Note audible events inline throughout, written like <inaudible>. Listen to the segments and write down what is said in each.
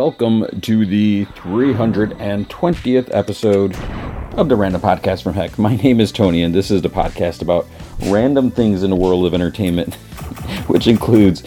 welcome to the 320th episode of the Random Podcast from Heck. My name is Tony, and this is the podcast about random things in the world of entertainment, <laughs> which includes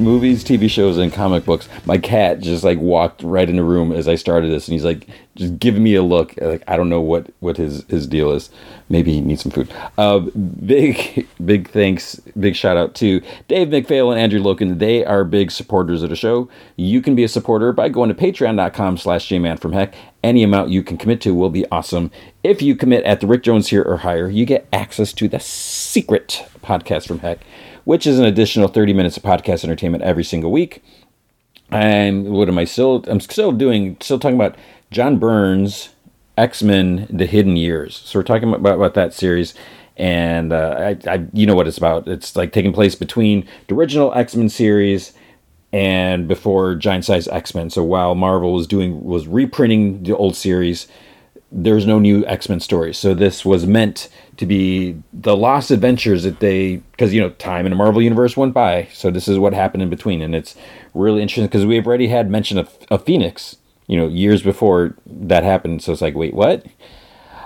movies, TV shows, and comic books. My cat just like walked right in the room as I started this, and he's like just giving me a look. Like I don't know what what his his deal is. Maybe he needs some food. Uh, big <laughs> big thanks, big shout out to Dave McPhail and Andrew Loken. They are big supporters of the show. You can be a supporter by going to Patreon.com/slash G-Man from Heck. Any amount you can commit to will be awesome. If you commit at the Rick Jones here or higher, you get access to the secret podcast from Heck which is an additional 30 minutes of podcast entertainment every single week. And what am I still? I'm still doing, still talking about John Byrne's, X Men: The Hidden Years. So we're talking about, about that series, and uh, I, I, you know what it's about. It's like taking place between the original X Men series and before Giant Size X Men. So while Marvel was doing was reprinting the old series, there's no new X-Men stories. So this was meant to be the lost adventures that they because you know time in the Marvel universe went by. So this is what happened in between and it's really interesting because we've already had mention of, of Phoenix, you know, years before that happened. So it's like, wait, what?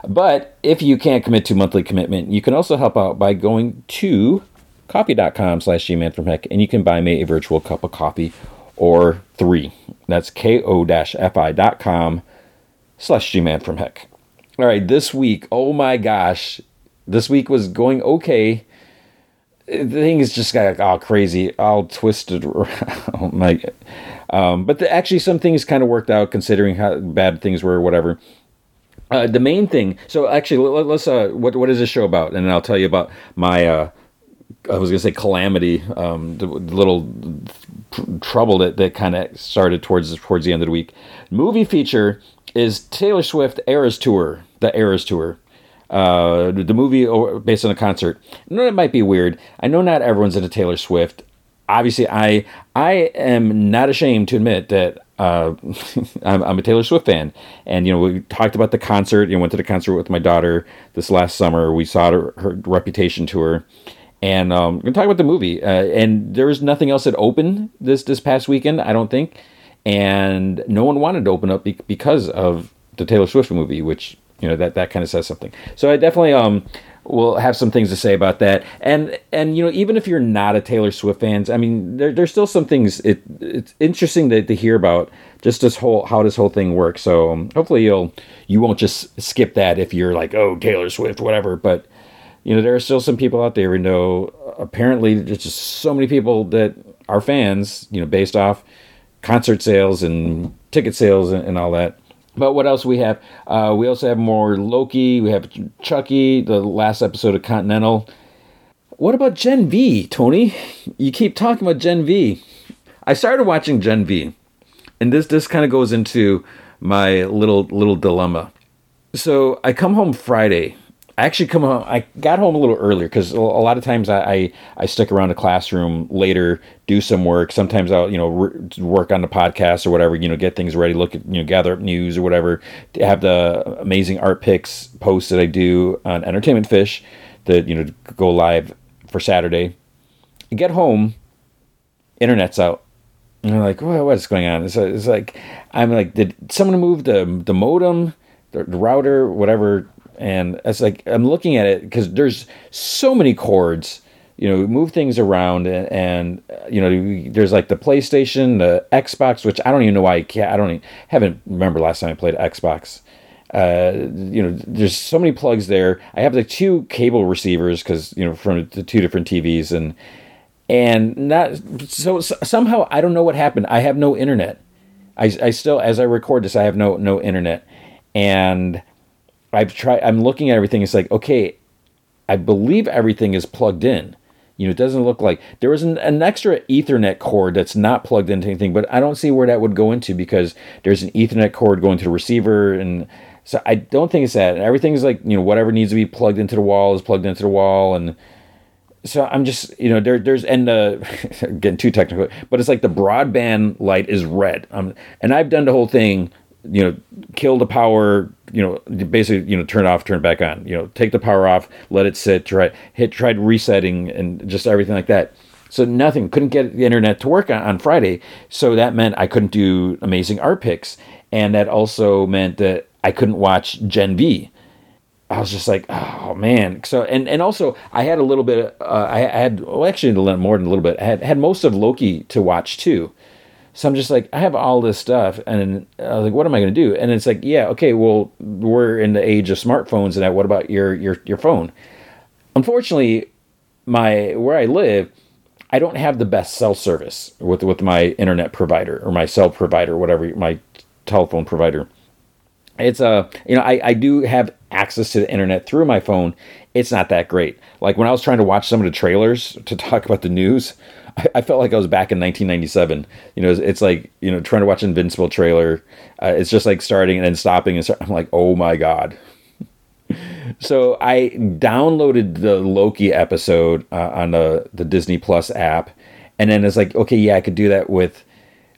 But if you can't commit to monthly commitment, you can also help out by going to ko-fi.com slash gman from heck and you can buy me a virtual cup of coffee or three. That's ko-fi.com slash G-Man from Heck. All right, this week, oh my gosh, this week was going okay. The thing is just got all crazy, all twisted around. <laughs> my, um, but the, actually, some things kind of worked out considering how bad things were, whatever. Uh, the main thing. So actually, let, us uh, what what is this show about? And I'll tell you about my. Uh, I was gonna say calamity, um, the, the little trouble that, that kind of started towards towards the end of the week. Movie feature is Taylor Swift Eras Tour, the Eras Tour. Uh, the movie based on a concert. I know it might be weird. I know not everyone's into Taylor Swift. Obviously, I I am not ashamed to admit that uh, <laughs> I'm, I'm, a Taylor Swift fan. And you know, we talked about the concert. You know, went to the concert with my daughter this last summer. We saw her, her Reputation tour, and um, we're gonna talk about the movie. Uh, and there was nothing else that opened this this past weekend. I don't think and no one wanted to open up be- because of the Taylor Swift movie, which you know that that kind of says something. So I definitely um will have some things to say about that. And and you know even if you're not a Taylor Swift fans, I mean there, there's still some things it it's interesting to, to hear about just this whole how this whole thing works. So um, hopefully you'll you won't just skip that if you're like oh Taylor Swift whatever, but you know there are still some people out there who know apparently there's just so many people that are fans you know based off concert sales and ticket sales and, and all that. But what else we have? Uh, we also have more Loki. We have Chucky, the last episode of Continental. What about Gen V, Tony? You keep talking about Gen V. I started watching Gen V, and this this kind of goes into my little little dilemma. So I come home Friday I actually come home. I got home a little earlier because a lot of times I, I, I stick around the classroom later, do some work. Sometimes I'll you know re- work on the podcast or whatever. You know, get things ready, look at you know gather up news or whatever. Have the amazing art picks posts that I do on Entertainment Fish that you know go live for Saturday. I get home, internet's out. And I'm like, what, what's going on? It's, it's like I'm like, did someone move the the modem, the, the router, whatever? And it's like I'm looking at it because there's so many cords. You know, move things around, and, and, you know, there's like the PlayStation, the Xbox, which I don't even know why I can't. I don't even, haven't remember last time I played Xbox. Uh, you know, there's so many plugs there. I have the two cable receivers because you know from the two different TVs, and and not so, so somehow I don't know what happened. I have no internet. I, I still, as I record this, I have no no internet, and I've tried. I'm looking at everything. It's like okay, I believe everything is plugged in. You know, it doesn't look like there was an, an, extra Ethernet cord that's not plugged into anything, but I don't see where that would go into because there's an Ethernet cord going to the receiver, and so I don't think it's that. Everything is like you know whatever needs to be plugged into the wall is plugged into the wall, and so I'm just you know there there's and uh, <laughs> getting too technical, but it's like the broadband light is red, um, and I've done the whole thing you know, kill the power, you know, basically, you know, turn off, turn back on, you know, take the power off, let it sit, try hit, tried resetting and just everything like that. So nothing. Couldn't get the internet to work on, on Friday. So that meant I couldn't do amazing art picks. And that also meant that I couldn't watch Gen V. I was just like, oh man. So and and also I had a little bit. Uh, I, I had well actually more than a little bit. I had had most of Loki to watch too. So I'm just like, I have all this stuff, and I was like, what am I going to do? And it's like, yeah, okay, well, we're in the age of smartphones, and. What about your your your phone? Unfortunately, my where I live, I don't have the best cell service with with my internet provider or my cell provider, whatever my telephone provider. It's a uh, you know I I do have access to the internet through my phone. It's not that great. Like when I was trying to watch some of the trailers to talk about the news, I, I felt like I was back in 1997. You know, it's, it's like you know trying to watch Invincible trailer. Uh, it's just like starting and then stopping and start, I'm like, oh my god. <laughs> so I downloaded the Loki episode uh, on the the Disney Plus app, and then it's like, okay, yeah, I could do that with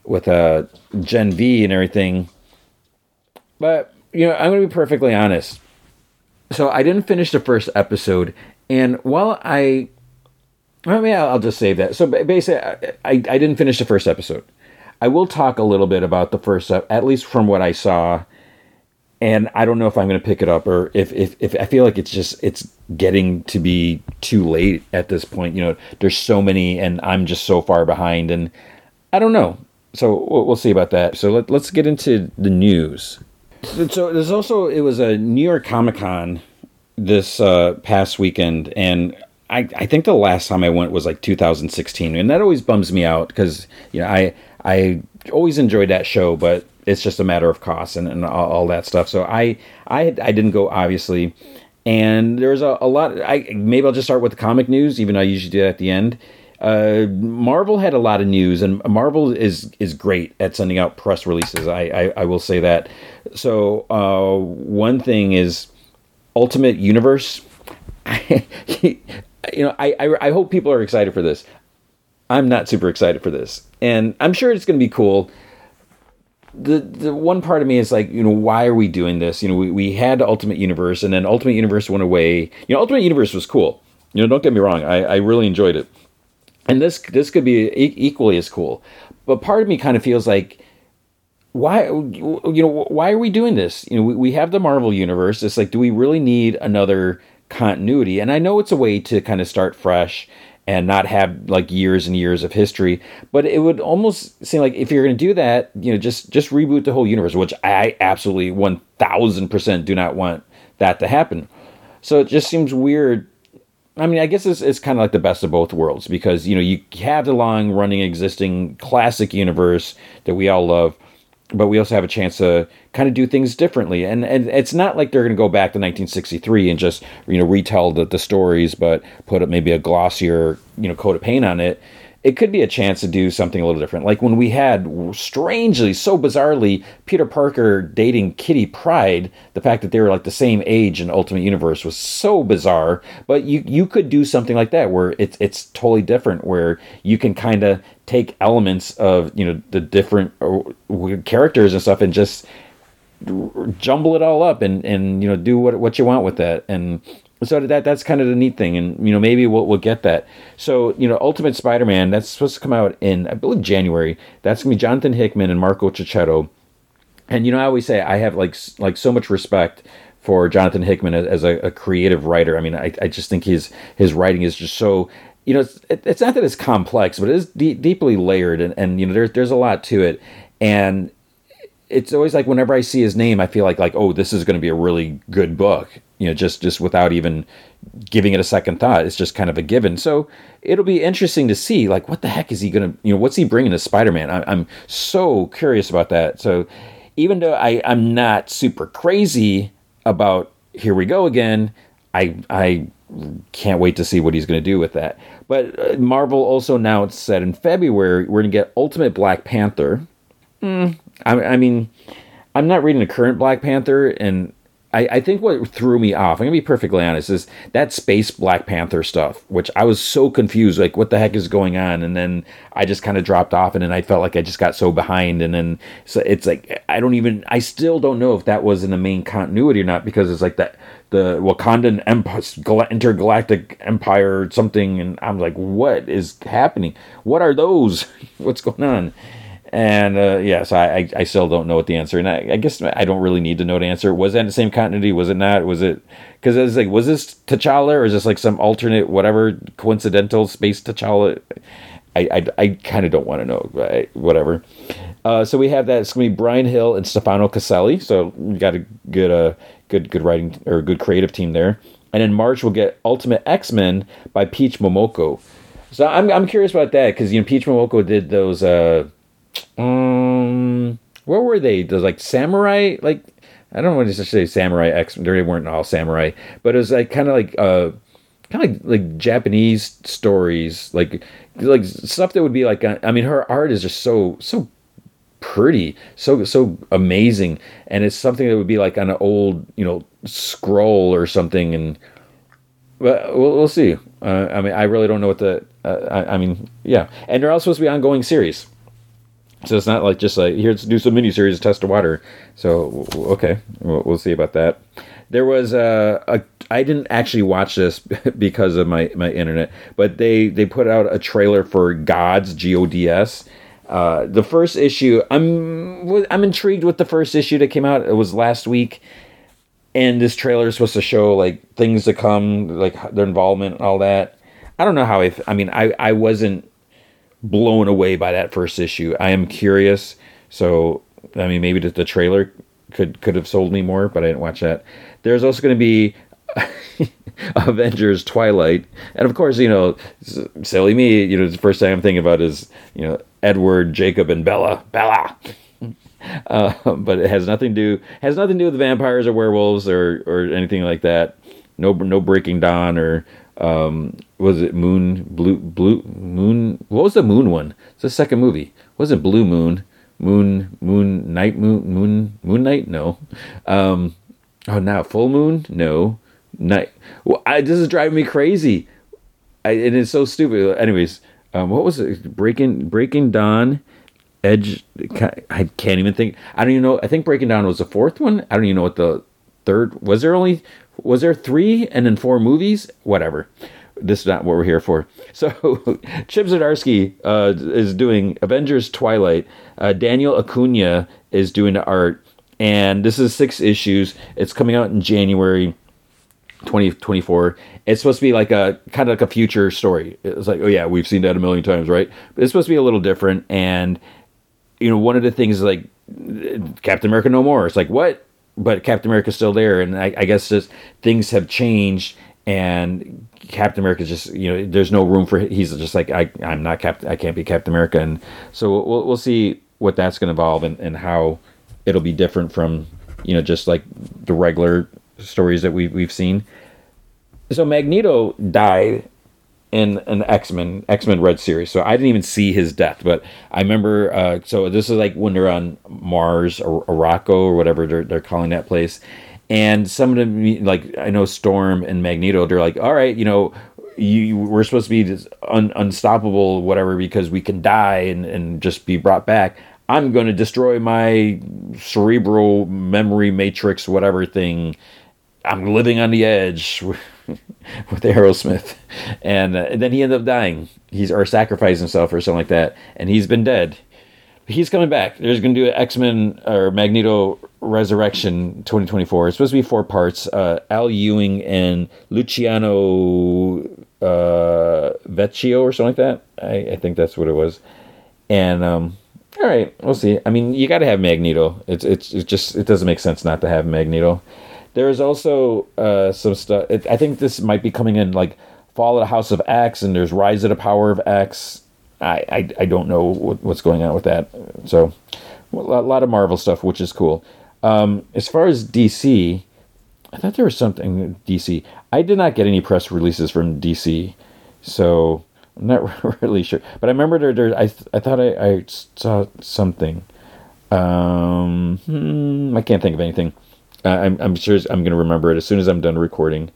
with uh, Gen V and everything. But you know, I'm to be perfectly honest. So I didn't finish the first episode, and while I I mean, I'll just say that. So basically, I, I didn't finish the first episode. I will talk a little bit about the first, at least from what I saw. And I don't know if I'm going to pick it up or if, if, if I feel like it's just, it's getting to be too late at this point. You know, there's so many and I'm just so far behind and I don't know. So we'll, see about that. So let, let's get into the news. So, so there's also, it was a New York Comic Con this uh, past weekend and I, I think the last time I went was like 2016, and that always bums me out because you know I I always enjoyed that show, but it's just a matter of cost and, and all, all, that stuff. So I I I didn't go obviously, and there's a, a lot. I maybe I'll just start with the comic news, even though I usually do that at the end. Uh, Marvel had a lot of news, and Marvel is is great at sending out press releases. I I, I will say that. So uh, one thing is Ultimate Universe. <laughs> you know, I, I, I hope people are excited for this. I'm not super excited for this, and I'm sure it's going to be cool. The the one part of me is like, you know, why are we doing this? You know, we, we had Ultimate Universe, and then Ultimate Universe went away. You know, Ultimate Universe was cool. You know, don't get me wrong, I, I really enjoyed it, and this this could be e- equally as cool. But part of me kind of feels like, why you know why are we doing this? You know, we, we have the Marvel universe. It's like, do we really need another continuity. And I know it's a way to kind of start fresh and not have like years and years of history, but it would almost seem like if you're going to do that, you know, just just reboot the whole universe, which I absolutely 1000% do not want that to happen. So it just seems weird I mean, I guess it's, it's kind of like the best of both worlds because you know you have the long running existing classic universe that we all love, but we also have a chance to kind of do things differently. And and it's not like they're going to go back to 1963 and just you know retell the, the stories, but put up maybe a glossier you know coat of paint on it it could be a chance to do something a little different. Like when we had, strangely, so bizarrely, Peter Parker dating Kitty Pryde. The fact that they were like the same age in Ultimate Universe was so bizarre. But you you could do something like that where it's it's totally different, where you can kind of take elements of you know the different uh, characters and stuff and just jumble it all up and and you know do what what you want with that and so that that's kind of the neat thing and you know maybe we'll, we'll get that. So you know ultimate spider-man that's supposed to come out in i believe january. That's to be jonathan hickman and marco checchetto and you know i always say i have like like so much respect for jonathan hickman as, a, a, creative writer. I mean I, I just think his his writing is just so you know it's, it's not that it's complex but it is de- deeply layered and, and you know there's there's a lot to it. And it's always like whenever I see his name, I feel like like oh, this is going to be a really good book. You know, just just without even giving it a second thought. It's just kind of a given. So it'll be interesting to see like what the heck is he going to you know what's he bringing to Spider Man. I'm so curious about that. So even though I I'm not super crazy about here we go again, I I can't wait to see what he's going to do with that. But uh, Marvel also announced that in February we're going to get Ultimate Black Panther. Mm, I, I mean, I'm not reading the current Black Panther, and I, I think what threw me off, I'm gonna be perfectly honest, is that space Black Panther stuff, which I was so confused, like what the heck is going on, and then I just kind of dropped off, and then I felt like I just got so behind, and then so it's like I don't even, I still don't know if that was in the main continuity or not because it's like that the Wakandan Empire, intergalactic empire, something, and I'm like, what is happening? What are those? <laughs> What's going on? And uh, yeah, so I, I still don't know what the answer. And I, I, guess I don't really need to know the answer. Was that the same continuity? Was it not? Was it because I was like was this T'Challa or is this like some alternate whatever coincidental space T'Challa? I I, I kind of don't want to know. Right? Whatever. Uh, so we have that. It's gonna be Bryan Hill and Stefano Caselli. So we got a good uh good good writing or good creative team there. And in March we'll get Ultimate X Men by Peach Momoko. So I'm I'm curious about that because you know Peach Momoko did those. Uh, um, what were they? Those like samurai, like I don't want to say samurai X. They weren't all samurai, but it was like kind of like uh, kind of like like Japanese stories, like like stuff that would be like. I mean, her art is just so so pretty, so so amazing, and it's something that would be like on an old you know scroll or something, and but we'll, we'll see. Uh, I mean, I really don't know what the. Uh, I, I mean, yeah, and they're all supposed to be ongoing series. So it's not like just like here, let's do some miniseries, test the water. So okay, we'll, we'll see about that. There was a, a I didn't actually watch this <laughs> because of my my internet, but they they put out a trailer for Gods G O D S. Uh, the first issue, I'm I'm intrigued with the first issue that came out. It was last week, and this trailer is supposed to show like things to come, like their involvement and all that. I don't know how I. I mean, I I wasn't blown away by that first issue. I am curious. So, I mean, maybe the, trailer could could have sold me more, but I didn't watch that. There's also going to be <laughs> Avengers Twilight, and of course, you know, silly me. You know, the first thing I'm thinking about is you know Edward, Jacob, and Bella. Bella. <laughs> Uh, but it has nothing to do has nothing to do with vampires or werewolves or or anything like that. No no Breaking Dawn or um, was it Moon Blue Blue Moon? What was the Moon one? It's the second movie. Was it Blue Moon? Moon Moon Night Moon Moon Moon Night? No. Um, oh, now Full Moon? No. Night. Well, I, this is driving me crazy. I, it's so stupid. Anyways, um, what was it? Breaking Breaking Dawn. Edge. I can't even think. I don't even know. I think Breaking Dawn was the fourth one. I don't even know what the third was. There only was there three and then four movies? Whatever. This is not what we're here for. <laughs> So, Chip Zdarsky uh, is doing Avengers Twilight. Uh, Daniel Acuna is doing the art. And this is six issues. It's coming out in January 2024. It's supposed to be like a kind of like a future story. It's like, oh, yeah, we've seen that a million times, right? But it's supposed to be a little different. And, you know, one of the things is like Captain America No More. It's like, what? But Captain America's still there, and I, I guess just things have changed, and Captain America's just you know there's no room for he's just like I I'm not Captain I can't be Captain America, and so we'll we'll see what that's going to evolve and, and how it'll be different from you know just like the regular stories that we we've seen. So Magneto died in an X Men X Men Red series. So I didn't even see his death, but I remember. Uh, so this is like when they're on Mars or Arakko or whatever they're they're calling that place, and some of them like I know Storm and Magneto. They're like, all right, you know. You, we're supposed to be un, unstoppable, whatever, because we can die and, and just be brought back. I'm going to destroy my cerebral memory matrix, whatever thing. I'm living on the edge. <laughs> with Aerosmith, and, uh, and, then he ended up dying. He's or sacrificed himself or something like that, and he's been dead. He's coming back. There's going to do an X Men or Magneto Resurrection 2024. It's supposed to be four parts. Uh, Al Ewing and Luciano uh, Vecchio or something like that. I, I think that's what it was. And um, all right, we'll see. I mean, you got to have Magneto. It's it's it's just it doesn't make sense not to have Magneto. There's also uh, some stuff. I think this might be coming in like Fall of the House of X, and there's Rise of the Power of X. I I, I don't know what, what's going on with that. So a lot of Marvel stuff, which is cool. Um, as far as DC, I thought there was something DC. I did not get any press releases from DC, so I'm not <laughs> really sure. But I remember there, there I I thought I, I saw something. Um, hmm, I can't think of anything. I'm, I'm sure I'm going to remember it as soon as I'm done recording.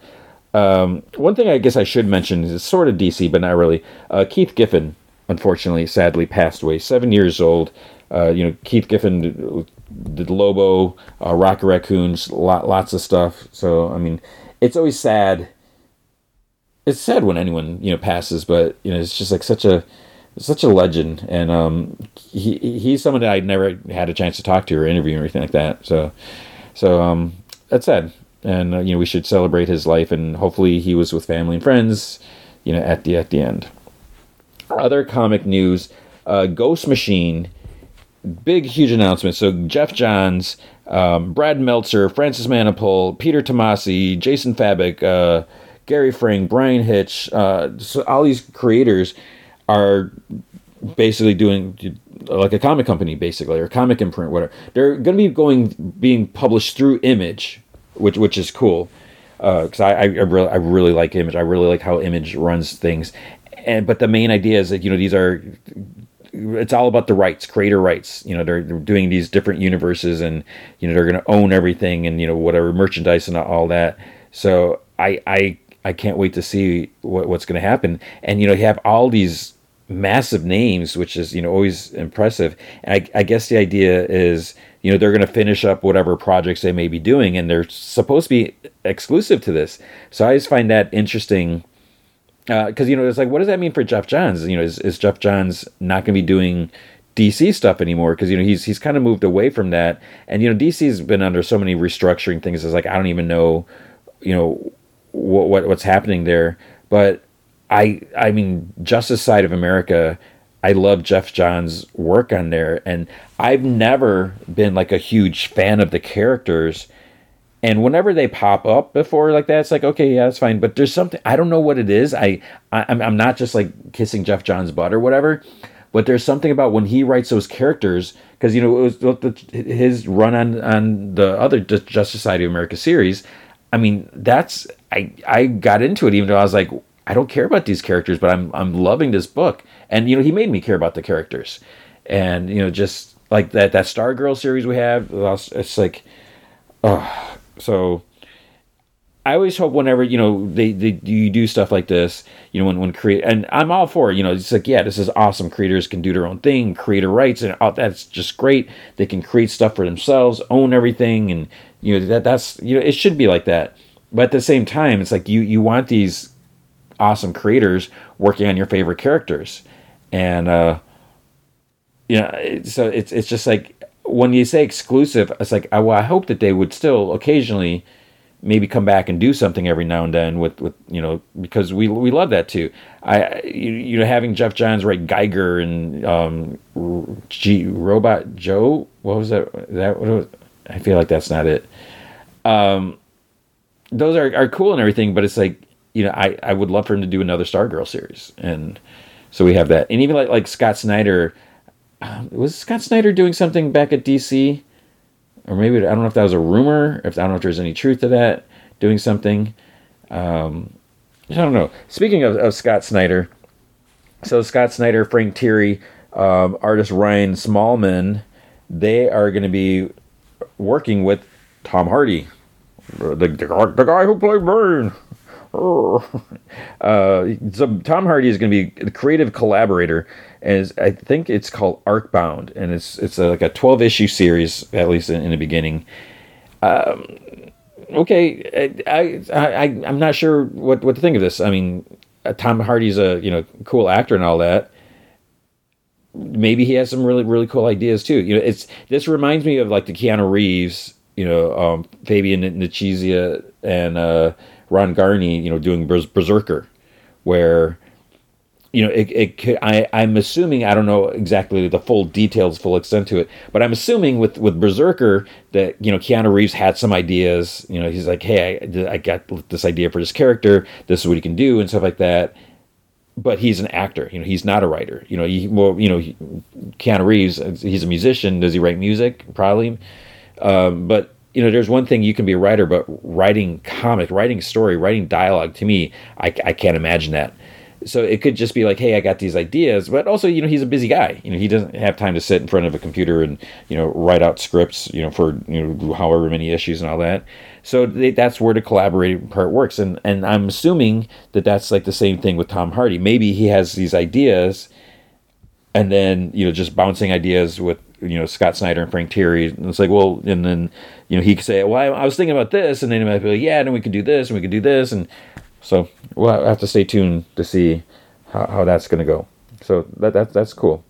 Um, one thing I guess I should mention is sort of DC, but not really. Uh, Keith Giffen, unfortunately, sadly passed away, seven years old. Uh, you know, Keith Giffen did, Lobo, uh, Rocket Raccoons, lot, lots of stuff. So, I mean, it's always sad. It's sad when anyone you know passes, but you know, it's just like such a such a legend, and um, he he's someone that I never had a chance to talk to or interview or anything like that. So, so um, that's sad, and uh, you know we should celebrate his life, and hopefully he was with family and friends, you know, at the at the end. Other comic news: uh, Ghost Machine, big huge announcement. So Geoff Johns, um, Brad Meltzer, Francis Manapul, Peter Tomasi, Jason Fabok, uh, Gary Frank, Bryan Hitch, uh, so all these creators are basically doing like a comic company basically or comic imprint whatever. They're going to be going being published through image which which is cool because uh, I, I, really I really like image. I really like how image runs things. And but the main idea is that you know these are it's all about the rights creator rights. You know they're, they're doing these different universes and you know they're going to own everything and you know whatever merchandise and all that. So I I I can't wait to see what, what's going to happen. And you know you have all these massive names, which is you know always impressive. And I, I guess the idea is you know they're going to finish up whatever projects they may be doing, and they're supposed to be exclusive to this. So I just find that interesting because uh, you know it's like what does that mean for Geoff Johns? You know, is, is Geoff Johns not going to be doing DC stuff anymore because you know he's he's kind of moved away from that, and you know DC's been under so many restructuring things. It's like I don't even know, you know, what, what what's happening there. But I I mean Justice Society of America. I love Geoff Johns' work on there, and I've never been like a huge fan of the characters. And whenever they pop up before like that, it's like okay, yeah, that's fine. But there's something I don't know what it is. I, I I'm I'm not just like kissing Geoff Johns' butt or whatever, but there's something about when he writes those characters because you know it was his run on on the other Justice Society of America series. I mean, that's I I got into it even though I was like, I don't care about these characters, but I'm I'm loving this book. And you know, he made me care about the characters. And you know, just like that that Stargirl series we have, it's like, oh, so. I always hope whenever you know they, they you do stuff like this, you know when when create and I'm all for it. You know, it's like yeah, this is awesome. Creators can do their own thing, creator rights, and all, that's just great. They can create stuff for themselves, own everything, and you know that that's you know it should be like that. But at the same time, it's like you you want these awesome creators working on your favorite characters, and uh, you know, so it's it's just like when you say exclusive, it's like I, well, I hope that they would still occasionally maybe come back and do something every now and then with with you know because we we love that too. I you, you know having Geoff Johns write Geiger and um, G Robot Joe. What was that? That was, I feel like that's not it. Um, those are are cool and everything, but it's like you know, I, I would love for him to do another Stargirl series, and so we have that. And even like like Scott Snyder, um, was Scott Snyder doing something back at DC, or maybe I don't know if that was a rumor. If I don't know if there's any truth to that, doing something. Um, I don't know. Speaking of, of Scott Snyder, so Scott Snyder, Frank Tieri, um, artist Ryan Smallman, they are going to be working with Tom Hardy, the, the, the guy who played Bane. <laughs> Uh, so Tom Hardy is going to be the creative collaborator, as I think it's called Arcbound, and it's it's a, like a twelve issue series at least in, in the beginning. Um, okay, I, I, I am not sure what what to think of this. I mean, uh, Tom Hardy's a you know cool actor and all that. Maybe he has some really really cool ideas too. You know, it's this reminds me of like the Keanu Reeves, you know, um, Fabian Nicieza and. Uh, Ron Garney, you know, doing Berserker, where you know it, it could, I I'm assuming I don't know exactly the full details, full extent to it, but I'm assuming with with Berserker that you know Keanu Reeves had some ideas. You know, he's like, hey, I, I got this idea for this character. This is what he can do and stuff like that. But he's an actor. You know, he's not a writer. You know, he, well, you know, he, Keanu Reeves, he's a musician. Does he write music? Probably. Um, but you know, there's one thing you can be a writer, but writing comic, writing story, writing dialogue, to me, I, I can't imagine that. so it could just be like, hey, I got these ideas, but also, you know, he's a busy guy. You know, he doesn't have time to sit in front of a computer and you know write out scripts, you know, for you know however many issues and all that. So they, that's where the collaborating part works, and and I'm assuming that that's like the same thing with Tom Hardy. Maybe he has these ideas, and then you know just bouncing ideas with you know Scott Snyder and Frank Tieri. And it's like, well, and then you know he could say, well, I, I was thinking about this, and then he might be like, yeah, then we could do this, and we could do this, and so we'll have to stay tuned to see how, how that's going to go. So that, that that's cool.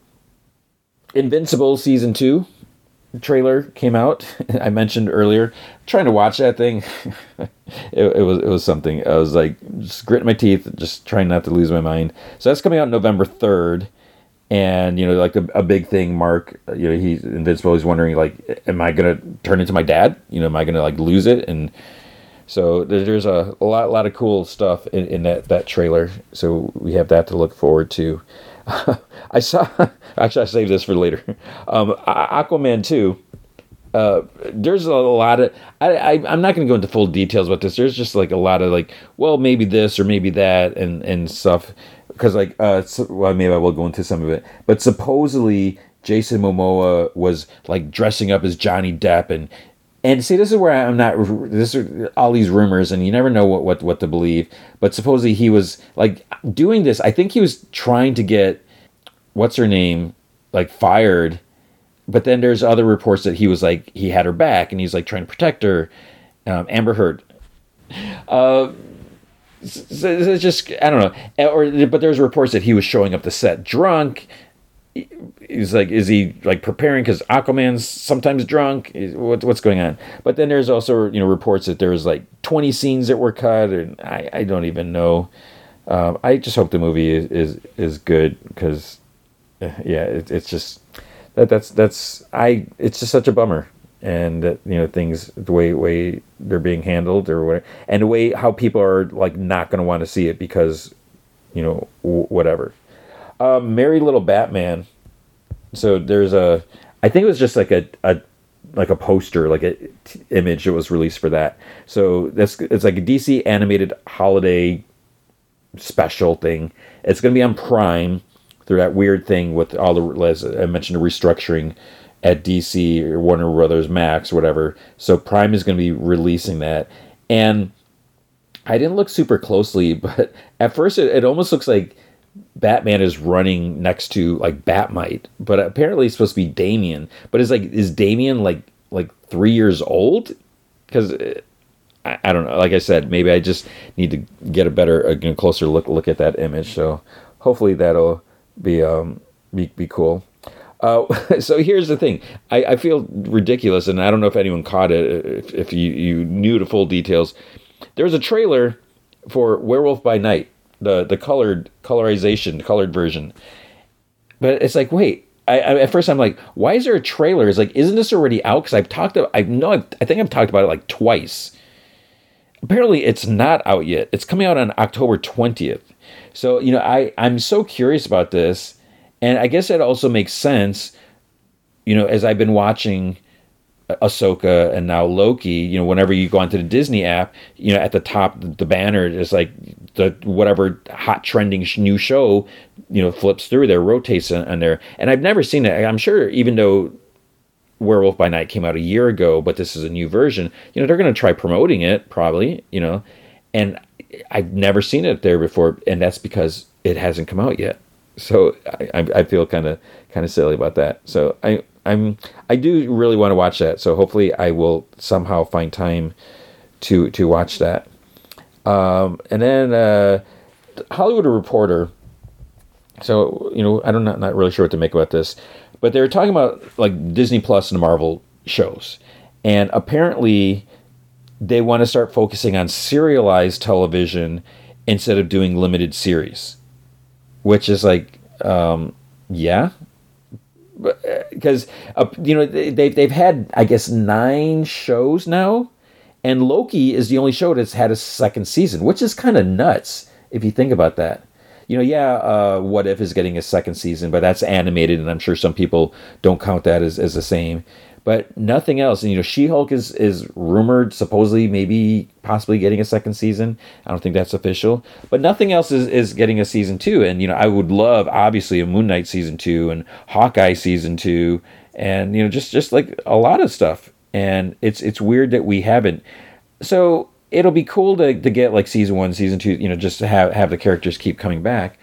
Invincible season two trailer came out. <laughs> I mentioned earlier trying to watch that thing. <laughs> it, it, was it was something. I was like just gritting my teeth, just trying not to lose my mind. So that's coming out November third. And you know, like a, a big thing, Mark. You know, he's invincible. He's wondering, like, am I gonna turn into my dad? You know, am I gonna like lose it? And so there's a, a lot, lot of cool stuff in, in that, that trailer. So we have that to look forward to. <laughs> I saw, <laughs> actually, I saved this for later. Um, Aquaman 2. Uh, there's a lot of I, I am not going to go into full details about this. There's just like a lot of like, well, maybe this or maybe that and and stuff. Because like, uh, so, well, maybe I will go into some of it. But supposedly Jason Momoa was like dressing up as Johnny Depp and and see, this is where I'm not. This is all these rumors, and you never know what, what what to believe. But supposedly he was like doing this. I think he was trying to get what's her name like fired. But then there's other reports that he was like he had her back, and he's like trying to protect her. Um, Amber Heard. Uh, so it's just I don't know. Or but there's reports that he was showing up the set drunk he's like, is he like preparing because Aquaman's sometimes drunk? What, what's going on? But then there's also you know reports that there was like 20 scenes that were cut, and I, I don't even know. Um, I just hope the movie is is, is good because uh, yeah, it, it's just that that's that's I it's just such a bummer and you know things the way way they're being handled or whatever and the way how people are like not going to want to see it because you know w- whatever uh, Merry Little Batman. So there's a, I think it was just like a, a like a poster, like a t- image that was released for that. So that's it's like a DC animated holiday special thing. It's going to be on Prime through that weird thing with all the as I mentioned the restructuring at DC or Warner Brothers Max or whatever. So Prime is going to be releasing that, and I didn't look super closely, <laughs> but at first it, it almost looks like Batman is running next to like Batmite, but apparently it's supposed to be Damian. But it's like is Damian like like three years old? Because uh, I, I, don't know. Like I said, maybe I just need to get a better, a closer look look at that image. So hopefully that'll be um be be cool. Uh, <laughs> so here's the thing. I, I feel ridiculous, and I don't know if anyone caught it. If, if you you knew the full details, there was a trailer for Werewolf by Night the the colored colorization, colored version. But it's like, wait. I, I, at first, I'm like, why is there a trailer? It's like, isn't this already out? Because I've talked. About, I know. I've, I think I've talked about it like twice. Apparently, it's not out yet. It's coming out on October 20th. So you know, I I'm so curious about this, and I guess it also makes sense. You know, as I've been watching Ahsoka and now Loki, you know, whenever you go onto the Disney app, you know, at the top the banner is like the whatever hot trending new show, you know, flips through there, rotates on, on there. And I've never seen it. I'm sure even though Werewolf by Night came out a year ago, but this is a new version, you know, they're going to try promoting it probably, you know. And I've never seen it there before, and that's because it hasn't come out yet. So I, I feel kind of kind of silly about that. So I I'm I do really want to watch that. So hopefully I will somehow find time to to watch that. Um, and then uh, Hollywood Reporter. So you know I don't not, not really sure what to make about this, but they were talking about like Disney Plus and Marvel shows, and apparently they want to start focusing on serialized television instead of doing limited series, which is like um, yeah because uh, you know they've they've had I guess nine shows now, and Loki is the only show that's had a second season, which is kind of nuts if you think about that. You know, yeah, uh, What If is getting a second season, but that's animated, and I'm sure some people don't count that as, as the same. But nothing else. And you know, She Hulk is is rumored, supposedly, maybe possibly getting a second season. I don't think that's official, but nothing else is is getting a season two. And you know, I would love obviously a Moon Knight season two and Hawkeye season two, and you know, just just like a lot of stuff. And it's it's weird that we haven't. So it'll be cool to, to get like season one, season two, you know, just to have have the characters keep coming back.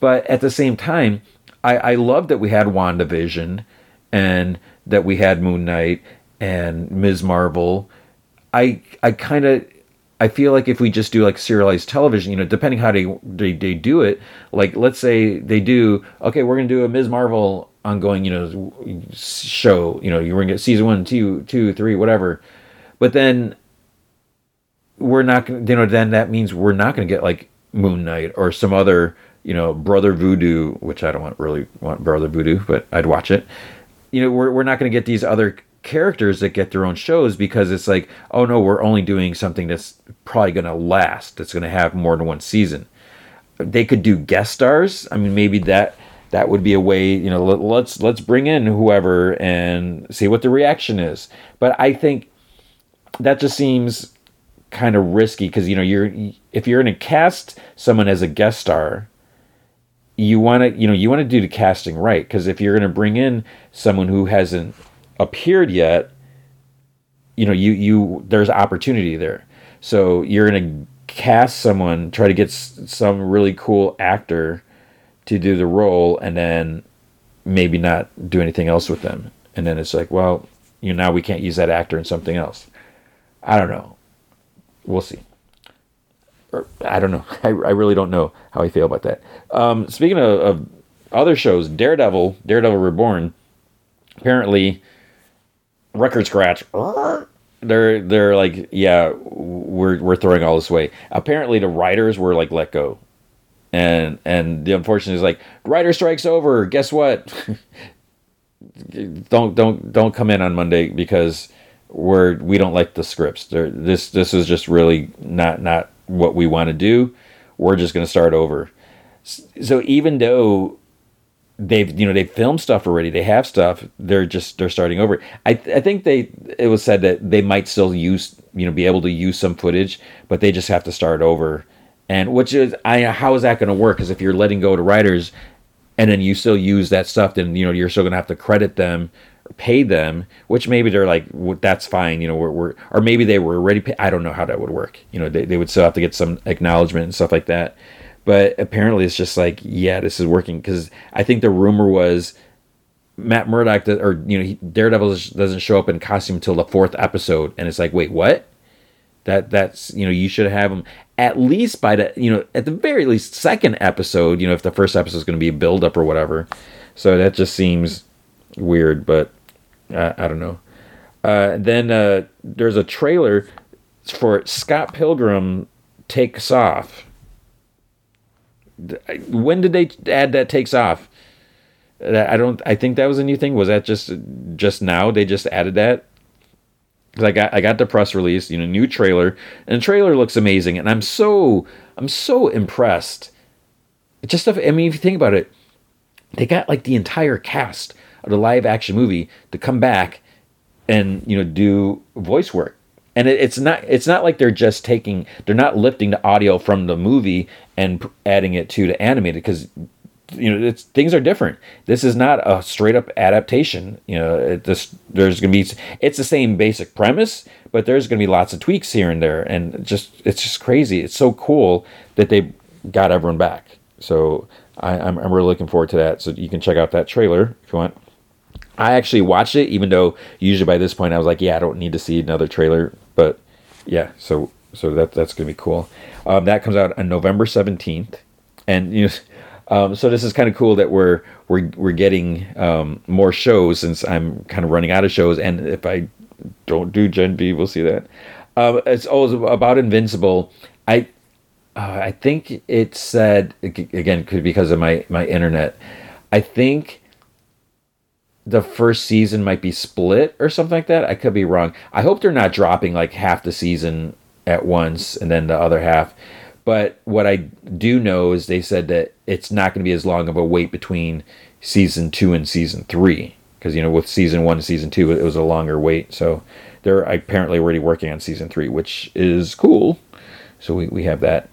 But at the same time, I, I love that we had WandaVision and that we had Moon Knight and Ms. Marvel. I I kind of I feel like if we just do like serialized television, you know, depending how they, they they do it, like let's say they do, okay, we're gonna do a Ms. Marvel ongoing, you know, show, you know, you're gonna get season one, two, two, three, whatever, but then we're not gonna, you know, then that means we're not gonna get like Moon Knight or some other, you know, Brother Voodoo, which I don't want really want Brother Voodoo, but I'd watch it you know we're, we're not going to get these other characters that get their own shows because it's like oh no we're only doing something that's probably going to last that's going to have more than one season. They could do guest stars. I mean maybe that that would be a way you know let, let's let's bring in whoever and see what the reaction is. But i think that just seems kind of risky because you know you're if you're going to cast someone as a guest star you want to you know you want to do the casting right because if you're going to bring in someone who hasn't appeared yet you know you you there's opportunity there. So you're going to cast someone try to get some really cool actor to do the role and then maybe not do anything else with them. And then it's like well you know now we can't use that actor in something else. I don't know. We'll see I don't know. <laughs> I, I really don't know how I feel about that. Um, speaking of, of, other shows, Daredevil, Daredevil Reborn, apparently record scratch. They're they're like, yeah, we're we're throwing all this away. Apparently, the writers were like let go, and and the unfortunate is like writer strikes over. Guess what? <laughs> don't don't don't come in on Monday because we're we don't like the scripts. They're, this this is just really not not what we want to do. We're just going to start over. So even though they've you know they've filmed stuff already, they have stuff. They're just they're starting over. I I think they it was said that they might still use you know be able to use some footage, but they just have to start over. And which is I how is that going to work? Because if you're letting go to writers, and then you still use that stuff, then you know you're still going to have to credit them pay them, which maybe they're like, well, that's fine, you know, we're, we're or maybe they were already paid. I don't know how that would work. You know, they, they would still have to get some acknowledgement and stuff like that. But apparently it's just like, yeah, this is working. Because I think the rumor was Matt Murdock, or, you know, he, Daredevil doesn't show up in costume until the fourth episode. And it's like, wait, what? That that's you know you should have him at least by the you know at the very least second episode you know if the first episode is going to be a build up or whatever so that just seems weird but I, I don't know. Uh, then uh, there's a trailer for Scott Pilgrim takes off. When did they add that takes off? I don't. I think that was a new thing. Was that just just now? They just added that. Cause I got I got the press release, you know, new trailer, and the trailer looks amazing, and I'm so I'm so impressed. Just stuff. I mean, if you think about it, they got like the entire cast the live action movie to come back and you know do voice work. And it, it's not it's not like they're just taking they're not lifting the audio from the movie and adding it to the animated because you know it's things are different. This is not a straight up adaptation you know it, this there's gonna be it's the same basic premise but there's gonna be lots of tweaks here and there and just it's just crazy. It's so cool that they got everyone back. So I, I'm, I'm really looking forward to that. So you can check out that trailer if you want I actually watched it, even though usually by this point I was like, yeah, I don't need to see another trailer. But yeah, so so that that's gonna be cool. Um, that comes out on November seventeenth, and you know, <laughs> um, so this is kind of cool that we're we're we're getting um, more shows since I'm kind of running out of shows, and if I don't do Gen V, we'll see that. Um, it's always about Invincible. I uh, I think it said again because of my my internet. I think the first season might be split or something like that. I could be wrong. I hope they're not dropping like half the season at once and then the other half. But what I do know is they said that it's not going to be as long of a wait between season two and season three. because you know with season one, and season two, it was a longer wait. So they're apparently already working on season three, which is cool. So we, we have that.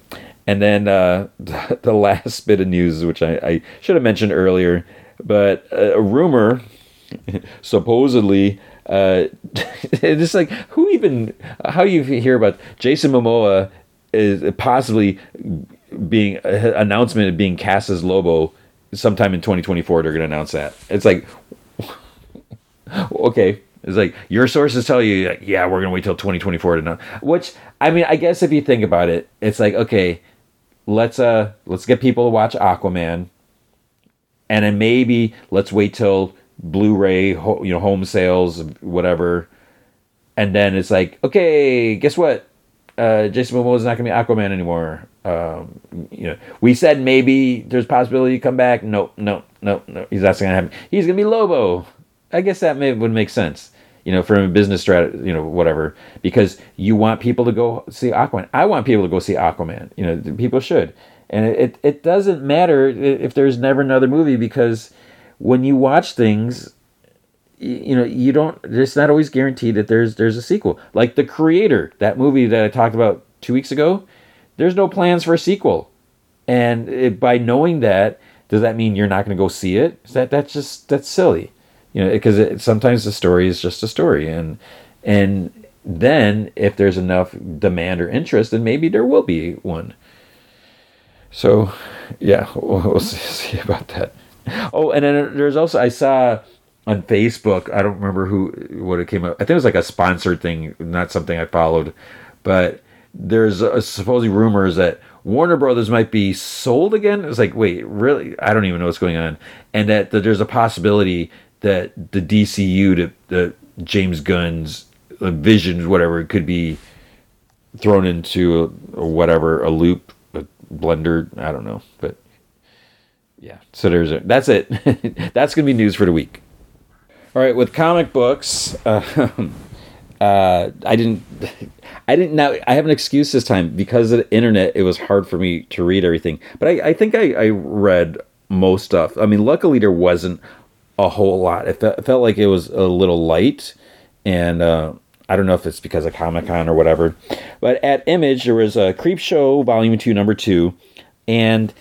And then uh, <laughs> the last bit of news, which I, I should have mentioned earlier, but a rumor <laughs> supposedly uh, <laughs> it's like who even how you hear about Jason Momoa is possibly being uh, announcement of being cast as Lobo sometime in 2024 they're going to announce that. It's like <laughs> okay it's like your sources tell you yeah we're going to wait till 2024 to know which i mean i guess if you think about it it's like okay let's uh let's get people to watch aquaman and then maybe let's wait till Blu-ray, you know, home sales, whatever. And then it's like, okay, guess what? Uh, Jason Momoa is not going to be Aquaman anymore. Um, you know, we said maybe there's possibility to come back. No, no, no, no. He's not going to happen. He's going to be Lobo. I guess that may, would make sense. You know, from a business strategy, you know, whatever, because you want people to go see Aquaman. I want people to go see Aquaman. You know, people should, and it it doesn't matter if there's never another movie because when you watch things you know you don't it's not always guaranteed that there's there's a sequel. Like the creator that movie that i talked about two weeks ago there's no plans for a sequel. And it, by knowing that does that mean you're not going to go see it? Is that that's just that's silly. You know because sometimes the story is just a story. And and then if there's enough demand or interest then maybe there will be one. So yeah <laughs> we'll, we'll <laughs> see about that <laughs> Oh, and then there's also I saw on Facebook. I don't remember who what it came up. I think it was like a sponsored thing, not something I followed. But there's a, supposedly rumors that Warner Brothers might be sold again. It's like, wait, really? I don't even know what's going on. And that, that there's a possibility that the DCU, the, the James Gunn's uh, visions, whatever, could be thrown into a, whatever a loop, a blender. I don't know, but yeah. So there's a, that's it. <laughs> that's gonna be news for the week. All right, with comic books, uh, <laughs> uh, I didn't, <laughs> I didn't now. I have an excuse this time because of the internet. It was hard for me to read everything, but I, I think I, I read most stuff. I mean, luckily there wasn't a whole lot. It, fe- it felt like it was a little light, and uh, I don't know if it's because of Comic Con or whatever. But at Image, there was a Creepshow Volume Two, Number Two, and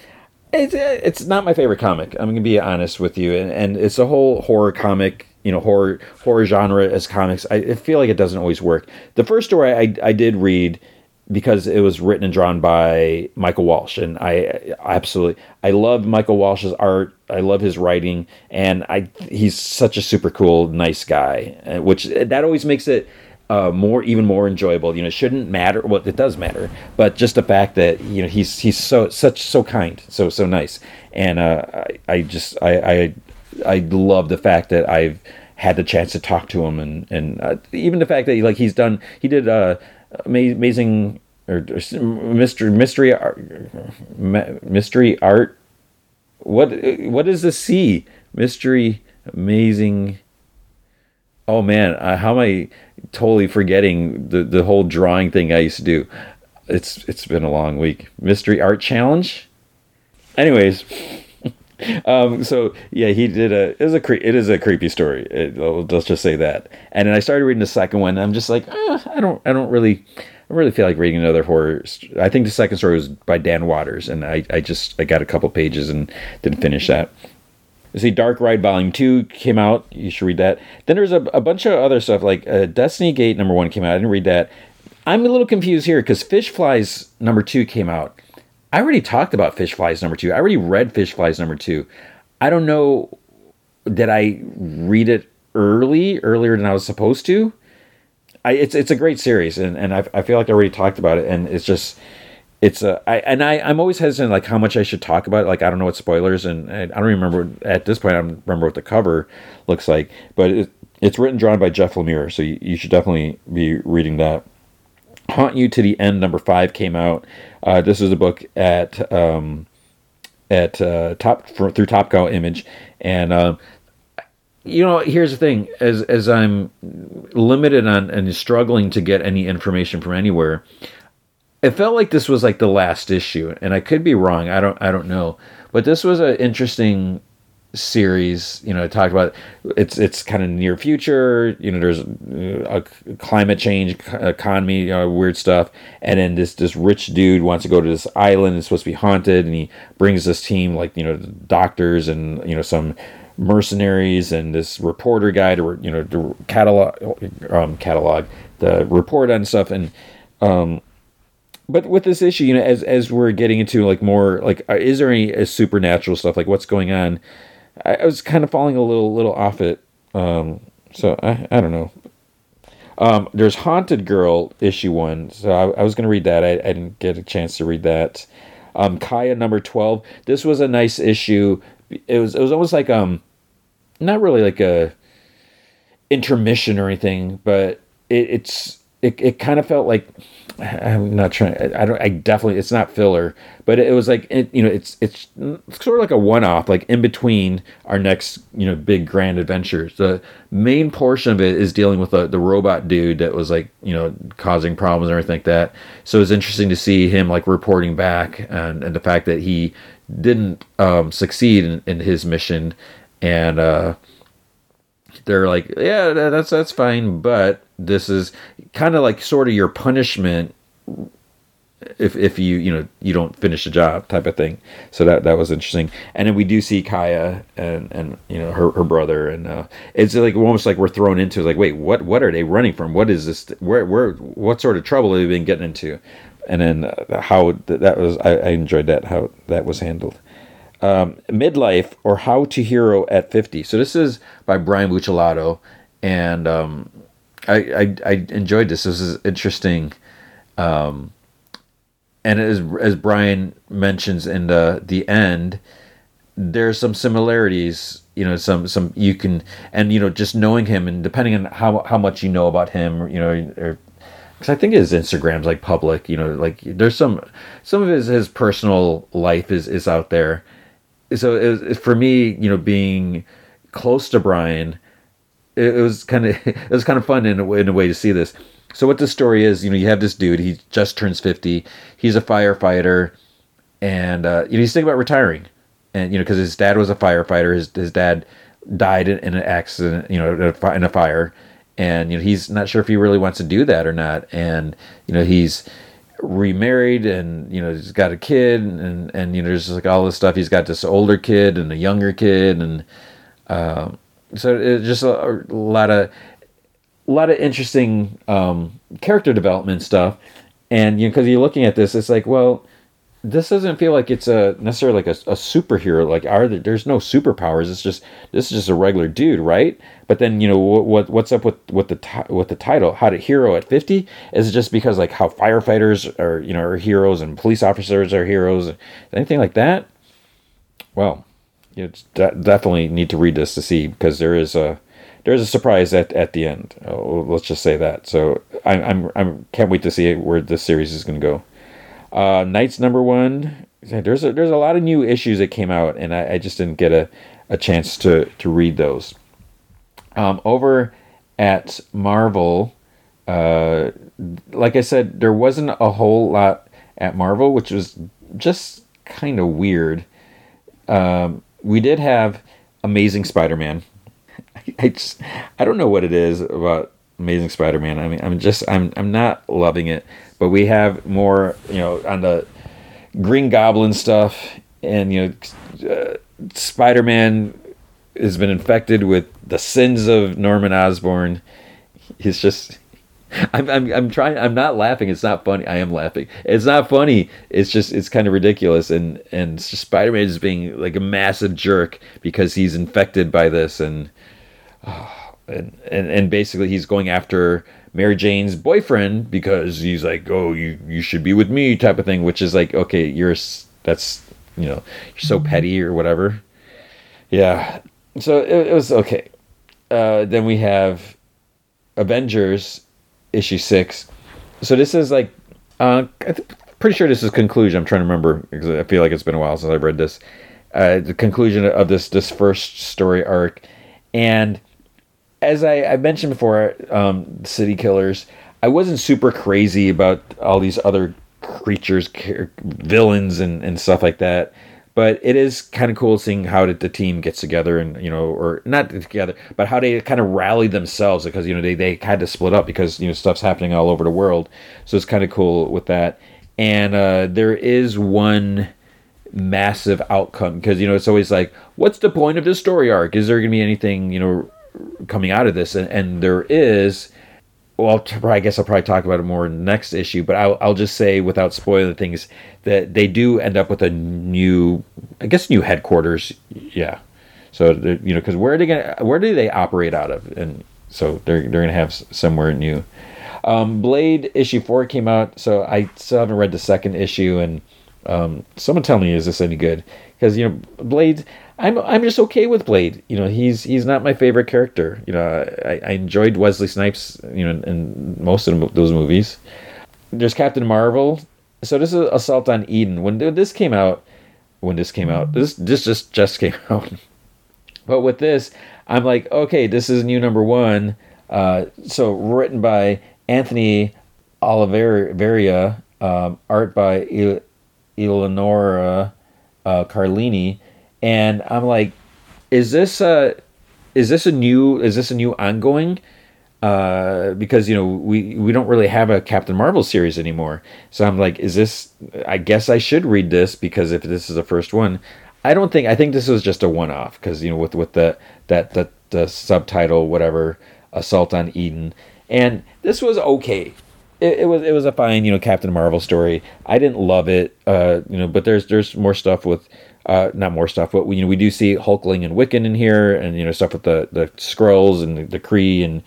it's, it's not my favorite comic. I'm gonna be honest with you, and, and it's a whole horror comic, you know, horror horror genre as comics. I, feel like it doesn't always work. The first story I, I did read because it was written and drawn by Michael Walsh, and I absolutely I love Michael Walsh's art. I love his writing, and I he's such a super cool, nice guy, uh, which that always makes it uh, more even more enjoyable. You know, it shouldn't matter. Well, it does matter, but just the fact that you know he's he's so such so kind, so so nice, and uh, I, I just I, I I love the fact that I've had the chance to talk to him, and and uh, even the fact that he, like he's done he did uh, amazing or, or mystery mystery art, mystery art. What what is the C mystery amazing? Oh man, uh, how am I? totally forgetting the the whole drawing thing I used to do. It's it's been a long week. Mystery art challenge. Anyways, <laughs> um, so yeah, he did a it is a cre- it is a creepy story. It, let's just say that. And then I started reading the second one. I'm just like, eh, I don't I don't really. I really feel like reading another horror. I think the second story was by Dan Waters, and I, I just I got a couple pages and didn't finish that. You see, Dark Ride Volume 2 came out. You should read that. Then there's a, a bunch of other stuff, like uh, Destiny Gate number 1 came out. I didn't read that. I'm a little confused here because Fishflies number 2 came out. I already talked about Fishflies number 2. I already read Fishflies number 2. I don't know, did I read it early, earlier than I was supposed to? I, it's it's a great series, and, and I, I feel like I already talked about it, and it's just it's a I and I I'm always hesitant like how much I should talk about it. Like I don't know what spoilers and, I don't remember at this point I don't remember what the cover looks like, but it, it's written drawn by Jeff Lemire, so you, you, should definitely be reading that. Haunt You to the End number five came out. Uh, this is a book at um, at uh, top for, through Top Cow Image, and um, you know here's the thing: as as I'm limited on and struggling to get any information from anywhere, it felt like this was like the last issue, and I could be wrong. I don't I don't know, but this was an interesting series. You know, it talked about it's it's kind of near future. You know, there's a climate change, economy, you know, weird stuff, and then this this rich dude wants to go to this island. It's supposed to be haunted, and he brings this team like you know doctors and you know some mercenaries and this reporter guy to you know to catalog um, catalog the report on stuff and um but with this issue you know as as we're getting into like more like uh, is there any uh, supernatural stuff? Like what's going on? I, I, was kind of falling a little little off it um so i i don't know. Um there's haunted girl issue one so i, I was gonna read that. I, I didn't get a chance to read that. Um kaya number 12 this was a nice issue. It was it was almost like um not really like a intermission or anything, but it, it's it, it kind of felt like I'm not trying. I don't. I definitely. It's not filler, but it was like it, you know. It's it's sort of like a one off, like in between our next you know big grand adventures. The main portion of it is dealing with the the robot dude that was like you know causing problems and everything like that. So it's interesting to see him like reporting back and and the fact that he didn't um, succeed in, in his mission, and uh, they're like, yeah, that's that's fine, but this is kind of like sort of your punishment if if you you know you don't finish the job type of thing. So that that was interesting. And then we do see Kaya and and you know her her brother and uh, it's like almost like we're thrown into like wait what what are they running from? What is this? Where where what sort of trouble have they been getting into? And then uh, how that was I, I enjoyed that how that was handled um, Midlife or How to Hero at 50. So this is by Brian Buccellato, and um, I, I, I enjoyed this. This is interesting. Um, and as as Brian mentions in the the end, there's some similarities. You know, some some you can and you know just knowing him and depending on how how much you know about him, you know, because I think his Instagram's like public. You know, like there's some some of his his personal life is is out there, so it was, for me, you know, being close to Brian, it, was kind of it was kind of <laughs> fun in a, way, in a way to see this. So what the story is, you know, you have this dude. He just turns fifty. He's a firefighter, and uh, you know he's thinking about retiring, and you know because his dad was a firefighter. His his dad died in, in an accident, you know, in a fire, and you know he's not sure if he really wants to do that or not. And you know he's remarried and you know he's got a kid and and you know there's like all this stuff. He's got this older kid and a younger kid and uh, so it's just a, a, lot of a lot of interesting um, character development stuff. And you know because you're looking at this it's like well this doesn't feel like it's a necessarily like a, a superhero. Like, are there, there's no superpowers? It's just this is just a regular dude, right? But then you know what, what what's up with with the with the title? How to hero at fifty? Is it just because like how firefighters are you know are heroes and police officers are heroes? Anything like that? Well, you de- definitely need to read this to see because there is a there's a surprise at, at the end. Oh, let's just say that. So I'm I'm I'm can't wait to see where this series is going to go. Uh, Knights number one. There's a, there's a lot of new issues that came out, and I, I just didn't get a, a chance to to read those. Um, over at Marvel, uh, like I said, there wasn't a whole lot at Marvel, which was just kind of weird. Um, we did have Amazing Spider-Man. I, <laughs> I just I don't know what it is about Amazing Spider-Man. I mean, I'm just I'm I'm not loving it but we have more, you know, on the Green Goblin stuff, and you know, uh, Spider Man has been infected with the sins of Norman Osborn. He's just. I'm, I'm, I'm trying. I'm not laughing. It's not funny. I am laughing. It's not funny. It's just it's kind of ridiculous. And and Spider Man is being like a massive jerk because he's infected by this, and <sighs> and and and basically he's going after Mary Jane's boyfriend because he's like, oh, you you should be with me type of thing, which is like, okay, you're that's you know you're so mm-hmm. petty or whatever. Yeah, so it, it was okay. Uh, then we have Avengers issue six. So this is like, uh, I'm pretty sure this is conclusion. I'm trying to remember because I feel like it's been a while since I've read this. Uh, the conclusion of this this first story arc, and as I, I mentioned before, um, City Killers, I wasn't super crazy about all these other creatures, villains, and, and stuff like that. but it is kind of cool seeing how the team gets together and you know or not together but how they kind of rally themselves because you know they, they had to split up because you know stuff's happening all over the world so it's kind of cool with that and uh, there is one massive outcome because you know it's always like what's the point of this story arc is there going to be anything you know coming out of this and, and there is well, I guess I'll probably talk about it more in the next issue, but I'll, I'll just say without spoiling things that they do end up with a new, I guess, new headquarters. Yeah. So, you know, because where are they to, where do they operate out of? And so they're, they're to have somewhere new. Um, Blade issue four came out, so I still haven't read the second issue. And um, someone tell me, is this any good? Because, you know, Blade, I'm I'm just okay with Blade. You know, he's he's not my favorite character. You know, I, I enjoyed Wesley Snipes. You know, in, in most of those movies. There's Captain Marvel. So this is Assault on Eden. When this came out, when this came out, this this just just <laughs> came out. but with this, I'm like, okay, this is new number one. Uh, so written by Anthony Oliveira, um, art by Il- Eleonora uh, Carlini and I'm like, is this a is this a new is this a new ongoing? Uh, because you know we we don't really have a Captain Marvel series anymore. So I'm like, is this? I guess I should read this because if this is the first one, I don't think I think this was just a one off because you know with with the that the the subtitle whatever Assault on Eden, and this was okay. It, it, was it was a fine you know Captain Marvel story. I didn't love it, uh, you know, but there's there's more stuff with uh, not more stuff, but we, you know we do see Hulkling and Wiccan in here, and you know stuff with the the Skrulls and the, the Kree, and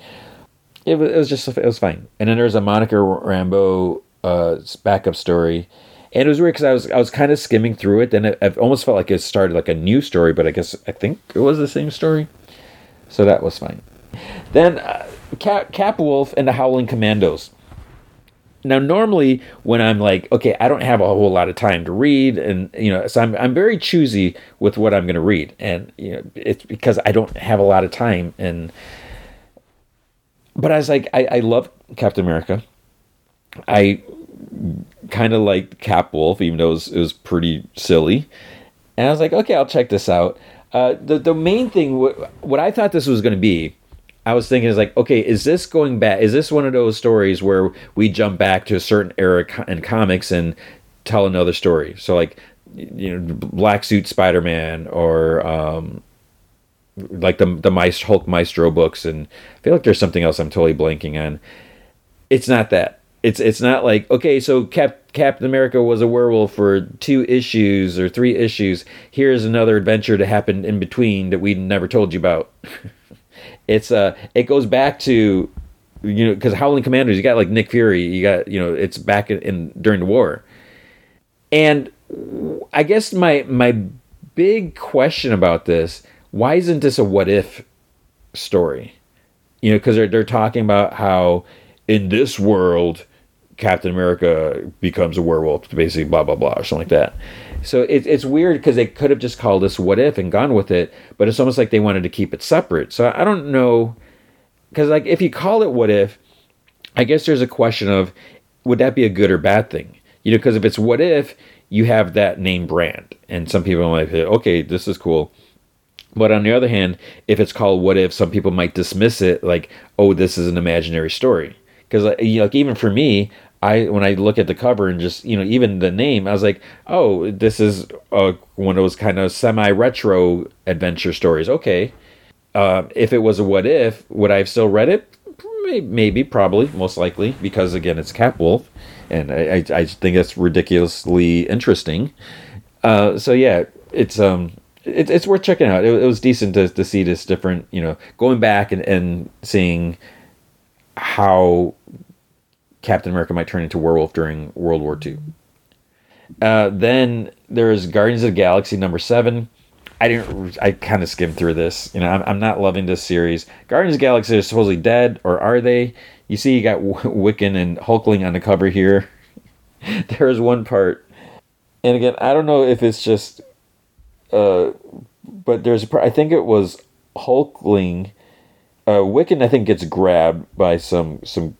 it was, it was just it was fine. And then there's a Monica Rambeau uh, backup story, and it was weird because I was I was kind of skimming through it, then it, it, almost felt like it started like a new story, but I guess I think it was the same story, so that was fine. Then uh, Cap, Cap Wolf and the Howling Commandos. Now, normally when I'm like, okay, I don't have a whole lot of time to read, and you know, so I'm I'm very choosy with what I'm going to read, and you know, it's because I don't have a lot of time. And but I was like, I, I love Captain America. I kind of like Cap Wolf, even though it was, it was pretty silly. And I was like, okay, I'll check this out. Uh, the the main thing, what, what I thought this was going to be, I was thinking is like, okay, is this going back? Is this one of those stories where we jump back to a certain era in comics and tell another story? So like, you know, Black Suit Spider Man or um, like the the Maestro, Hulk Maestro books, and I feel like there's something else I'm totally blanking on. It's not that. It's it's not like okay, so Cap Captain America was a werewolf for two issues or three issues. Here's another adventure to happen in between that we never told you about. <laughs> it's uh it goes back to you know because Howling Commandos you got like Nick Fury you got you know it's back in, in during the war. And I guess my my big question about this why isn't this a what if story? You know because they're, they're talking about how in this world Captain America becomes a werewolf basically blah blah blah or something like that so it, it's weird because they could have just called this "What If" and gone with it, but it's almost like they wanted to keep it separate. So I don't know because like if you call it "What If," I guess there's a question of would that be a good or bad thing? You know, because if it's "What If," you have that name brand, and some people might say, "Okay, this is cool." But on the other hand, if it's called "What If," some people might dismiss it like, "Oh, this is an imaginary story." Because like, you know, like even for me, I when I look at the cover and just you know even the name, I was like, oh, this is uh, one of those kind of semi-retro adventure stories. Okay, uh, if it was a what if, would I have still read it? Maybe, probably, most likely, because again, it's Cap Wolf, and I, I, I think that's ridiculously interesting. Uh, so yeah, it's um, it, it's worth checking out. It, it was decent to, to see this different, you know, going back and, and seeing how Captain America might turn into werewolf during World War II. Uh, then there's Guardians of the Galaxy number seven. I didn't. I kind of skimmed through this. You know, I'm, I'm, not loving this series. Guardians of the Galaxy is supposedly dead, or are they? You see, you got Wiccan and Hulkling on the cover here. <laughs> There's one part, and again, I don't know if it's just, uh, but there's. A, I think it was Hulkling. Uh, Wiccan, I think, gets grabbed by some some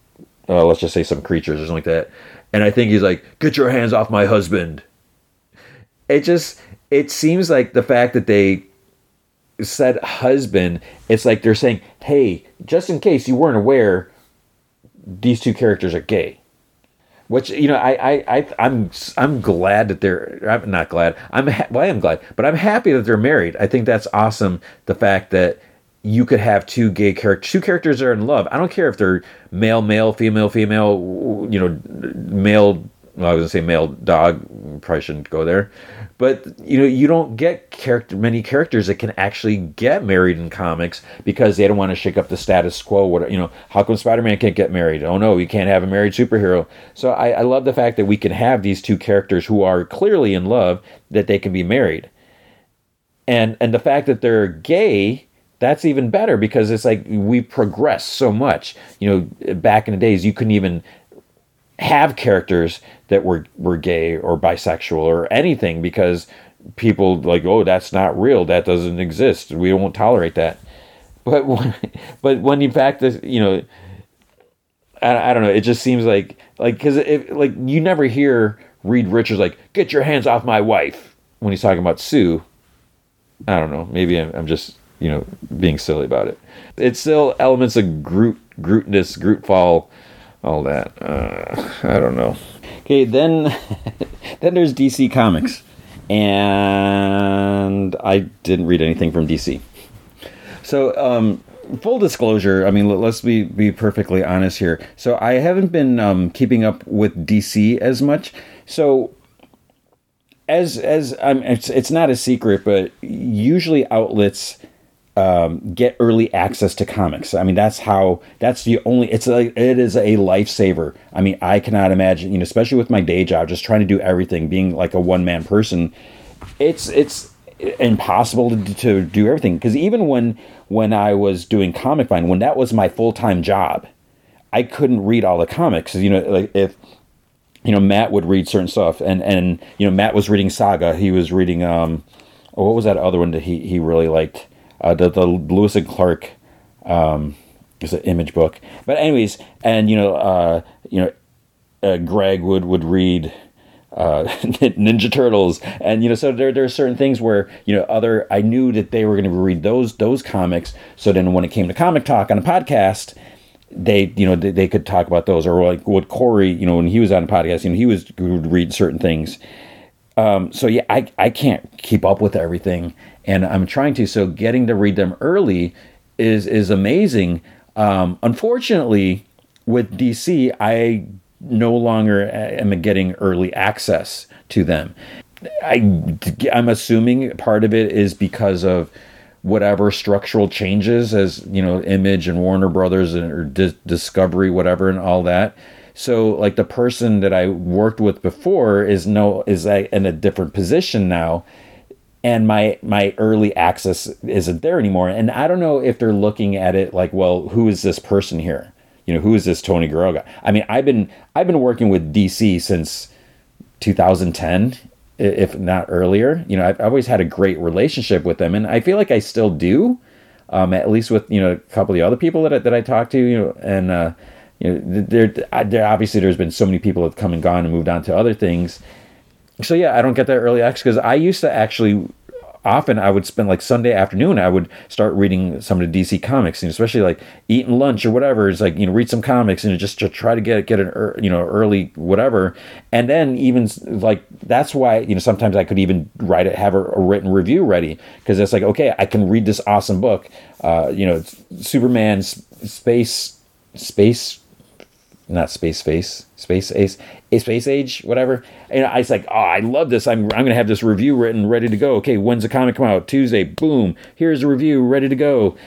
uh, let's just say some creatures or something like that. And I think he's like, "Get your hands off my husband." It just it seems like the fact that they said husband, it's like they're saying, hey, just in case you weren't aware, these two characters are gay. Which you know, I, I, I, I'm, I'm glad that they're. I'm not glad. I'm, ha- well, I am glad, but I'm happy that they're married. I think that's awesome. The fact that you could have two gay characters, two characters that are in love. I don't care if they're male, male, female, female. You know, male. Well, I was gonna say male dog. Probably shouldn't go there but you know you don't get character many characters that can actually get married in comics because they don't want to shake up the status quo what you know how come spider-man can't get married oh no you can't have a married superhero so I, I love the fact that we can have these two characters who are clearly in love that they can be married and and the fact that they're gay that's even better because it's like we progress so much. You know back in the days you couldn't even have characters that were were gay or bisexual or anything because people like oh that's not real. That doesn't exist. We won't tolerate that. But <laughs> when, but when in fact you know I, I don't know. It just seems like like because like you never hear Reed Richards like get your hands off my wife when he's talking about Sue. I don't know. Maybe I'm, I'm just you know being silly about it it's still elements of Groot Grootness Grootfall all that uh, I don't know Okay, then <laughs> then there's DC Comics, and I didn't read anything from DC. So, um, full disclosure, I mean, let's be be perfectly honest here. So, I haven't been um, keeping up with DC as much. So, as as um, it's it's not a secret, but usually outlets um, get early access to comics. I mean, that's how. That's the only. It's like it is a lifesaver. I mean, I cannot imagine. You know, especially with my day job, just trying to do everything, being like a one man person. It's it's impossible to, to do everything because even when when I was doing Comic Vine, when that was my full time job, I couldn't read all the comics. You know, like if you know Matt would read certain stuff, and and you know Matt was reading Saga. He was reading um, what was that other one that he he really liked? Uh, the the Lewis and Clark um, is an image book. But anyways, and you know, uh, you know, uh, Greg would would read uh, <laughs> Ninja Turtles, and you know, so there there are certain things where you know other I knew that they were going to read those those comics. So then when it came to comic talk on a podcast. They, you know, they, they could talk about those, or like what Corey, you know, when he was on a podcast, you know, he was would read certain things. Um, so yeah, I I can't keep up with everything, and I'm trying to. So getting to read them early is is amazing. Um, unfortunately, with DC, I no longer am getting early access to them. I, I'm assuming part of it is because of whatever structural changes, as you know, Image and Warner Brothers and or Discovery, whatever, and all that. So, like the person that I worked with before is no is in a different position now, and my my early access isn't there anymore. And i don't know if they're looking at it like well who is this person here? You know who is this tony guerrero guy? I mean i've been i've been working with dc since 2010 if not earlier. You know i've, always had a great relationship with them and i feel like i still do um, at least with you know a couple of the other people that I, that I talked to you know and uh, you know there, there obviously there's been so many people that have come and gone and moved on to other things so yeah, I don't get that early access because I used to actually often I would spend like Sunday afternoon I would start reading some of the DC comics and especially like eating lunch or whatever it's like you know read some comics and just to try to get get an you know early whatever. And then even like that's why you know sometimes I could even write it have a, a written review ready because it's like okay I can read this awesome book uh, you know Superman's space space not space face, space ace, a space age, whatever. And I was like, oh, I love this. I'm I'm gonna have this review written, ready to go. Okay, when's the comic come out? Tuesday. Boom. Here's the review, ready to go.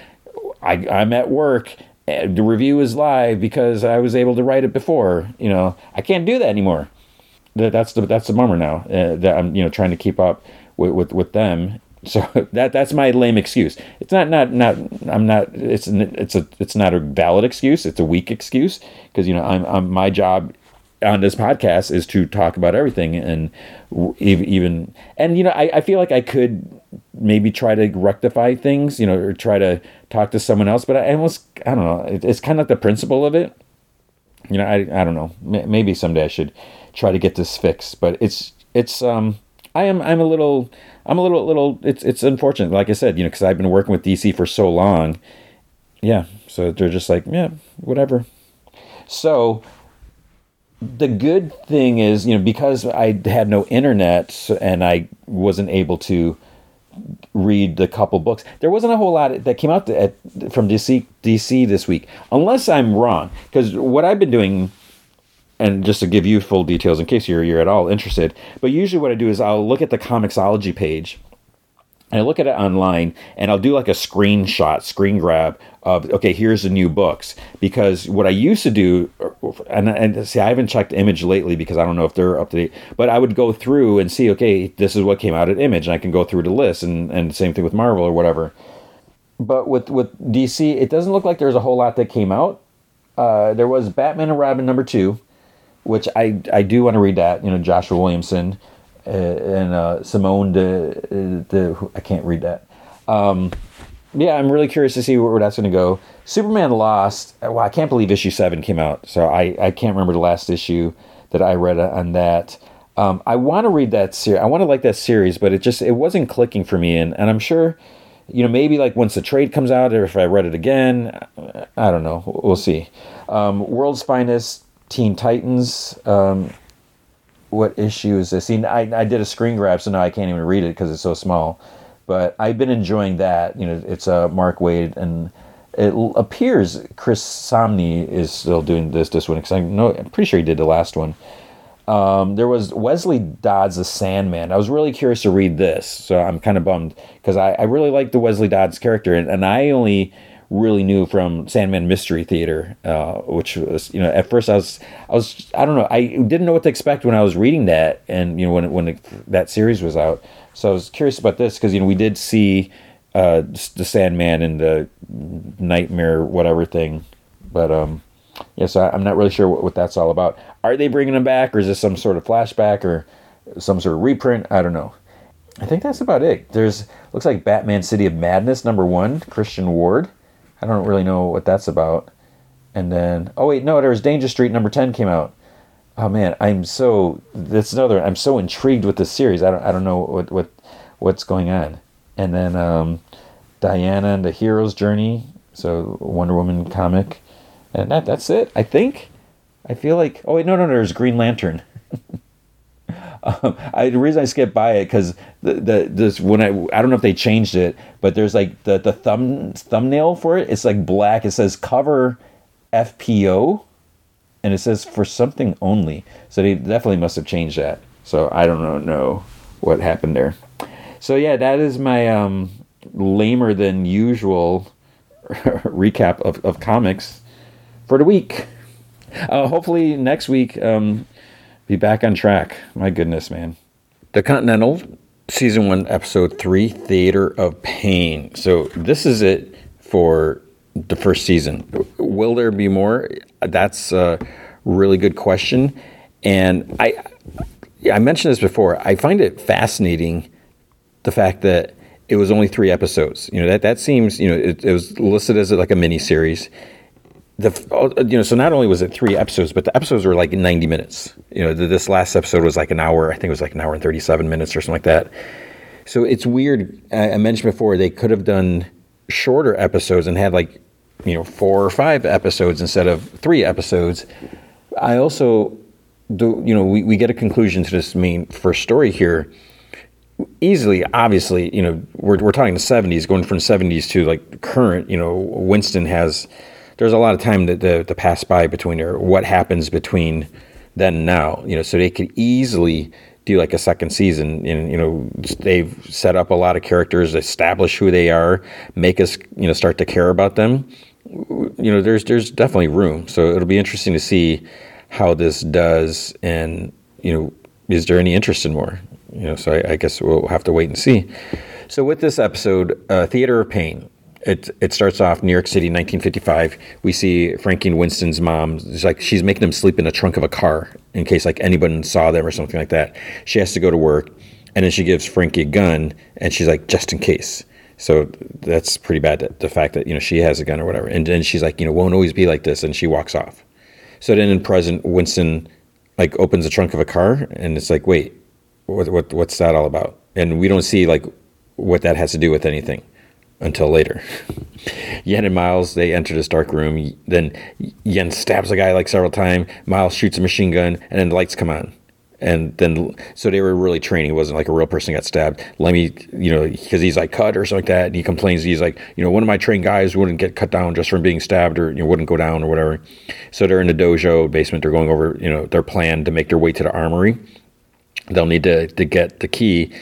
I I'm at work. The review is live because I was able to write it before. You know, I can't do that anymore. That's the that's the bummer now. Uh, that I'm you know trying to keep up with with, with them so <laughs> that that's my lame excuse. It's not not not I'm not it's it's a it's not a valid excuse. It's a weak excuse because you know I'm, I'm my job on this podcast is to talk about everything and even and you know I, I feel like I could maybe try to rectify things you know or try to talk to someone else but I almost I don't know it's kind of like the principle of it you know I I don't know maybe someday I should try to get this fixed but it's it's um I am. I'm a little. I'm a little. Little. It's. It's unfortunate. Like I said, you know, because I've been working with DC for so long. Yeah. So they're just like, yeah, whatever. So the good thing is, you know, because I had no internet and I wasn't able to read the couple books. There wasn't a whole lot that came out at, from DC DC this week, unless I'm wrong. Because what I've been doing, and just to give you full details in case you're you're at all interested, but usually what I do is I'll look at the Comixology page I look at it online and I'll do like a screenshot, screen grab of, okay, here's the new books. Because what I used to do, and, and see, I haven't checked Image lately because I don't know if they're up to date, but I would go through and see, okay, this is what came out at Image, and I can go through the list, and, and same thing with Marvel or whatever. But with, with DC, it doesn't look like there's a whole lot that came out. Uh, there was Batman and Robin number two, which I, I do want to read that, you know, Joshua Williamson uh, and uh, Simone de, de, I can't read that. Um, yeah, I'm really curious to see where, where that's going to go. Superman Lost. Well, I can't believe issue seven came out, so I, I can't remember the last issue that I read on that. Um, I want to read that series. I want to like that series, but it just it wasn't clicking for me, and and I'm sure, you know, maybe like once the trade comes out, or if I read it again, I don't know. We'll see. Um, World's Finest Teen Titans. Um, what issue is this? See, I, I did a screen grab, so now I can't even read it because it's so small. But I've been enjoying that. You know, it's uh, Mark Waid, and it appears Chris Samnee is still doing this this one because I know I'm pretty sure he did the last one. Um, there was Wesley Dodds, the Sandman. I was really curious to read this, so I'm kind of bummed because I, I really like the Wesley Dodds character, and, and I only really knew from Sandman Mystery Theater, uh, which was you know at first I was I was I don't know I didn't know what to expect when I was reading that and you know when when that series was out, so I was curious about this because you know we did see uh, the Sandman and the nightmare whatever thing, but um yeah so I, am not really sure what, what that's all about. Are they bringing him back or is this some sort of flashback or some sort of reprint? I don't know. I think that's about it. There's looks like Batman City of Madness number one, Christian Ward. I don't really know what that's about. And then, oh wait, no, there was Danger Street number ten came out. Oh man, I'm so that's another. I'm so intrigued with this series. I don't I don't know what what what's going on. And then um, Diana and the Hero's Journey, so Wonder Woman comic, and that that's it. I think. I feel like oh wait no no, no there's Green Lantern. <laughs> Um, I, the reason I skipped by it because the, the this when I I don't know if they changed it, but there's like the the thumb thumbnail for it. It's like black. It says cover FPO, and it says for something only. So they definitely must have changed that. So I don't know, what happened there. So yeah, that is my um, lamer than usual <laughs> recap of, of comics for the week. Uh, hopefully next week um, be back on track. My goodness, man. The Continental, season one, episode three, Theater of Pain. So this is it for the first season. Will there be more? That's a really good question. And I, I mentioned this before. I find it fascinating the fact that it was only three episodes. You know that that seems you know it, it was listed as like a mini series the oh, you know so not only was it three episodes but the episodes were like 90 minutes. You know this last episode was like an hour i think it was like an hour and 37 minutes or something like that. So it's weird i mentioned before they could have done shorter episodes and had like you know four or five episodes instead of three episodes. I also do you know we, we get a conclusion to this main first story here. Easily obviously you know we're, we're talking the 70s going from 70s to like current you know winston has there's a lot of time to, to, to pass by between or what happens between then and now. You know, so they could easily do like a second season and you know they've set up a lot of characters establish who they are make us you know start to care about them. You know there's there's definitely room. So it'll be interesting to see how this does and you know is there any interest in more? You know so i, I guess we'll have to wait and see. So with this episode uh, theater of pain it it starts off New York City, 1955. We see Frankie and Winston's mom. It's like she's making them sleep in the trunk of a car in case like anyone saw them or something like that. She has to go to work, and then she gives Frankie a gun, and she's like, just in case. So that's pretty bad. The fact that you know she has a gun or whatever, and then she's like, you know, won't always be like this, and she walks off. So then in present, Winston like opens the trunk of a car, and it's like, wait, what, what what's that all about? And we don't see like what that has to do with anything until later. Yen and Miles they enter this dark room. Then Yen stabs the guy like several times. Miles shoots a machine gun, and then the lights come on. And then, so they were really training. It wasn't like a real person got stabbed. Lemmy, you know, because he's like cut or something like that. And he complains. He's like, you know, one of my trained guys wouldn't get cut down just from being stabbed or, you know, wouldn't go down or whatever. So they're in the dojo basement. They're going over, you know, their plan to make their way to the armory. They'll need to, to get the key.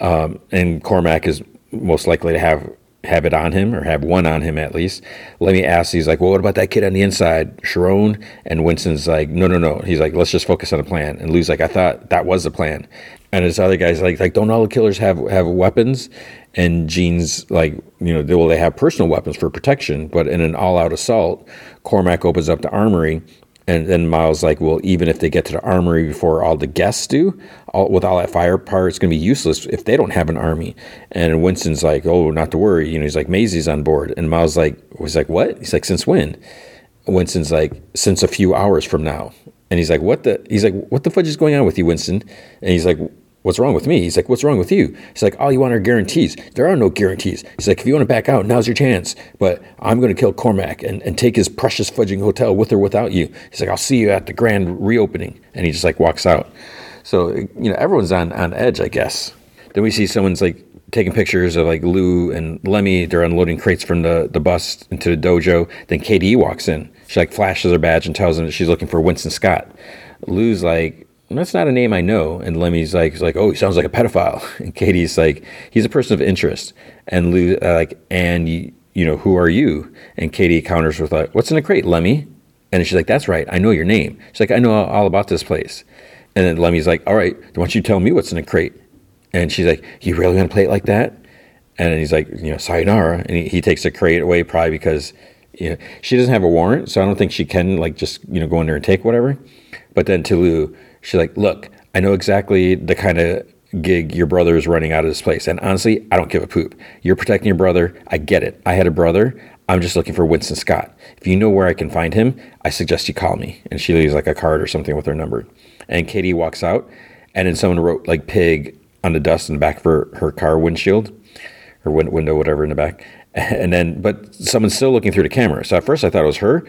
Um, and Cormac is most likely to have have it on him or have one on him at least. Let me ask. He's like, well, what about that kid on the inside, Charon? And Winston's like, no, no, no. He's like, let's just focus on the plan. And Lou's like, I thought that was the plan. And his other guys like, like, don't all the killers have have weapons? And Gene's like, you know, they, well, they have personal weapons for protection, but in an all-out assault, Cormac opens up the armory and then Miles like, well, even if they get to the armory before all the guests do, all, with all that firepower, it's going to be useless if they don't have an army. And Winston's like, oh, not to worry. You know, he's like, Mazie's on board. And Miles like, was like, what? He's like, since when? Winston's like, since a few hours from now. And he's like, what the? He's like, what the fudge is going on with you, Winston? And he's like, what's wrong with me? He's like, what's wrong with you? He's like, all you want are guarantees. There are no guarantees. He's like, if you want to back out, now's your chance. But I'm going to kill Cormac and, and take his precious fudging hotel with or without you. He's like, I'll see you at the grand reopening. And he just like walks out. So, you know, everyone's on, on edge, I guess. Then we see someone's like taking pictures of like Lou and Lemmy. They're unloading crates from the, the bus into the dojo. Then KD walks in. She like flashes her badge and tells him that she's looking for Winston Scott. Lou's like, that's not a name I know. And Lemmy's like, he's like, oh, he sounds like a pedophile. <laughs> And KD's like, he's a person of interest. And Lou, uh, like, and you, you know, who are you? And KD counters with like, what's in the crate, Lemmy? And she's like, that's right. I know your name. She's like, I know all about this place. And then Lemmy's like, all right, why don't you tell me what's in the crate? And she's like, you really want to play it like that? And he's like, you know, sayonara. And he, he takes the crate away probably because, you know, she doesn't have a warrant. So I don't think she can like just, you know, go in there and take whatever. But then to Lou, She's like, look, I know exactly the kind of gig your brother is running out of this place. And honestly, I don't give a poop. You're protecting your brother. I get it. I had a brother. I'm just looking for Winston Scott. If you know where I can find him, I suggest you call me. And she leaves like a card or something with her number. And KD walks out, and then someone wrote like pig on the dust in the back of her, her car windshield or win- window, whatever in the back. <laughs> And then, but someone's still looking through the camera. So at first I thought it was her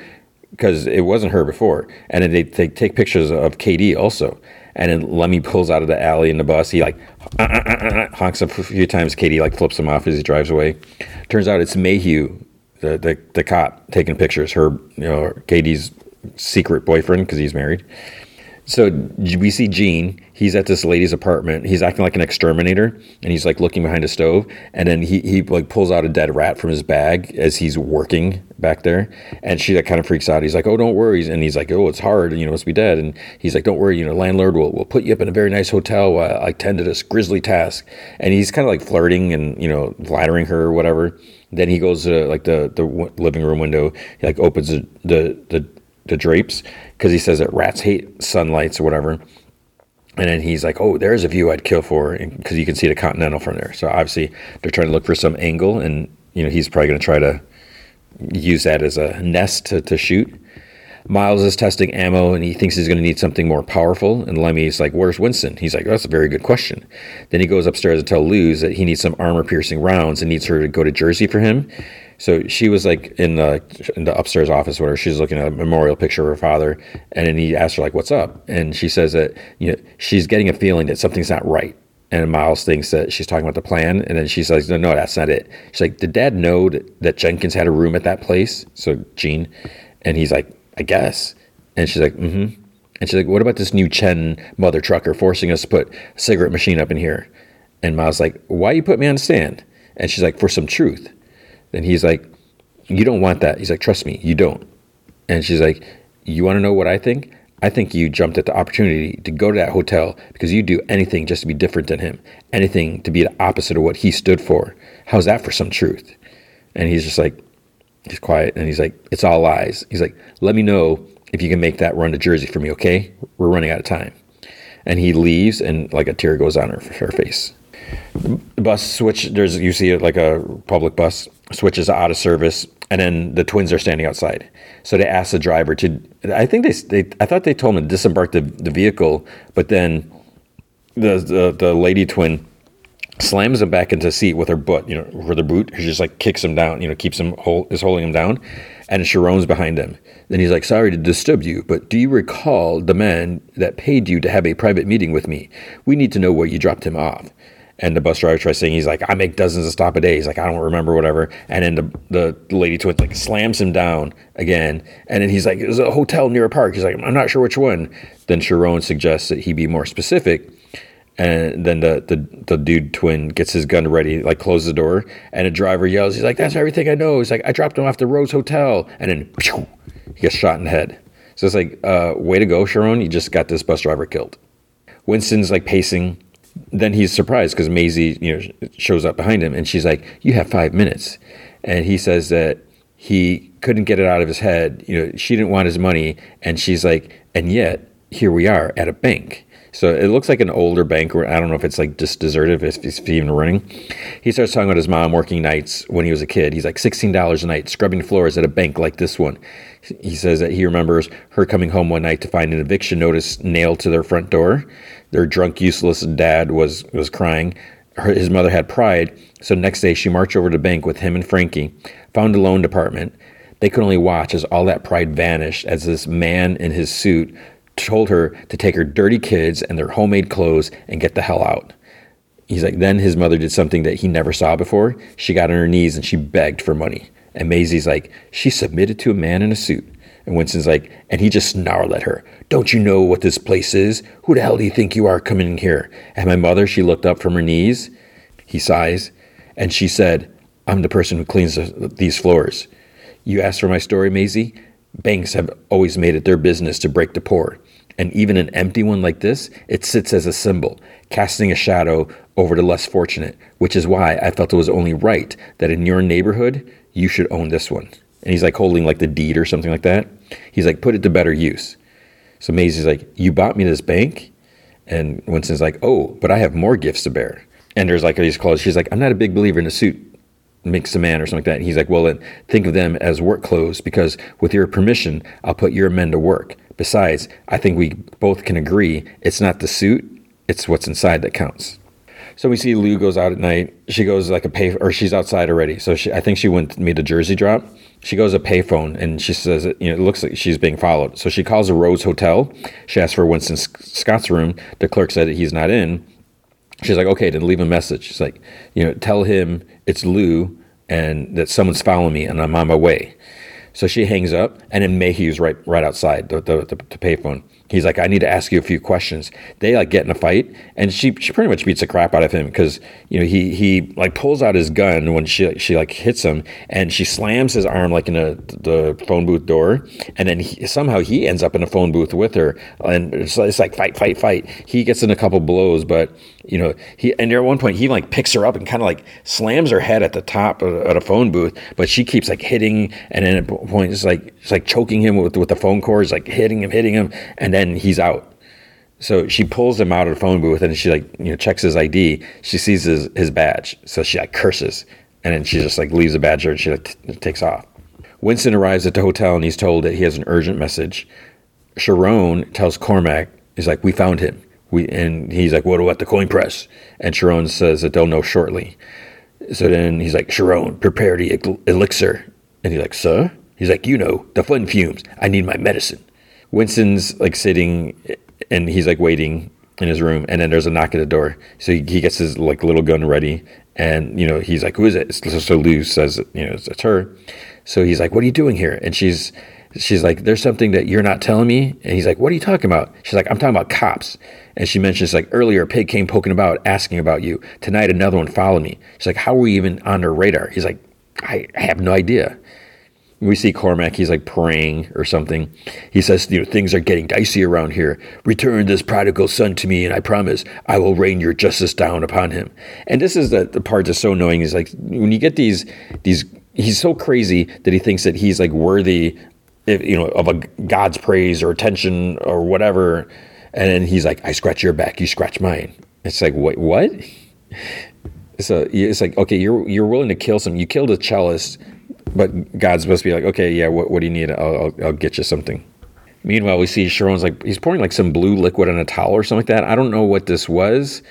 because it wasn't her before. And then they, they take pictures of KD also. And then Lemmy pulls out of the alley in the bus. He like uh, uh, uh, honks a few times. KD like flips him off as he drives away. Turns out it's Mayhew, the, the, the cop, taking pictures. Her, you know, KD's secret boyfriend because he's married. So we see Gene. He's at this lady's apartment. He's acting like an exterminator, and he's like looking behind a stove. And then he he like pulls out a dead rat from his bag as he's working back there. And she like kind of freaks out. He's like, "Oh, don't worry." And he's like, "Oh, it's hard. You know, must be dead." And he's like, "Don't worry. You know, landlord will will put you up in a very nice hotel while I tend to this grisly task." And he's kind of like flirting and you know flattering her or whatever. Then he goes to like the the living room window. He like opens the the the, the drapes because he says that rats hate sunlights or whatever. And then he's like, "Oh, there's a view I'd kill for," because you can see the Continental from there. So obviously they're trying to look for some angle, and you know he's probably going to try to use that as a nest to, to shoot. Miles is testing ammo and he thinks he's going to need something more powerful. And Lemmy's like, Where's Winston? He's like, That's a very good question. Then he goes upstairs to tell Luz that he needs some armor piercing rounds and needs her to go to Jersey for him. So she was like in the in the upstairs office where she's looking at a memorial picture of her father, and then he asked her like, "What's up?" And she says that you know she's getting a feeling that something's not right. And Miles thinks that she's talking about the plan, and then she says, "No, no, that's not it." She's like, "Did Dad know that, that Jenkins had a room at that place?" So Gene, and he's like, "I guess." And she's like, "Mm-hmm." And she's like, "What about this new Chen mother trucker forcing us to put a cigarette machine up in here?" And Miles like, "Why you put me on the stand?" And she's like, "For some truth." Then he's like, You don't want that. He's like, Trust me, you don't. And she's like, You want to know what I think? I think you jumped at the opportunity to go to that hotel because you'd do anything just to be different than him, anything to be the opposite of what he stood for. How's that for some truth? And he's just like, he's quiet and he's like, It's all lies. He's like, Let me know if you can make that run to Jersey for me, okay? We're running out of time. And he leaves and like a tear goes on her, her face. Bus switch, there's, you see it like a public bus switches out of service, and then the twins are standing outside. So they ask the driver to. I think they, they I thought they told him to disembark the, the vehicle, but then the, the the lady twin slams him back into the seat with her butt, you know, with her boot. She just like kicks him down, you know, keeps him hold, is holding him down, and Charon's behind him. Then he's like, "Sorry to disturb you, but do you recall the man that paid you to have a private meeting with me? We need to know where you dropped him off." And the bus driver tries saying, he's like, I make dozens of stop a day. He's like, I don't remember, whatever. And then the, the lady twin like slams him down again. And then he's like, there's a hotel near a park. He's like, I'm not sure which one. Then Charon suggests that he be more specific. And then the, the, the dude twin gets his gun ready, like closes the door, and a driver yells, he's like, That's everything I know. He's like, I dropped him off the Rose Hotel. And then he gets shot in the head. So it's like, uh, way to go, Charon. You just got this bus driver killed. Winston's like pacing then he's surprised because Mazie, you know, shows up behind him and she's like, "You have five minutes," and he says that he couldn't get it out of his head. You know, she didn't want his money, and she's like, "And yet here we are at a bank." So it looks like an older bank, or I don't know if it's like just deserted, if it's even running. He starts talking about his mom working nights when he was a kid. He's like $16 a night, scrubbing floors at a bank like this one. He says that he remembers her coming home one night to find an eviction notice nailed to their front door. Their drunk, useless dad was was crying. Her, his mother had pride, so next day she marched over to bank with him and Frankie, found a loan department. They could only watch as all that pride vanished as this man in his suit told her to take her dirty kids and their homemade clothes and get the hell out. He's like, then his mother did something that he never saw before. She got on her knees and she begged for money. And Mazie's like, she submitted to a man in a suit. And Winston's like, and he just snarled at her. Don't you know what this place is? Who the hell do you think you are coming in here? And my mother, she looked up from her knees. He sighs. And she said, I'm the person who cleans the, these floors. You asked for my story, Mazie? Banks have always made it their business to break the poor. And even an empty one like this, it sits as a symbol, casting a shadow over the less fortunate, which is why I felt it was only right that in your neighborhood, you should own this one. And he's like holding like the deed or something like that. He's like, put it to better use. So Mazie's like, you bought me this bank? And Winston's like, oh, but I have more gifts to bear. And there's like these clothes. She's like, I'm not a big believer in a suit makes a man or something like that. And he's like, well, then think of them as work clothes because with your permission, I'll put your men to work. Besides, I think we both can agree it's not the suit, it's what's inside that counts. So we see Lou goes out at night. She goes like a pay, or she's outside already. So she, I think she went to meet a Jersey drop. She goes a payphone and she says, you know, it looks like she's being followed. So she calls a Rose Hotel. She asks for Winston Scott's room. The clerk said that he's not in. She's like, okay, then leave a message. She's like, you know, tell him it's Lou and that someone's following me and I'm on my way. So she hangs up, and then Mayhew's right right outside the, the, the, the payphone. He's like, I need to ask you a few questions. They like get in a fight, and she she pretty much beats the crap out of him because you know he he like pulls out his gun when she she like hits him, and she slams his arm like in the the phone booth door, and then he, somehow he ends up in a phone booth with her, and it's, it's like fight fight fight. He gets in a couple blows, but you know he and at one point he like picks her up and kind of like slams her head at the top of, of a phone booth, but she keeps like hitting, and then at one point it's like it's like choking him with with the phone cords, like hitting him, hitting him, and then he's out. So she pulls him out of the phone booth and she like you know checks his ID. She sees his his badge, so she like curses, and then she just like leaves the badge and she like t- takes off. Winston arrives at the hotel and he's told that he has an urgent message. Charon tells Cormac, he's like, "We found him." We and he's like, "What about the coin press?" And Charon says that they'll know shortly. So then he's like, "Charon, prepare the elixir." And he's like, "Sir?" He's like, "You know, the fun fumes. I need my medicine." Winston's like sitting and he's like waiting in his room and then there's a knock at the door. So he, he gets his like little gun ready and you know he's like who is it? So, so lou says you know it's, it's her. So he's like what are you doing here? And she's she's like there's something that you're not telling me? And he's like what are you talking about? She's like i'm talking about cops. And she mentions like earlier a pig came poking about asking about you. Tonight another one followed me. She's like how were we even on their radar? He's like i, I have no idea we see Cormac, he's like praying or something. He says, you know, things are getting dicey around here. Return this prodigal son to me, and I promise I will rain your justice down upon him. And this is the, the part that's so annoying is like when you get these these he's so crazy that he thinks that he's like worthy you know of a God's praise or attention or whatever. And then he's like, I scratch your back, you scratch mine. It's like, wait, what? <laughs> So it's like, okay, you're you're willing to kill some. You killed a cellist but God's supposed to be like, okay, yeah, what, what do you need? I'll, I'll, I'll, get you something. Meanwhile, we see Charon's like he's pouring like some blue liquid on a towel or something like that. I don't know what this was.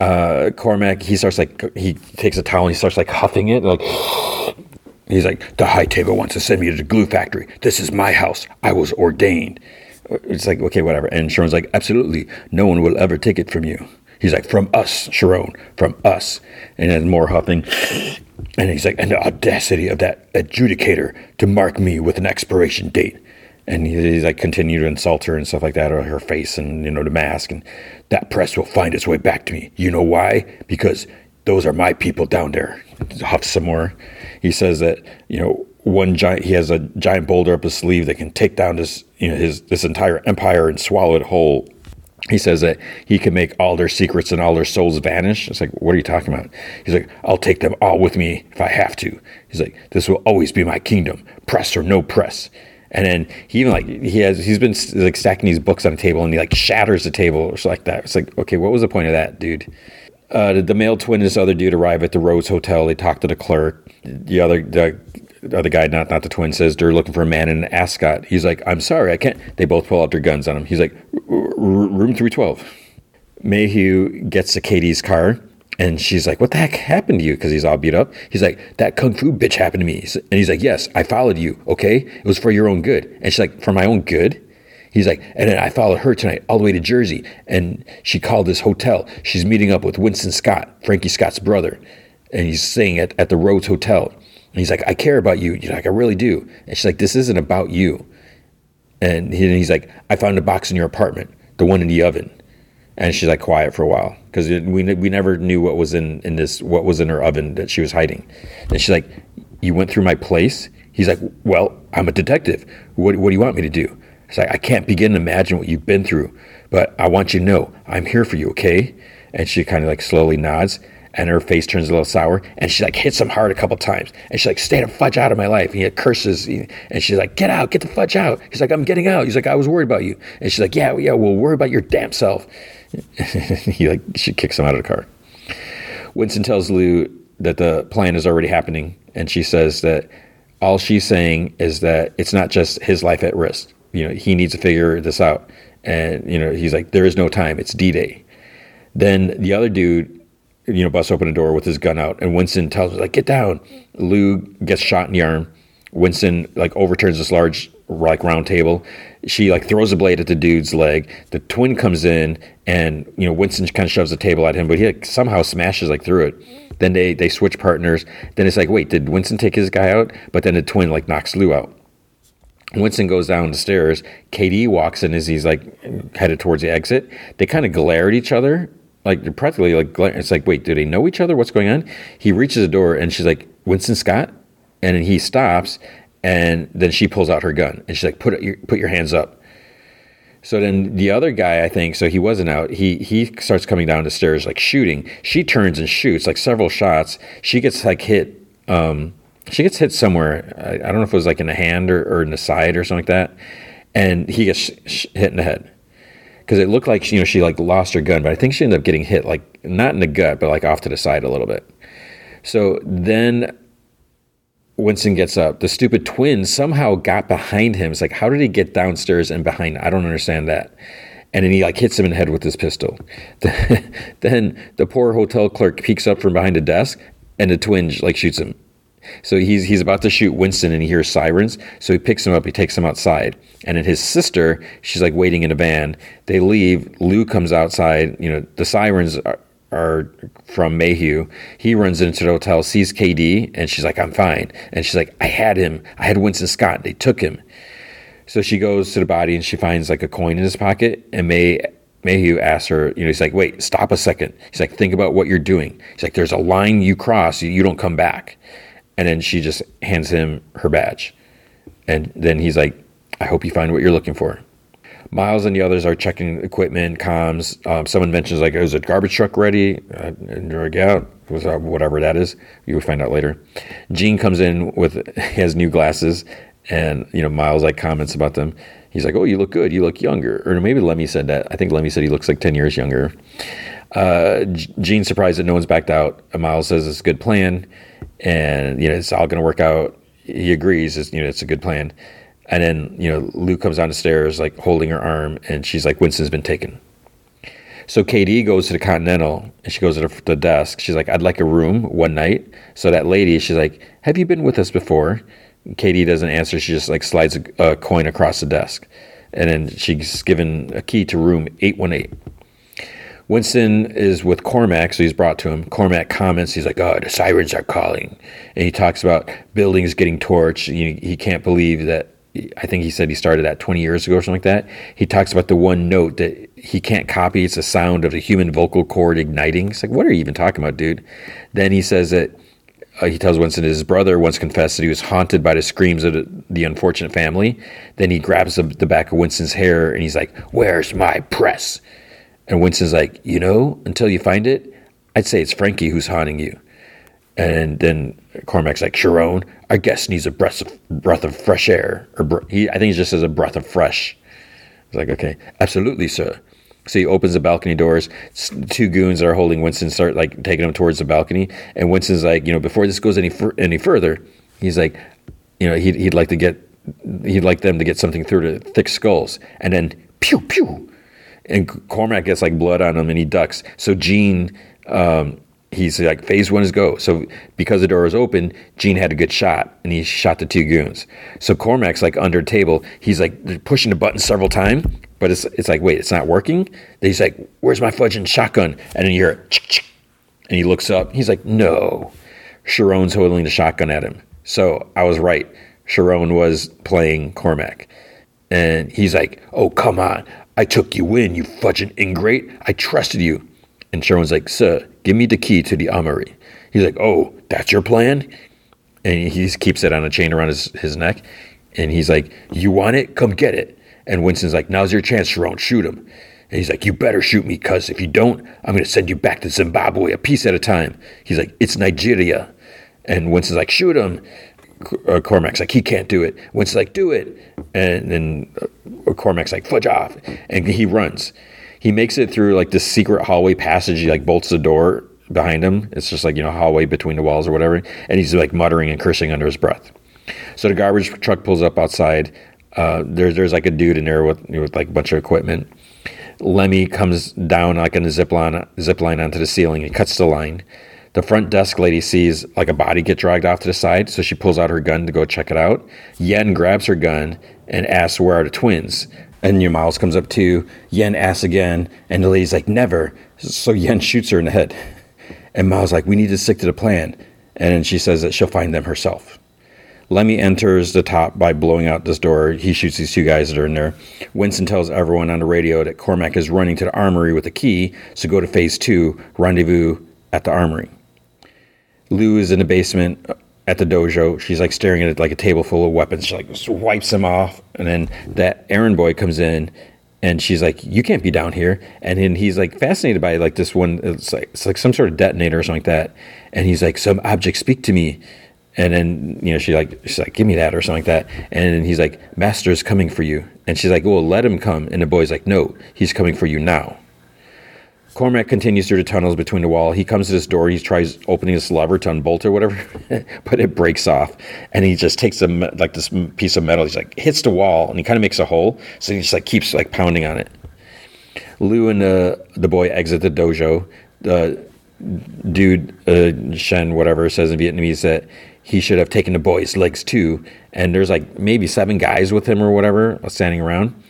Uh, Cormac he starts like he takes a towel and he starts like huffing it like <gasps> he's like the high table wants to send me to the glue factory. This is my house. I was ordained. It's like okay, whatever. And Charon's like absolutely no one will ever take it from you. He's like from us, Charon, from us. And then more huffing. And he's like, and the audacity of that adjudicator to mark me with an expiration date. And he's like continue to insult her and stuff like that or her face and you know the mask. And that press will find its way back to me. You know why? Because those are my people down there. Huff some more. He says that you know one giant he has a giant boulder up his sleeve that can take down this you know his this entire empire and swallow it whole he says that he can make all their secrets and all their souls vanish. It's like, what are you talking about? He's like, I'll take them all with me if I have to. He's like, this will always be my kingdom, press or no press. And then he even like he has he's been like stacking these books on a table and he like shatters the table or something like that. It's like okay, what was the point of that, dude? Uh, the, male twin and this other dude arrive at the Rose Hotel. They talk to the clerk. The other the, the other guy, not not the twin, says they're looking for a man in an ascot. He's like, I'm sorry, I can't. They both pull out their guns on him. He's like, room three twelve. Mayhew gets to KD's car and she's like, "What the heck happened to you?" Because he's all beat up. He's like, "That kung fu bitch happened to me." And he's like, "Yes, I followed you. Okay, it was for your own good." And she's like, "For my own good." He's like, and then I followed her tonight all the way to Jersey, and she called this hotel. She's meeting up with Winston Scott, Frankie Scott's brother, and he's staying at, at the Rhodes Hotel. And he's like, I care about you. You're like, I really do. And she's like, this isn't about you. And, and he's like, I found a box in your apartment, the one in the oven and she's like quiet for a while because we we never knew what was in in this what was in her oven that she was hiding. And she's like, "You went through my place." He's like, "Well, I'm a detective. What what do you want me to do?" It's like I can't begin to imagine what you've been through, but I want you to know I'm here for you. Okay? And she kind of like slowly nods. And her face turns a little sour, and she like hits him hard a couple times, and she's like, "Stay the fudge out of my life!" And he curses, and she's like, "Get out, get the fudge out!" He's like, "I'm getting out." He's like, "I was worried about you," and she's like, "Yeah, yeah, we'll worry about your damn self." <laughs> he like she kicks him out of the car. Winston tells Lou that the plan is already happening, and she says that all she's saying is that it's not just his life at risk. You know, he needs to figure this out. And you know, he's like, there is no time. It's D-Day. Then the other dude, you know, busts open a door with his gun out, and Winston tells him like, get down. Lou gets shot in the arm. Winston like overturns this large like round table. She like throws a blade at the dude's leg. The twin comes in and you know Winston kind of shoves the table at him, but he like, somehow smashes like through it. Then they they switch partners. Then it's like, wait, did Winston take his guy out? But then the twin like knocks Lou out. Winston goes down the stairs. KD walks in as he's like headed towards the exit. They kind of glare at each other, like practically like. It's like, wait, do they know each other? What's going on? He reaches the door and she's like, Winston Scott, and he stops and then she pulls out her gun and she's like, "Put your put your hands up." So then the other guy, I think, so he wasn't out. He he starts coming down the stairs like shooting. She turns and shoots like several shots. She gets like hit. Um, she gets hit somewhere. I, I, don't know if it was like in the hand or, or in the side or something like that. And he gets sh- sh- hit in the head because it looked like you know she like lost her gun, but I think she ended up getting hit like not in the gut, but like off to the side a little bit. So then Winston gets up. The stupid twin somehow got behind him. It's like, how did he get downstairs and behind? I don't understand that. And then he like hits him in the head with his pistol. <laughs> then the poor hotel clerk peeks up from behind a desk, and the twin like shoots him. So he's he's about to shoot Winston, and he hears sirens. So he picks him up. He takes him outside, and then his sister, she's like waiting in a van. They leave. Lou comes outside. You know the sirens are, are from Mayhew. He runs into the hotel, sees KD, and she's like, I'm fine. And she's like, I had him. I had Winston Scott. They took him. So she goes to the body and she finds like a coin in his pocket. And May Mayhew asks her, you know, he's like, wait, stop a second. He's like, think about what you're doing. He's like, there's a line you cross, you don't come back. And then she just hands him her badge. And then he's like, I hope you find what you're looking for. Miles and the others are checking equipment, comms. Um, someone mentions like, "Is a garbage truck ready?" Uh, and they're like, "Yeah." Whatever that is, you will find out later. Gene comes in with <laughs> he has new glasses, and you know Miles like comments about them. He's like, "Oh, you look good. You look younger." Or maybe Lemmy said that. I think Lemmy said he looks like ten years younger. Uh, Gene's surprised that no one's backed out. Miles says it's a good plan, and you know it's all going to work out. He agrees. It's, you know it's a good plan. And then, you know, Lou comes down the stairs, like holding her arm, and she's like, Winston's been taken. So KD goes to the Continental and she goes to the, the desk. She's like, I'd like a room one night. So that lady, she's like, Have you been with us before? KD doesn't answer. She just like slides a, a coin across the desk. And then she's given a key to room 818. Winston is with Cormac, so he's brought to him. Cormac comments, he's like, "Oh, the sirens are calling," and he talks about buildings getting torched. He, he can't believe that. I think he said he started that 20 years ago or something like that. He talks about the one note that he can't copy. It's the sound of the human vocal cord igniting. It's like, what are you even talking about, dude? Then he says that uh, he tells Winston his brother once confessed that he was haunted by the screams of the, the unfortunate family. Then he grabs the, the back of Winston's hair and he's like, "Where's my press?" And Winston's like, you know, until you find it, I'd say it's Frankie who's haunting you. And then Cormac's like, Charon, our guest needs a breath of, breath of fresh air. Or he, I think he just says a breath of fresh. It's like, okay, absolutely, sir. So he opens the balcony doors. Two goons that are holding Winston start like taking him towards the balcony, and Winston's like, you know, before this goes any any further, he's like, you know, he'd, he'd like to get, he'd like them to get something through the thick skulls, and then pew pew, and Cormac gets like blood on him and he ducks. So Gene, um, he's like phase one is go. So because the door was open, Gene had a good shot and he shot the two goons. So Cormac's like under table. He's like pushing the button several times, but it's it's like wait, it's not working. Then he's like, "Where's my fudging shotgun?" And then you hear, it, and he looks up. He's like, "No." Charon's holding the shotgun at him. So I was right. Charon was playing Cormac. And he's like, Oh, come on. I took you in, you fudging ingrate. I trusted you. And Charon's like, Sir, give me the key to the armory. He's like, Oh, that's your plan? And he keeps it on a chain around his, his neck. And he's like, You want it? Come get it. And Winston's like, Now's your chance, Charon. Shoot him. And he's like, You better shoot me, cuz if you don't, I'm going to send you back to Zimbabwe a piece at a time. He's like, It's Nigeria. And Winston's like, Shoot him uh, Cormac's like, he can't do it. Winston's like, do it. And then uh, Cormac's like, fudge off. And he runs. He makes it through like this secret hallway passage. He like bolts the door behind him. It's just like, you know, hallway between the walls or whatever. And he's like muttering and cursing under his breath. So the garbage truck pulls up outside. Uh, there's there's like a dude in there with, with like a bunch of equipment. Lemmy comes down like on a zip line, zip line onto the ceiling. He cuts the line. The front desk lady sees like a body get dragged off to the side, so she pulls out her gun to go check it out. Yen grabs her gun and asks, Where are the twins? And your Miles comes up too. Yen asks again, and the lady's like, Never. So Yen shoots her in the head. And Miles like, We need to stick to the plan. And she says that she'll find them herself. Lemmy enters the top by blowing out this door. He shoots these two guys that are in there. Winston tells everyone on the radio that Cormac is running to the armory with a key, so go to phase two, rendezvous at the armory. Lou is in the basement at the dojo. She's like staring at it like a table full of weapons. She like wipes them off, and then that errand boy comes in, and she's like, "You can't be down here." And then he's like fascinated by like this one. It's like it's like some sort of detonator or something like that. And he's like, "Some object speak to me." And then you know she like she's like, "Give me that" or something like that. And he's like, "Master's coming for you." And she's like, "Well, let him come." And the boy's like, "No, he's coming for you now." Cormac continues through the tunnels between the wall. He comes to this door. He tries opening this lever to unbolt or whatever, <laughs> but it breaks off. And he just takes a like this piece of metal. He's like hits the wall, and he kind of makes a hole. So he just like keeps like pounding on it. Lou and the the boy exit the dojo. The dude uh, Shen whatever says in Vietnamese that he should have taken the boy's legs too. And there's like maybe seven guys with him or whatever standing around.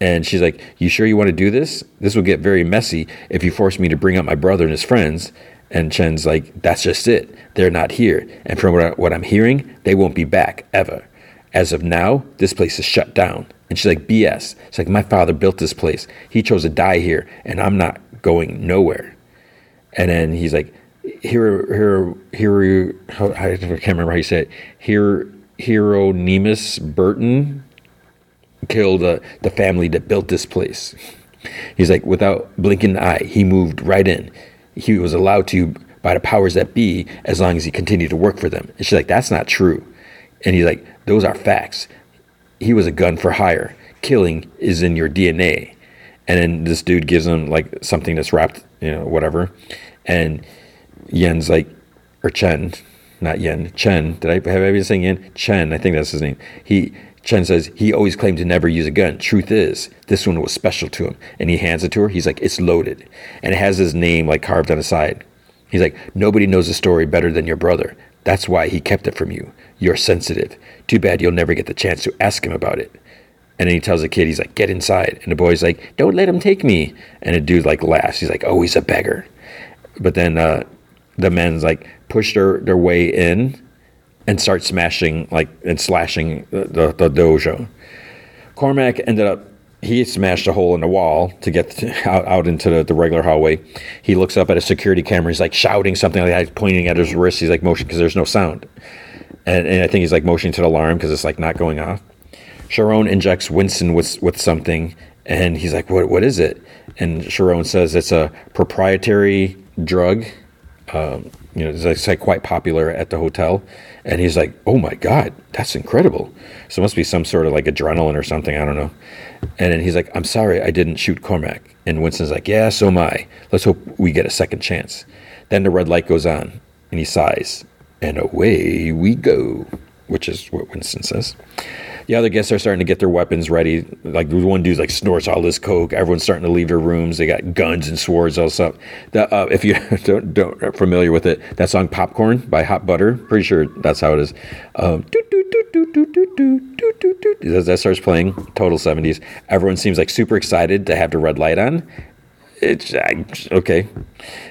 And she's like, You sure you want to do this? This will get very messy if you force me to bring up my brother and his friends. And Chen's like, That's just it. They're not here. And from what, I, am hearing, they won't be back ever. As of now, this place is shut down. And she's like, BS. It's like, My father built this place. He chose to die here, and I'm not going nowhere. And then he's like, Hero, Hero, Hero, I can't remember how he said it. Hero, Hieronymus Burton kill the, the family that built this place. He's like, without blinking an eye, he moved right in. He was allowed to by the powers that be as long as he continued to work for them. And she's like, that's not true. And he's like, those are facts. He was a gun for hire. Killing is in your DNA. And then this dude gives him like something that's wrapped, you know, whatever. And Yen's like, or Chen, not Yen, Chen. Did I have I been saying Yen? Chen, I think that's his name. He Chen says he always claimed to never use a gun. Truth is, this one was special to him. And he hands it to her. He's like, it's loaded. And it has his name like carved on the side. He's like, nobody knows the story better than your brother. That's why he kept it from you. You're sensitive. Too bad you'll never get the chance to ask him about it. And then he tells the kid, he's like, get inside. And the boy's like, don't let him take me. And the dude like laughs. He's like, oh, he's a beggar. But then uh, the men's like push their, their way in and start smashing like and slashing the, the, the dojo. Cormac ended up he smashed a hole in the wall to get out, out into the, the, regular hallway. He looks up at a security camera. He's like shouting something like that, he's pointing at his wrist. He's like motion because there's no sound. And, and, I think he's like motioning to the alarm because it's like not going off. Charon injects Winston with, with something and he's like, what, what is it? And Charon says it's a proprietary drug. Um, you know, it's like quite popular at the hotel. And he's like, oh my God, that's incredible. So it must be some sort of like adrenaline or something. I don't know. And then he's like, I'm sorry, I didn't shoot Cormac. And Winston's like, yeah, so am I. Let's hope we get a second chance. Then the red light goes on and he sighs. And away we go, which is what Winston says the other guests are starting to get their weapons ready. Like one dude like snorts all this coke. Everyone's starting to leave their rooms. They got guns and swords, all stuff. The, uh, if you don't, don't are familiar with it, that song "Popcorn" by Hot Butter. Pretty sure that's how it is. Um, as that starts playing, total seventies. Everyone seems like super excited to have the red light on it's okay.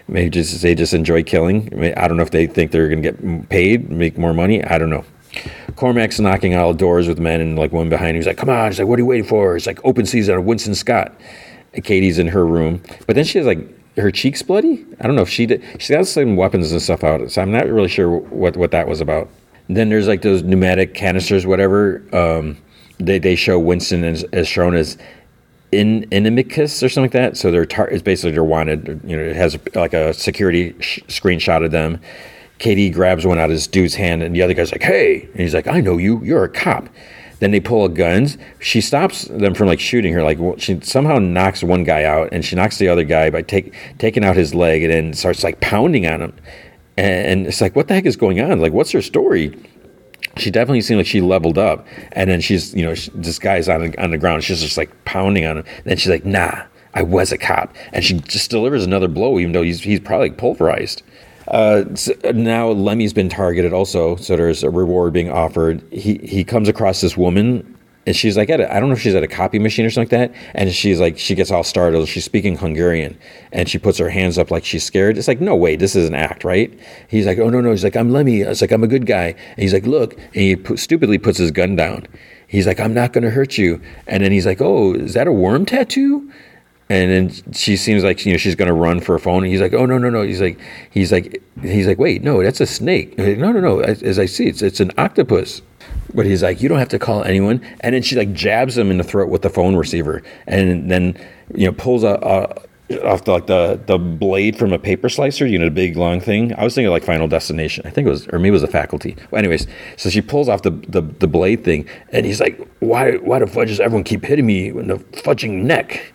Maybe just they just enjoy killing. I don't know if they think they're going to get paid, make more money. I don't know. Cormac's knocking out doors with men, and like one behind him, he's like, "Come on!" She's like, "What are you waiting for?" It's like open season on Winston Scott. And KD's in her room, but then she has like her cheeks bloody. I don't know if she did. She got some weapons and stuff out, so I'm not really sure what what that was about. then there's like those pneumatic canisters, whatever. Um, they they show Winston as, as shown as in inimicus or something like that. So they're tar- it's basically they're wanted. You know, it has like a security sh- screenshot of them KD grabs one out of this dude's hand, and the other guy's like, "Hey!" And he's like, "I know you. You're a cop." Then they pull guns. She stops them from like shooting her. Like she somehow knocks one guy out, and she knocks the other guy by take, taking out his leg, and then starts like pounding on him. And it's like, what the heck is going on? Like, what's her story? She definitely seemed like she leveled up, and then she's, you know, she, this guy's on on the ground. She's just like pounding on him. And then she's like, "Nah, I was a cop," and she just delivers another blow, even though he's he's probably pulverized. Uh, now Lemmy's been targeted also, so there's a reward being offered. He he comes across this woman, and she's like at a, I don't know if she's at a copy machine or something like that, and she's like she gets all startled. She's speaking Hungarian, and she puts her hands up like she's scared. It's like no way, this is an act, right? He's like oh no no, he's like I'm Lemmy. It's like I'm a good guy, and he's like look, and he stupidly puts his gun down. He's like I'm not to hurt you, and then he's like oh is that a worm tattoo? And then she seems like you know she's going to run for a phone and he's like oh no no no he's like he's like he's like wait no that's a snake like, no no no as, i see it's it's an octopus but he's like you don't have to call anyone and then she like jabs him in the throat with the phone receiver and then you know pulls a, a off the, like the the blade from a paper slicer, you know, the big long thing. I was thinking like Final Destination. I think it was, or maybe it was a faculty. But anyways, so she pulls off the, the the blade thing, and he's like, "Why why the fudge does everyone keep hitting me in the fudging neck?"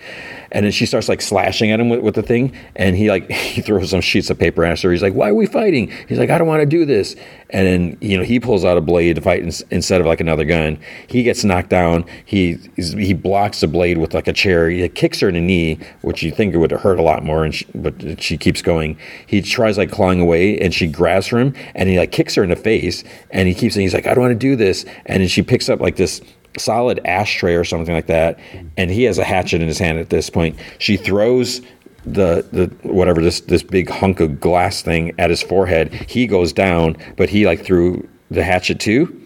And then she starts like slashing at him with, with the thing. And he like <laughs> he throws some sheets of paper at her. He's like why are we fighting? He's like i don't want to do this. And then you know he pulls out a blade to fight in, instead of like another gun. He gets knocked down. He he blocks the blade with like a chair. He kicks her in the knee which you think it would hurt a lot more and she, but she keeps going. He tries like clawing away and she grabs for him and he like kicks her in the face and he keeps saying he's like i don't want to do this. And then she picks up like this solid ashtray or something like that, and he has a hatchet in his hand at this point. She throws the the whatever this this big hunk of glass thing at his forehead. He goes down, but he like threw the hatchet too.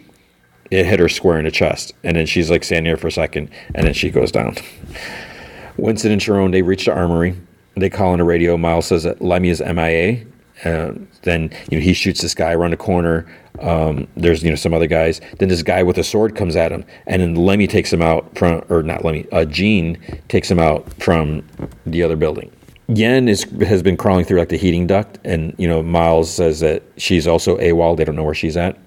It hit her square in the chest, and then she's like standing there for a second, and then she goes down. Winston and Charon they reach the armory. They call on the radio. Miles says that Lemmy is MIA. Uh, then you know he shoots this guy around the corner. Um, there's you know some other guys. Then this guy with a sword comes at him, and then Lemmy takes him out from, or not Lemmy, uh, Gene takes him out from the other building. Yen is has been crawling through like the heating duct, and you know Miles says that she's also AWOL. They don't know where she's at.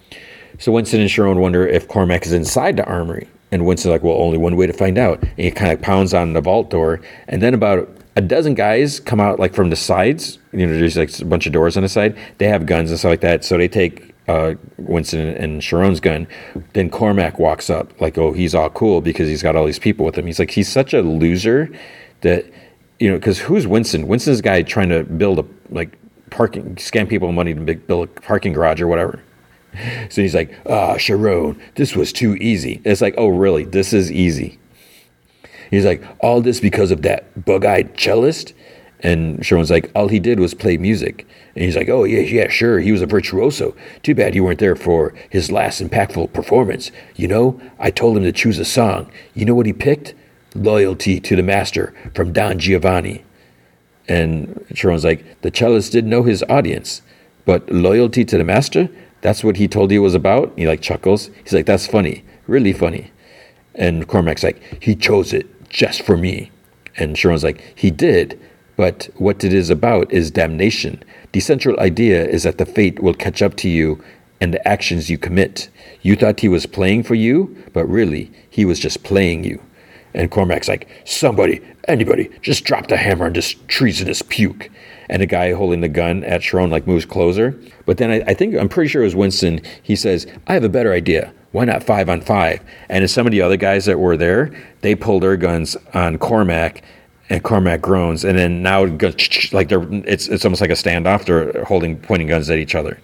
So Winston and Charon wonder if Cormac is inside the armory, and Winston's like, "Well, only one way to find out." And he kind of pounds on the vault door, and then about a dozen guys come out like from the sides. You know, there's like a bunch of doors on the side. They have guns and stuff like that. So they take uh, Winston and Charon's gun. Then Cormac walks up, like, oh, he's all cool because he's got all these people with him. He's like, he's such a loser that, you know, because who's Winston? Winston's guy trying to build a, like, parking, scam people money to build a parking garage or whatever. <laughs> So he's like, ah, Charon, this was too easy. It's like, oh, really? This is easy. He's like, all this because of that bug eyed cellist? And Charon's like, all he did was play music. And he's like, oh, yeah, yeah, sure. He was a virtuoso. Too bad you weren't there for his last impactful performance. You know, I told him to choose a song. You know what he picked? Loyalty to the Master from Don Giovanni. And Charon's like, the cellist didn't know his audience, but loyalty to the Master? That's what he told you was about? He like chuckles. He's like, that's funny, really funny. And Cormac's like, he chose it just for me. And Charon's like, he did, but what it is about is damnation. The central idea is that the fate will catch up to you and the actions you commit. You thought he was playing for you, but really, he was just playing you. And Cormac's like, somebody, anybody, just drop the hammer on this treasonous puke. And the guy holding the gun at Charon like moves closer. But then I, I think, I'm pretty sure it was Winston. He says, I have a better idea. Why not five on five? And as some of the other guys that were there, they pulled their guns on Cormac and Cormac groans, and then now like they're it's it's almost like a standoff. They're holding pointing guns at each other,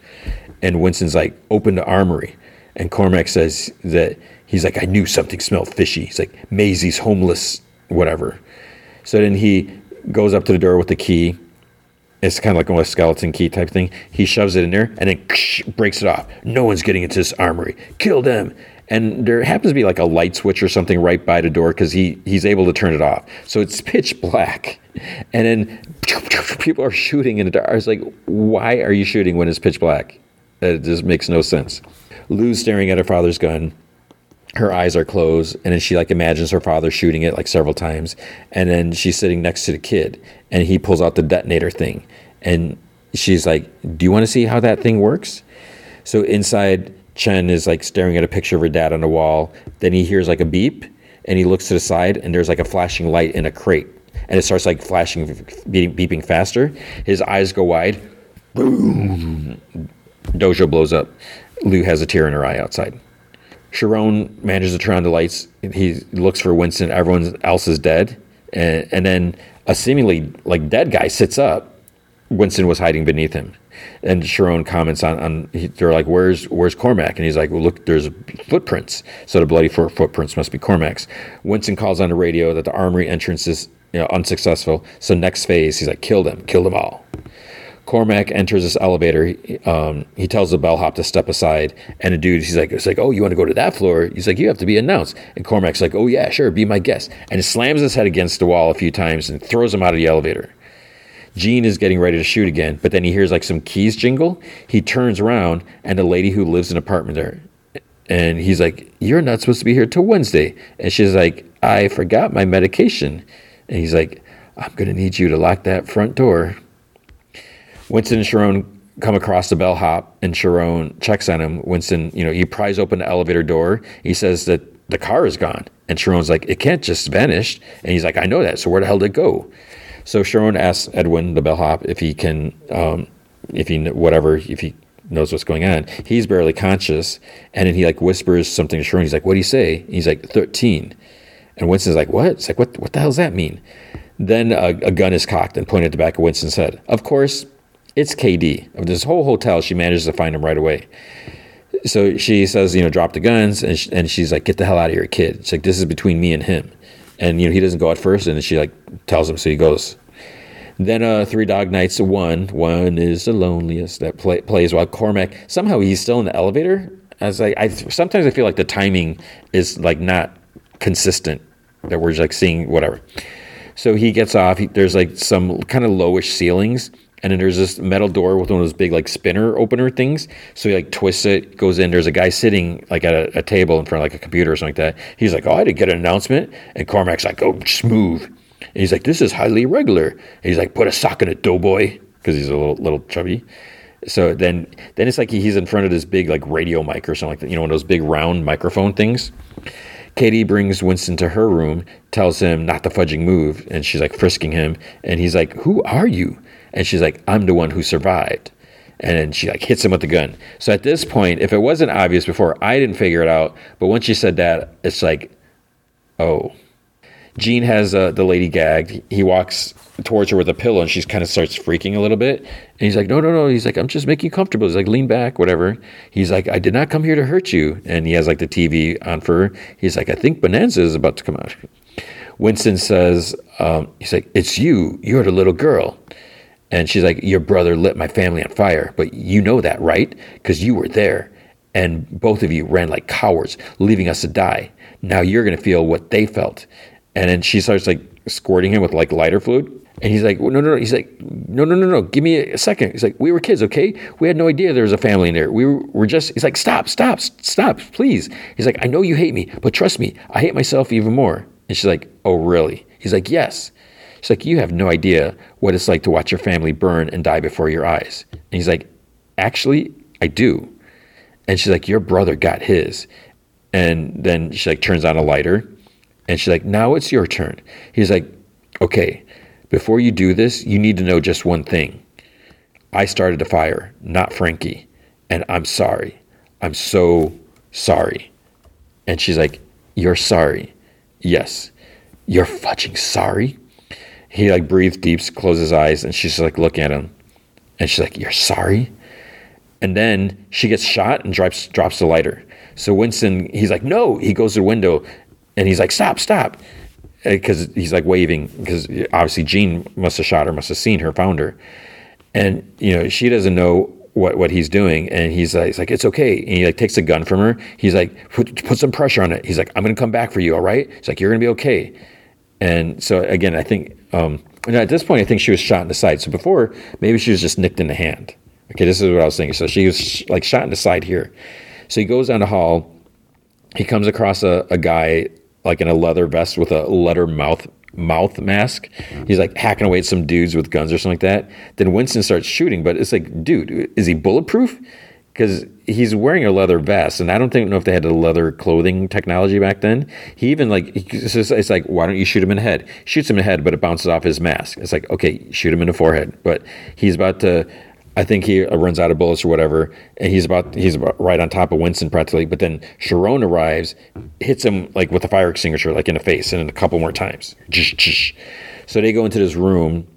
and Winston's like, "Open the armory," and Cormac says that he's like, "I knew something smelled fishy." He's like, "Mazie's homeless, whatever." So then he goes up to the door with the key. It's kind of like a skeleton key type thing. He shoves it in there and then breaks it off. No one's getting into this armory. Kill them and there happens to be like a light switch or something right by the door because he he's able to turn it off. So it's pitch black, and then <laughs> people are shooting in the dark. I was like, why are you shooting when it's pitch black? It just makes no sense. Lou's staring at her father's gun. Her eyes are closed, and then she like imagines her father shooting it like several times, and then she's sitting next to the kid, and he pulls out the detonator thing, and she's like, "Do you want to see how that thing works?" So inside Chen is like staring at a picture of her dad on the wall. Then he hears like a beep and he looks to the side and there's like a flashing light in a crate. And it starts like flashing, beeping faster. His eyes go wide. Boom. Dojo blows up. Lou has a tear in her eye outside. Charon manages to turn on the lights. He looks for Winston. Everyone else is dead. And, and then a seemingly like dead guy sits up. Winston was hiding beneath him and Charon comments on, on they're like, "Where's where's Cormac?" And he's like, "Well, look, there's footprints. So the bloody footprints must be Cormac's." Winston calls on the radio that the armory entrance is you know, unsuccessful. So next phase, he's like, "Kill them, kill them all." Cormac enters this elevator. Um, he tells the bellhop to step aside, and the dude, he's like, "It's like, oh, you want to go to that floor?" He's like, "You have to be announced." And Cormac's like, "Oh yeah, sure, be my guest." And he slams his head against the wall a few times and throws him out of the elevator. Gene is getting ready to shoot again, but then he hears like some keys jingle. He turns around, and a lady who lives in an apartment there, and he's like, "You're not supposed to be here till Wednesday." And she's like, "I forgot my medication." And he's like, "I'm gonna need you to lock that front door." Winston and Charon come across the bellhop, and Charon checks on him. Winston, you know, he pries open the elevator door. He says that the car is gone, and Charon's like, "It can't just vanish." And he's like, "I know that. So where the hell did it go?" So Charon asks Edwin, the bellhop, if he can, um, if he whatever, if he knows what's going on. He's barely conscious, and then he like whispers something to Charon. He's like, "What do you say?" He's like, 13. And Winston's like, "What?" It's like, "What? What the hell does that mean?" Then a, a gun is cocked and pointed at the back of Winston's head. Of course, it's KD. Of this whole hotel, she manages to find him right away. So she says, you know, drop the guns, and, she, and she's like, "Get the hell out of here, kid." It's like, "This is between me and him." and you know he doesn't go at first, and she like tells him, so he goes. Then uh, Three Dog Nights one. One is the loneliest that play, plays while Cormac somehow he's still in the elevator. As I, I sometimes I feel like the timing is like not consistent. That we're just like seeing whatever. So he gets off. He, there's like some kind of lowish ceilings, and then there's this metal door with one of those big like spinner opener things. So he like twists it, goes in. There's a guy sitting like at a, a table in front of like a computer or something like that. He's like, "Oh, I didn't get an announcement," and Cormac's like, "Oh, smooth." And he's like, "This is highly irregular." And he's like, "Put a sock in it, doughboy," because he's a little little chubby. So then then it's like he's in front of this big like radio mic or something like that. You know, one of those big round microphone things. KD brings Winston to her room, tells him not the fudging move, and she's like frisking him. And he's like, Who are you? And she's like, I'm the one who survived. And then she like hits him with the gun. So at this point, if it wasn't obvious before, I didn't figure it out. But once she said that, it's like, oh. Gene has uh, the lady gagged. He walks towards her with a pillow and she kind of starts freaking a little bit. And he's like, no, no, no. He's like, I'm just making you comfortable. He's like, lean back, whatever. He's like, I did not come here to hurt you. And he has like the TV on for her. He's like, I think Bonanza is about to come out. Winston says, um, he's like, it's you. You're the little girl. And she's like, your brother lit my family on fire. But you know that, right? Because you were there. And both of you ran like cowards, leaving us to die. Now you're going to feel what they felt. And then she starts like squirting him with like lighter fluid. And he's like, no, no, no. He's like, no, no, no, no. Give me a second. He's like, we were kids, okay? We had no idea there was a family in there. We were, were just, he's like, stop, stop, stop, please. He's like, I know you hate me, but trust me, I hate myself even more. And she's like, oh, really? He's like, yes. She's like, you have no idea what it's like to watch your family burn and die before your eyes. And he's like, actually, I do. And she's like, your brother got his. And then she like turns on a lighter and she's like, now it's your turn. He's like, okay, before you do this, you need to know just one thing. I started the fire, not Frankie. And I'm sorry. I'm so sorry. And she's like, You're sorry. Yes. You're fudging sorry? He like breathes deep, closes his eyes, and she's like looking at him. And she's like, You're sorry? And then she gets shot and drops drops the lighter. So Winston, he's like, No. He goes to the window and he's like, Stop, stop uh, because he's like waving because obviously Gene must have shot her, must have seen her, found her, and you know she doesn't know what what he's doing, and he's like, he's like it's okay, and he like takes a gun from her. He's like, put put some pressure on it. He's like, I'm gonna come back for you, all right? He's like, you're gonna be okay. And so again, I think um, at this point, I think she was shot in the side. So before, maybe she was just nicked in the hand. Okay, this is what I was thinking. So she was like shot in the side here. So he goes down the hall. He comes across a, a guy like in a leather vest with a leather mouth mouth mask. He's like hacking away at some dudes with guns or something like that. Then Winston starts shooting, but it's like, dude, is he bulletproof? Because he's wearing a leather vest, and I don't think know if they had the leather clothing technology back then. He even like it's like, why don't you shoot him in the head? Shoots him in the head, but it bounces off his mask. It's like, okay, shoot him in the forehead, but he's about to I think he uh, runs out of bullets or whatever, and he's about he's about right on top of Winston practically. But then Charon arrives, hits him like with a fire extinguisher, like in the face, and a couple more times. So they go into this room,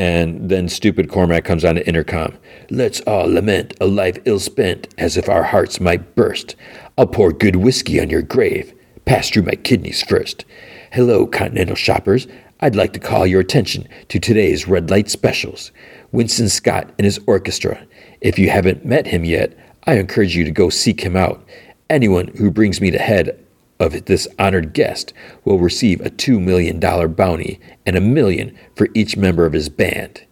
and then stupid Cormac comes on the intercom. Let's all lament a life ill spent, as if our hearts might burst. I'll pour good whiskey on your grave. Pass through my kidneys first. Hello, Continental shoppers. I'd like to call your attention to today's red light specials. Winston Scott and his orchestra. If you haven't met him yet, I encourage you to go seek him out. Anyone who brings me the head of this honored guest will receive a $2 million bounty and a million for each member of his band.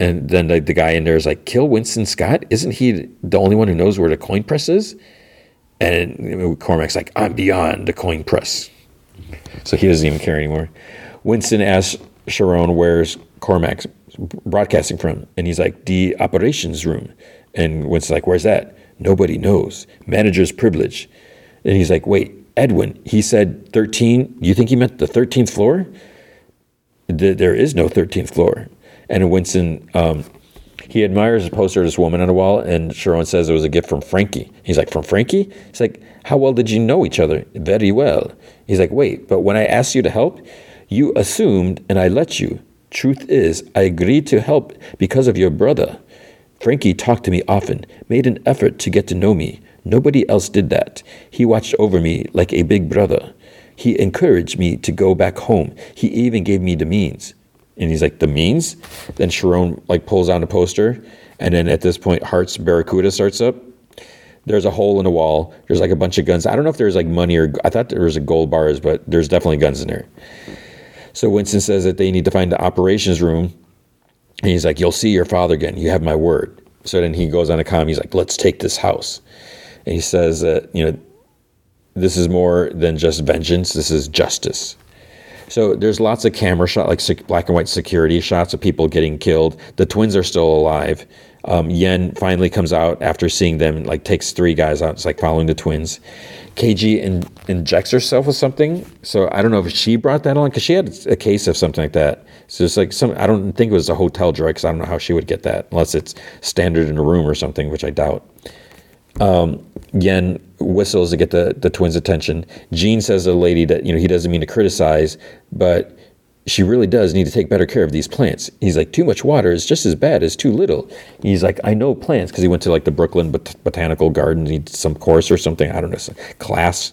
And then the, the guy in there is like, Kill Winston Scott? Isn't he the only one who knows where the coin press is? And Cormac's like, I'm beyond the coin press. So he doesn't even care anymore. Winston asks Charon where's Cormac's broadcasting from? And he's like, the operations room. And Winston's like, where's that? Nobody knows. Manager's privilege. And he's like, wait, Edwin, he said 13. You think he meant the 13th floor? There is no 13th floor. And Winston, um, he admires a poster of this woman on the wall, and Charon says it was a gift from Frankie. He's like, From Frankie? He's like, How well did you know each other? Very well. He's like, Wait, but when I asked you to help, you assumed and I let you. Truth is, I agreed to help because of your brother. Frankie talked to me often, made an effort to get to know me. Nobody else did that. He watched over me like a big brother. He encouraged me to go back home. He even gave me the means. And he's like, the means? Then Charon like pulls on a poster, and then at this point, Heart's Barracuda starts up. There's a hole in the wall. There's like a bunch of guns. I don't know if there's like money or I thought there was a gold bars, but there's definitely guns in there. So Winston says that they need to find the operations room. And he's like, You'll see your father again. You have my word. So then he goes on a com. He's like, Let's take this house. He says that, you know, this is more than just vengeance, this is justice. So there's lots of camera shot, like sec- black and white security shots of people getting killed. The twins are still alive. Um, Yen finally comes out after seeing them, like takes three guys out. It's like following the twins. KD in, injects herself with something. So I don't know if she brought that on because she had a case of something like that. So it's like some. I don't think it was a hotel drug because I don't know how she would get that unless it's standard in a room or something, which I doubt. Um, Yen whistles to get the, the twins' attention. Gene says to the lady that you know he doesn't mean to criticize, but she really does need to take better care of these plants. He's like, too much water is just as bad as too little. He's like, I know plants because he went to like the Brooklyn Bot- Botanical Garden, he did some course or something. I don't know, class.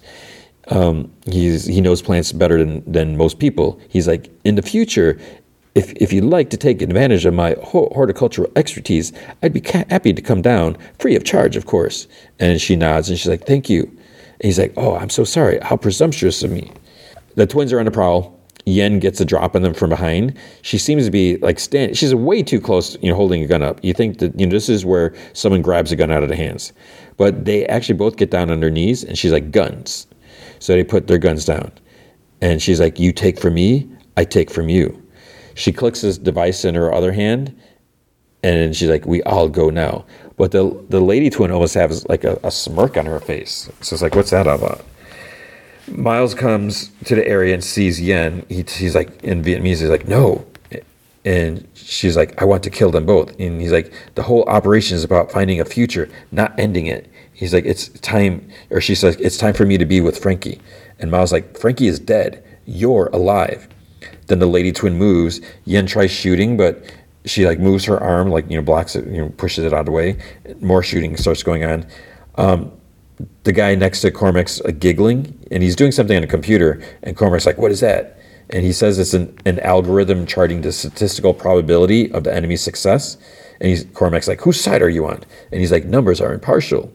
Um, he's he knows plants better than than most people. He's like, in the future, if if you'd like to take advantage of my horticultural expertise, I'd be happy to come down, free of charge, of course. And she nods and she's like, thank you. And he's like, oh, I'm so sorry. How presumptuous of me. The twins are on the prowl. Yen gets a drop on them from behind. She seems to be like stand. She's way too close, you know, holding a gun up. You think that you know this is where someone grabs a gun out of the hands, but they actually both get down on their knees, and she's like guns. So they put their guns down, and she's like, "You take from me, I take from you." She clicks this device in her other hand, and she's like, "We all go now." But the the lady twin almost has like a, a smirk on her face. So it's like, "What's that about?" Miles comes to the area and sees Yen. He, he's like in Vietnamese. He's like, "No," and she's like, "I want to kill them both." And he's like, "The whole operation is about finding a future, not ending it." He's like, "It's time," or she says, "It's time for me to be with Frankie." And Miles like, "Frankie is dead. You're alive." Then the lady twin moves. Yen tries shooting, but she like moves her arm, like you know, blocks it, you know, pushes it out of the way. More shooting starts going on. Um, the guy next to Cormac's uh, giggling, and he's doing something on a computer, and Cormac's like, "What is that?" And he says it's an, an algorithm charting the statistical probability of the enemy's success. And he's Cormac's like, "Whose side are you on?" And he's like, "Numbers are impartial."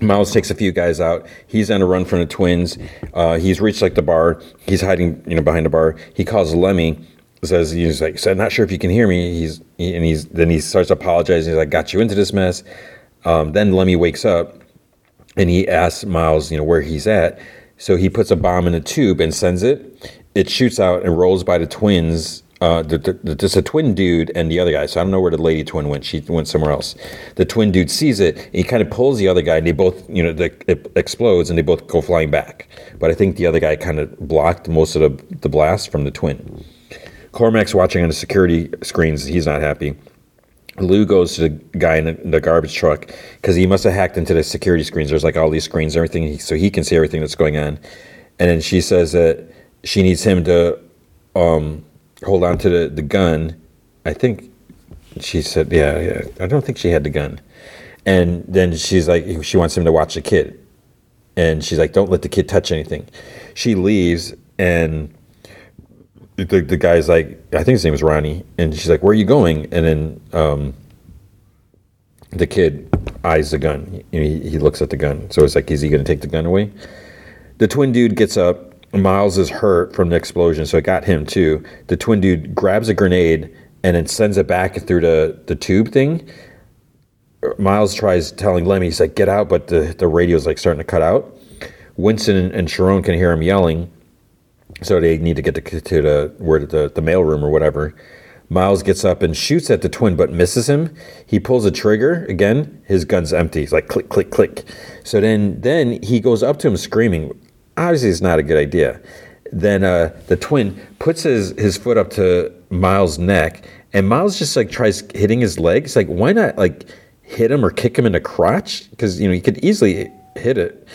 Miles takes a few guys out. He's on a run from the twins. Uh, he's reached like the bar. He's hiding, you know, behind the bar. He calls Lemmy. Says he's like, so I'm not sure if you can hear me. He's and he's then he starts apologizing. He's like, got you into this mess. Um, then Lemmy wakes up and he asks Miles, you know, where he's at. So he puts a bomb in a tube and sends it. It shoots out and rolls by the twins. Uh, a twin dude and the other guy. So I don't know where the lady twin went. She went somewhere else. The twin dude sees it. And he kind of pulls the other guy, and they both, you know, the, it explodes, and they both go flying back. But I think the other guy kind of blocked most of the, the blast from the twin. Cormac's watching on the security screens. He's not happy. Lou goes to the guy in the, the garbage truck because he must have hacked into the security screens. There's like all these screens and everything, so he can see everything that's going on. And then she says that she needs him to um, hold on to the, the gun. I think she said, yeah, yeah. I don't think she had the gun. And then she's like, she wants him to watch the kid. And she's like, don't let the kid touch anything. She leaves and the, the guy's like, I think his name is Ronnie, and she's like, "Where are you going?" And then um, the kid eyes the gun. He, he looks at the gun. So it's like, is he going to take the gun away? The twin dude gets up. Miles is hurt from the explosion, so it got him too. The twin dude grabs a grenade and then sends it back through the, the tube thing. Miles tries telling Lemmy, he's like, get out, but the, the radio's like starting to cut out. Winston and, Charon can hear him yelling, so they need to get to, to the where the the mail room or whatever. Miles gets up and shoots at the twin, but misses him. He pulls a trigger again. His gun's empty. He's like click, click, click. So then, then he goes up to him screaming. Obviously, it's not a good idea. Then uh, the twin puts his his foot up to Miles' neck, and Miles just like tries hitting his legs. Like, why not like hit him or kick him in the crotch? Because you know he could easily hit it.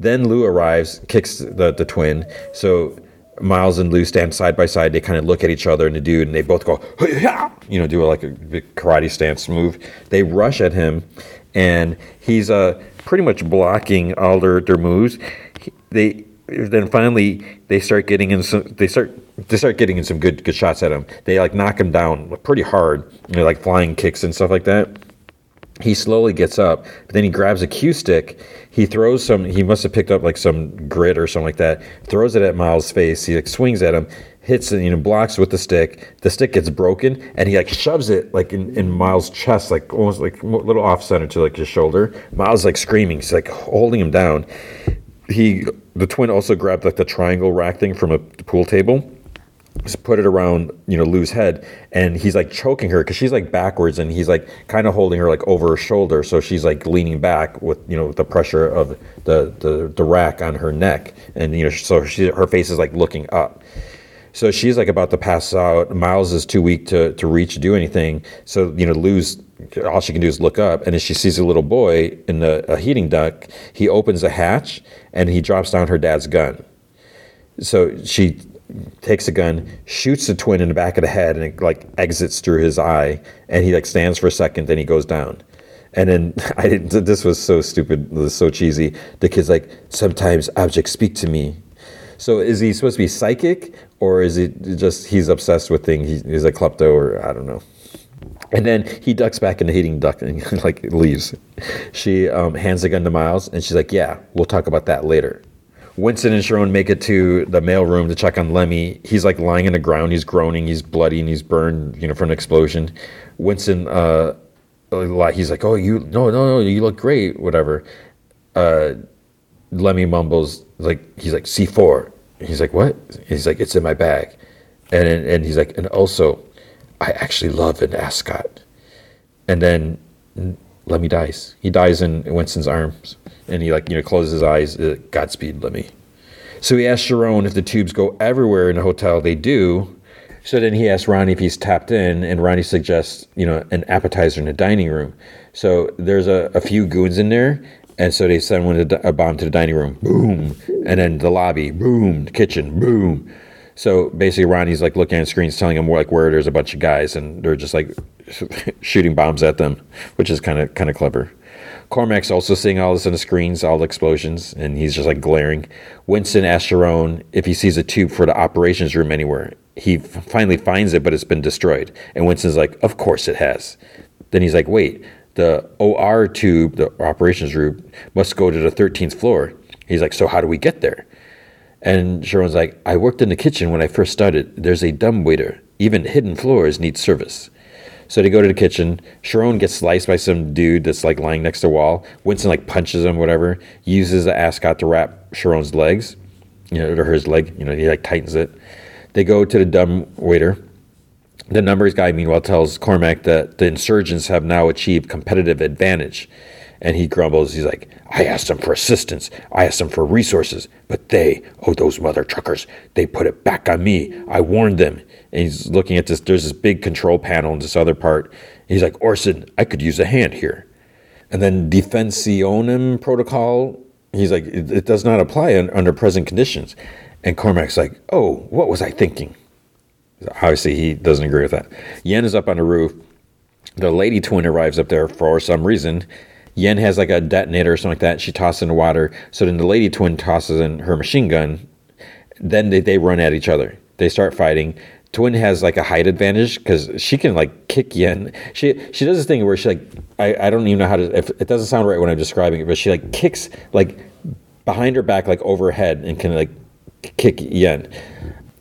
Then Lou arrives, kicks the the twin. So Miles and Lou stand side by side. They kind of look at each other and the dude, and they both go, <laughs> you know, do like a big karate stance move. They rush at him, and he's uh, pretty much blocking all their, their moves. He- They then finally they start getting in some. They start they start getting in some good good shots at him. They like knock him down pretty hard, you know, like flying kicks and stuff like that he slowly gets up, but then he grabs a cue stick. He throws some. He must have picked up like some grit or something like that. Throws it at Miles' face. He like swings at him, hits it, you know, blocks with the stick. The stick gets broken, and he like shoves it like in, in Miles' chest, like almost like a little off center to like his shoulder. Miles like screaming. He's like holding him down. He the twin also grabbed like the triangle rack thing from a pool table just put it around you know Lou's head, and he's like choking her because she's like backwards, and he's like kind of holding her like over her shoulder, so she's like leaning back with you know the pressure of the the the rack on her neck, and you know so she her face is like looking up. So she's like about to pass out. Miles is too weak to, to reach do anything. So, you know, Lou's all she can do is look up. And as she sees a little boy in the, a heating duct, he opens a hatch and he drops down her dad's gun. So she takes a gun, shoots the twin in the back of the head, and it like exits through his eye. And he like stands for a second, then he goes down. And then <laughs> I didn't. This was so stupid. Was so cheesy. The kid's like, sometimes objects speak to me. So is he supposed to be psychic, or is it just he's obsessed with things? He's a klepto, or I don't know. And then he ducks back into heating duck and <laughs> like leaves. She um, hands the gun to Miles, and she's like, "Yeah, we'll talk about that later." Winston and Charon make it to the mail room to check on Lemmy. He's like lying on the ground. He's groaning. He's bloody and he's burned, you know, from an explosion. Winston, uh, he's like, "Oh, you no, no, no, you look great." Whatever. Uh, Lemmy mumbles like he's like C four. He's like, "What?" He's like, "It's in my bag," and and he's like, "And also, I actually love an ascot." And then Lemmy dies. He dies in Winston's arms and he like you know closes his eyes. Uh, Godspeed, Lemmy. So he asks Charon if the tubes go everywhere in the hotel. They do. So then he asks Ronnie if he's tapped in, and Ronnie suggests you know an appetizer in the dining room. So there's a, a few goons in there, and so they send one a bomb to the dining room, boom, and then the lobby, boom, the kitchen, boom. So basically, Ronnie's like looking at screens, telling him like where there's a bunch of guys, and they're just like <laughs> shooting bombs at them, which is kind of kind of clever. Cormac's also seeing all this on the screens, all the explosions, and he's just like glaring. Winston asks Charon if he sees a tube for the operations room anywhere. He f- finally finds it, but it's been destroyed. And Winston's like, Of course it has. Then he's like, Wait, the OR tube, the operations room, must go to the 13th floor. He's like, So how do we get there? And Charon's like, I worked in the kitchen when I first started. There's a dumb waiter. Even hidden floors need service. So they go to the kitchen. Charon gets sliced by some dude that's like lying next to the wall. Winston like punches him, whatever. Uses the ascot to wrap Charon's legs, you know, or his leg. You know, he like tightens it. They go to the dumb waiter. The numbers guy, meanwhile, tells Cormac that the insurgents have now achieved competitive advantage. And he grumbles. He's like, I asked them for assistance. I asked them for resources. But they, oh, those mother truckers, they put it back on me. I warned them and he's looking at this. There's this big control panel in this other part. he's like, Orson, I could use a hand here. And then defensionem protocol, he's like, it, it does not apply un, under present conditions. And Cormac's like, oh, what was I thinking? Obviously, he doesn't agree with that. Yen is up on the roof. The lady twin arrives up there for some reason. Yen has like a detonator or something like that. She tosses in the water. So then the lady twin tosses in her machine gun. Then they, they run at each other. They start fighting. Twin has like a height advantage because she can like kick Yen. She she does this thing where she like I, I don't even know how to if it doesn't sound right when I'm describing it, but she like kicks like behind her back like overhead and can like kick Yen.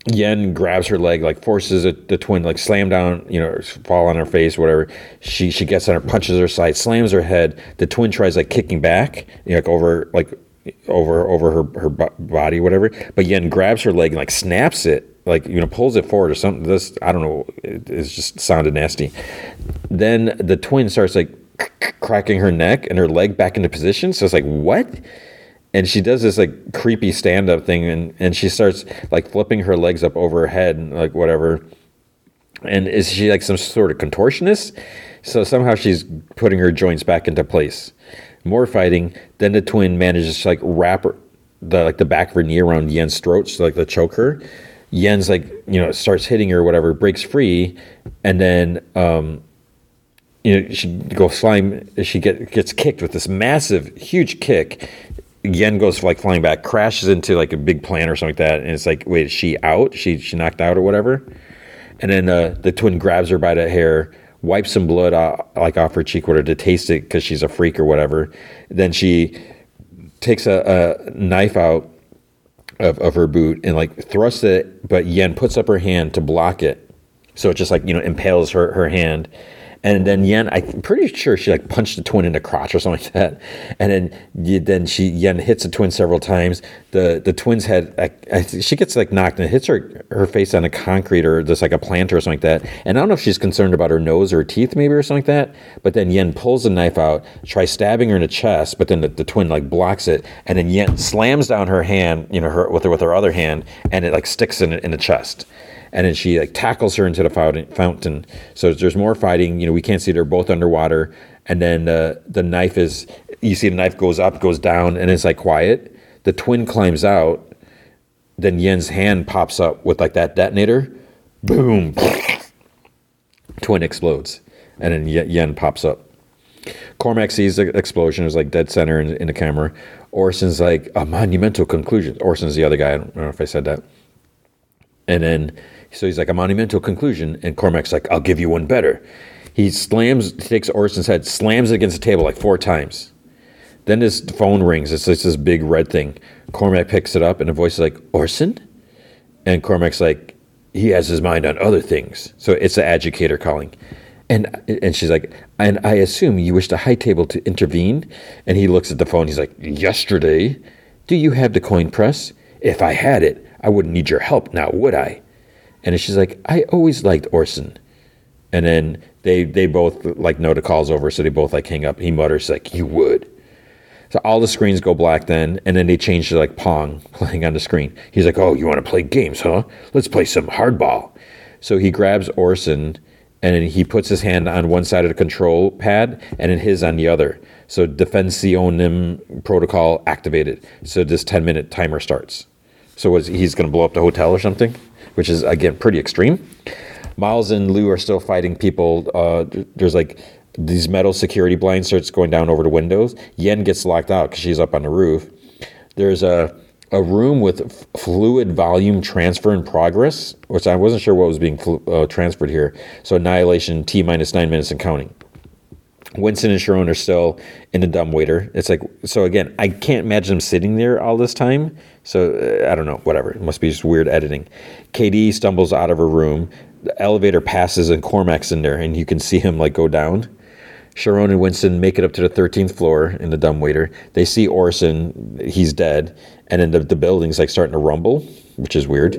Yen grabs her leg, like forces it, the twin like slam down, you know, fall on her face, whatever. She she gets on her, punches her side, slams her head. The twin tries like kicking back, you know, like over like over over her her body, whatever. But Yen grabs her leg and like snaps it like you know pulls it forward or something. This I don't know. It, it just sounded nasty. Then the twin starts like cracking her neck and her leg back into position. So it's like what? And she does this like creepy stand up thing and and she starts like flipping her legs up over her head and like whatever. And is she like some sort of contortionist? So somehow she's putting her joints back into place. More fighting. Then the twin manages to like wrap her, the like the back of her knee around Yen's throat, so like to choke her. Yen's like, you know, starts hitting her, whatever, breaks free, and then, um, you know, she goes flying. She get, gets kicked with this massive, huge kick. Yen goes like flying back, crashes into like a big plant or something like that, and it's like, wait, is she out? She she knocked out or whatever. And then uh, the twin grabs her by the hair, wipes some blood off, like off her cheek, whatever, to taste it because she's a freak or whatever. Then she takes a, a knife out of, of her boot and like thrusts it, but Yen puts up her hand to block it. So it just like, you know, impales her, her hand. And then Yen, I'm pretty sure she like punched the twin in the crotch or something like that. And then then she Yen hits the twin several times. The the twin's head, she gets like knocked and it hits her her face on a concrete or just like a planter or something like that. And I don't know if she's concerned about her nose or her teeth maybe or something like that. But then Yen pulls the knife out, tries stabbing her in the chest, but then the, the twin like blocks it, and then Yen slams down her hand, you know, her with her with her other hand, and it like sticks in in the chest and then she like tackles her into the fountain. So there's more fighting. You know, we can't see they're both underwater, and then uh, the knife is. You see the knife goes up, goes down, and it's like quiet. The twin climbs out. Then Yen's hand pops up with like that detonator. Boom. twin explodes, and then Yen pops up. Cormac sees the explosion. It's like dead center in, in the camera. Orson's like a monumental conclusion. Orson's the other guy. I don't know if I said that. And then so he's like, a monumental conclusion. And Cormac's like, I'll give you one better. He slams, takes Orson's head, slams it against the table like four times. Then his phone rings. It's just this big red thing. Cormac picks it up, and the voice is like, Orson? And Cormac's like, he has his mind on other things. So it's the educator calling. And and she's like, and I assume you wish the high table to intervene. And he looks at the phone. He's like, yesterday, do you have the coin press? If I had it, I wouldn't need your help now, would I? And she's like, I always liked Orson. And then they they both like know the call's over, so they both like hang up. He mutters like, "You would." So all the screens go black then, and then they change to like Pong <laughs> playing on the screen. He's like, "Oh, you want to play games, huh? Let's play some hardball." So he grabs Orson, and then he puts his hand on one side of the control pad, and then his on the other. So Defensionem protocol activated. So this ten minute timer starts. So was he's going to blow up the hotel or something? Which is again pretty extreme. Miles and Lou are still fighting people. Uh, there's like these metal security blinds starts going down over the windows. Yen gets locked out because she's up on the roof. There's a a room with fluid volume transfer in progress, which I wasn't sure what was being uh, transferred here. So annihilation T minus nine minutes and counting. Winston and Charon are still in the dumb waiter. It's like so again. I can't imagine them sitting there all this time. So uh, I don't know. Whatever. It must be just weird editing. KD stumbles out of her room. The elevator passes and Cormac's in there, and you can see him like go down. Charon and Winston make it up to the 13th floor in the dumb waiter. They see Orson. He's dead, and then the, the building's like starting to rumble, which is weird.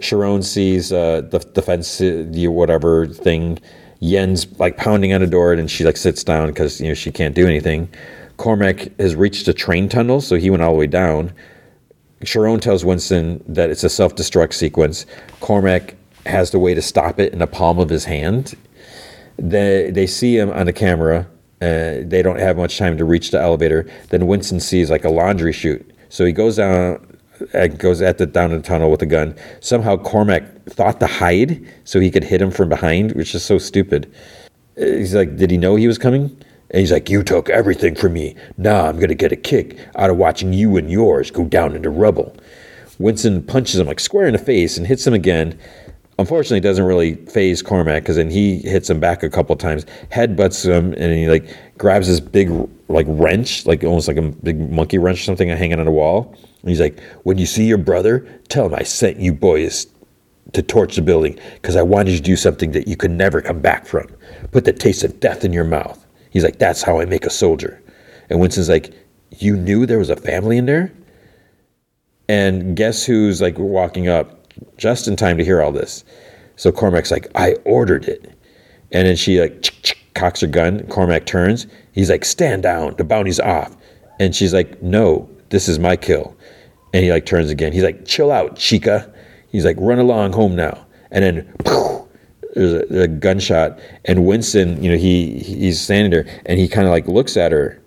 Sharon sees uh, the the fence, the whatever thing Yen's like pounding on the door, and she like sits down because you know she can't do anything. Cormac has reached a train tunnel, so he went all the way down. Charon tells Winston that it's a self-destruct sequence. Cormac has the way to stop it in the palm of his hand. They they see him on the camera. Uh, they don't have much time to reach the elevator. Then Winston sees like a laundry chute, so he goes down goes at the down the tunnel with a gun. Somehow Cormac thought to hide so he could hit him from behind, which is so stupid. He's like, did he know he was coming? And he's like, you took everything from me. Now I'm gonna get a kick out of watching you and yours go down into rubble. Winston punches him like square in the face and hits him again. Unfortunately, doesn't really phase Cormac because then he hits him back a couple times, headbutts him, and he like grabs this big like wrench, like almost like a big monkey wrench or something hanging on the wall. And he's like, "When you see your brother, tell him I sent you boys to torch the building because I wanted you to do something that you could never come back from. Put the taste of death in your mouth." He's like, "That's how I make a soldier." And Winston's like, "You knew there was a family in there?" And guess who's like walking up just in time to hear all this. So Cormac's like, I ordered it. And then she like cocks her gun. Cormac turns. He's like, stand down. The bounty's off. And she's like, no, this is my kill. And he like turns again. He's like, chill out, chica. He's like, run along home now. And then poof, there's a, a, gunshot. And Winston, you know, he he's standing there and he kind of like looks at her.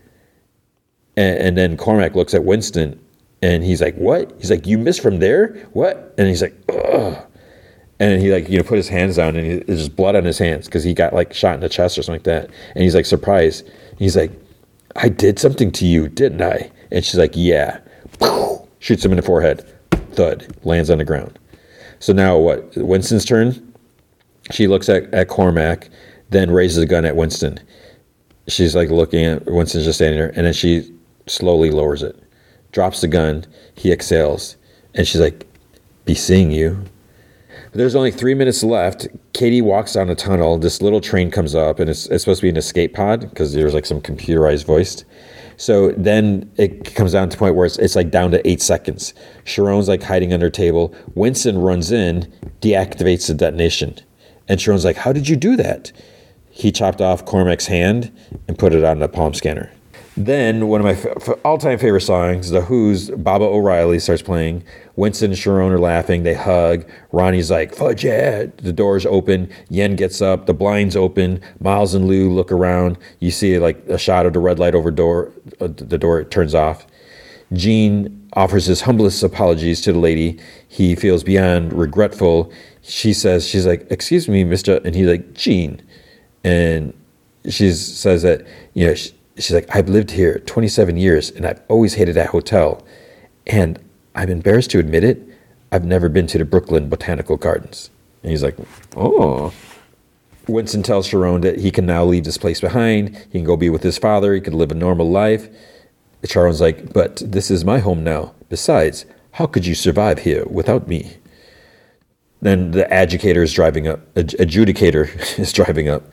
And, and then Cormac looks at Winston and he's like, "What?" He's like, "You missed from there? What?" And he's like, "Ugh." And he like you know put his hands down and he, there's just blood on his hands because he got like shot in the chest or something like that. And he's like surprised. He's like, "I did something to you, didn't I?" And she's like, "Yeah." Shoots him in the forehead. Thud lands on the ground. So now what? Winston's turn. She looks at, at Cormac, then raises a gun at Winston. She's like looking at Winston's just standing there, and then she slowly lowers it drops the gun. He exhales. And she's like, Be seeing you. There's only three minutes left. KD walks down a tunnel. This little train comes up, and it's, it's supposed to be an escape pod because there's like some computerized voiced. So then it comes down to the point where it's, it's like down to eight seconds. Charon's like hiding under a table. Winston runs in, deactivates the detonation. And Charon's like, How did you do that? He chopped off Cormac's hand and put it on the palm scanner. Then one of my f- all-time favorite songs, The Who's Baba O'Riley starts playing. Winston and Charon are laughing. They hug. Ronnie's like, "Fudge yeah!" The doors open. Yen gets up. The blinds open. Miles and Lou look around. You see like a shot of the red light over door. Uh, the door turns off. Jean offers his humblest apologies to the lady. He feels beyond regretful. She says, "She's like, excuse me, Mister," and he's like, "Jean," and she says that you know. She, she's like, I've lived here 27 years and I've always hated that hotel. And I'm embarrassed to admit it, I've never been to the Brooklyn Botanical Gardens. And he's like, Oh. Winston tells Charon that he can now leave this place behind. He can go be with his father. He can live a normal life. Charon's like, But this is my home now. Besides, how could you survive here without me? Then the adjudicator <laughs> is driving up. Adjudicator is driving up.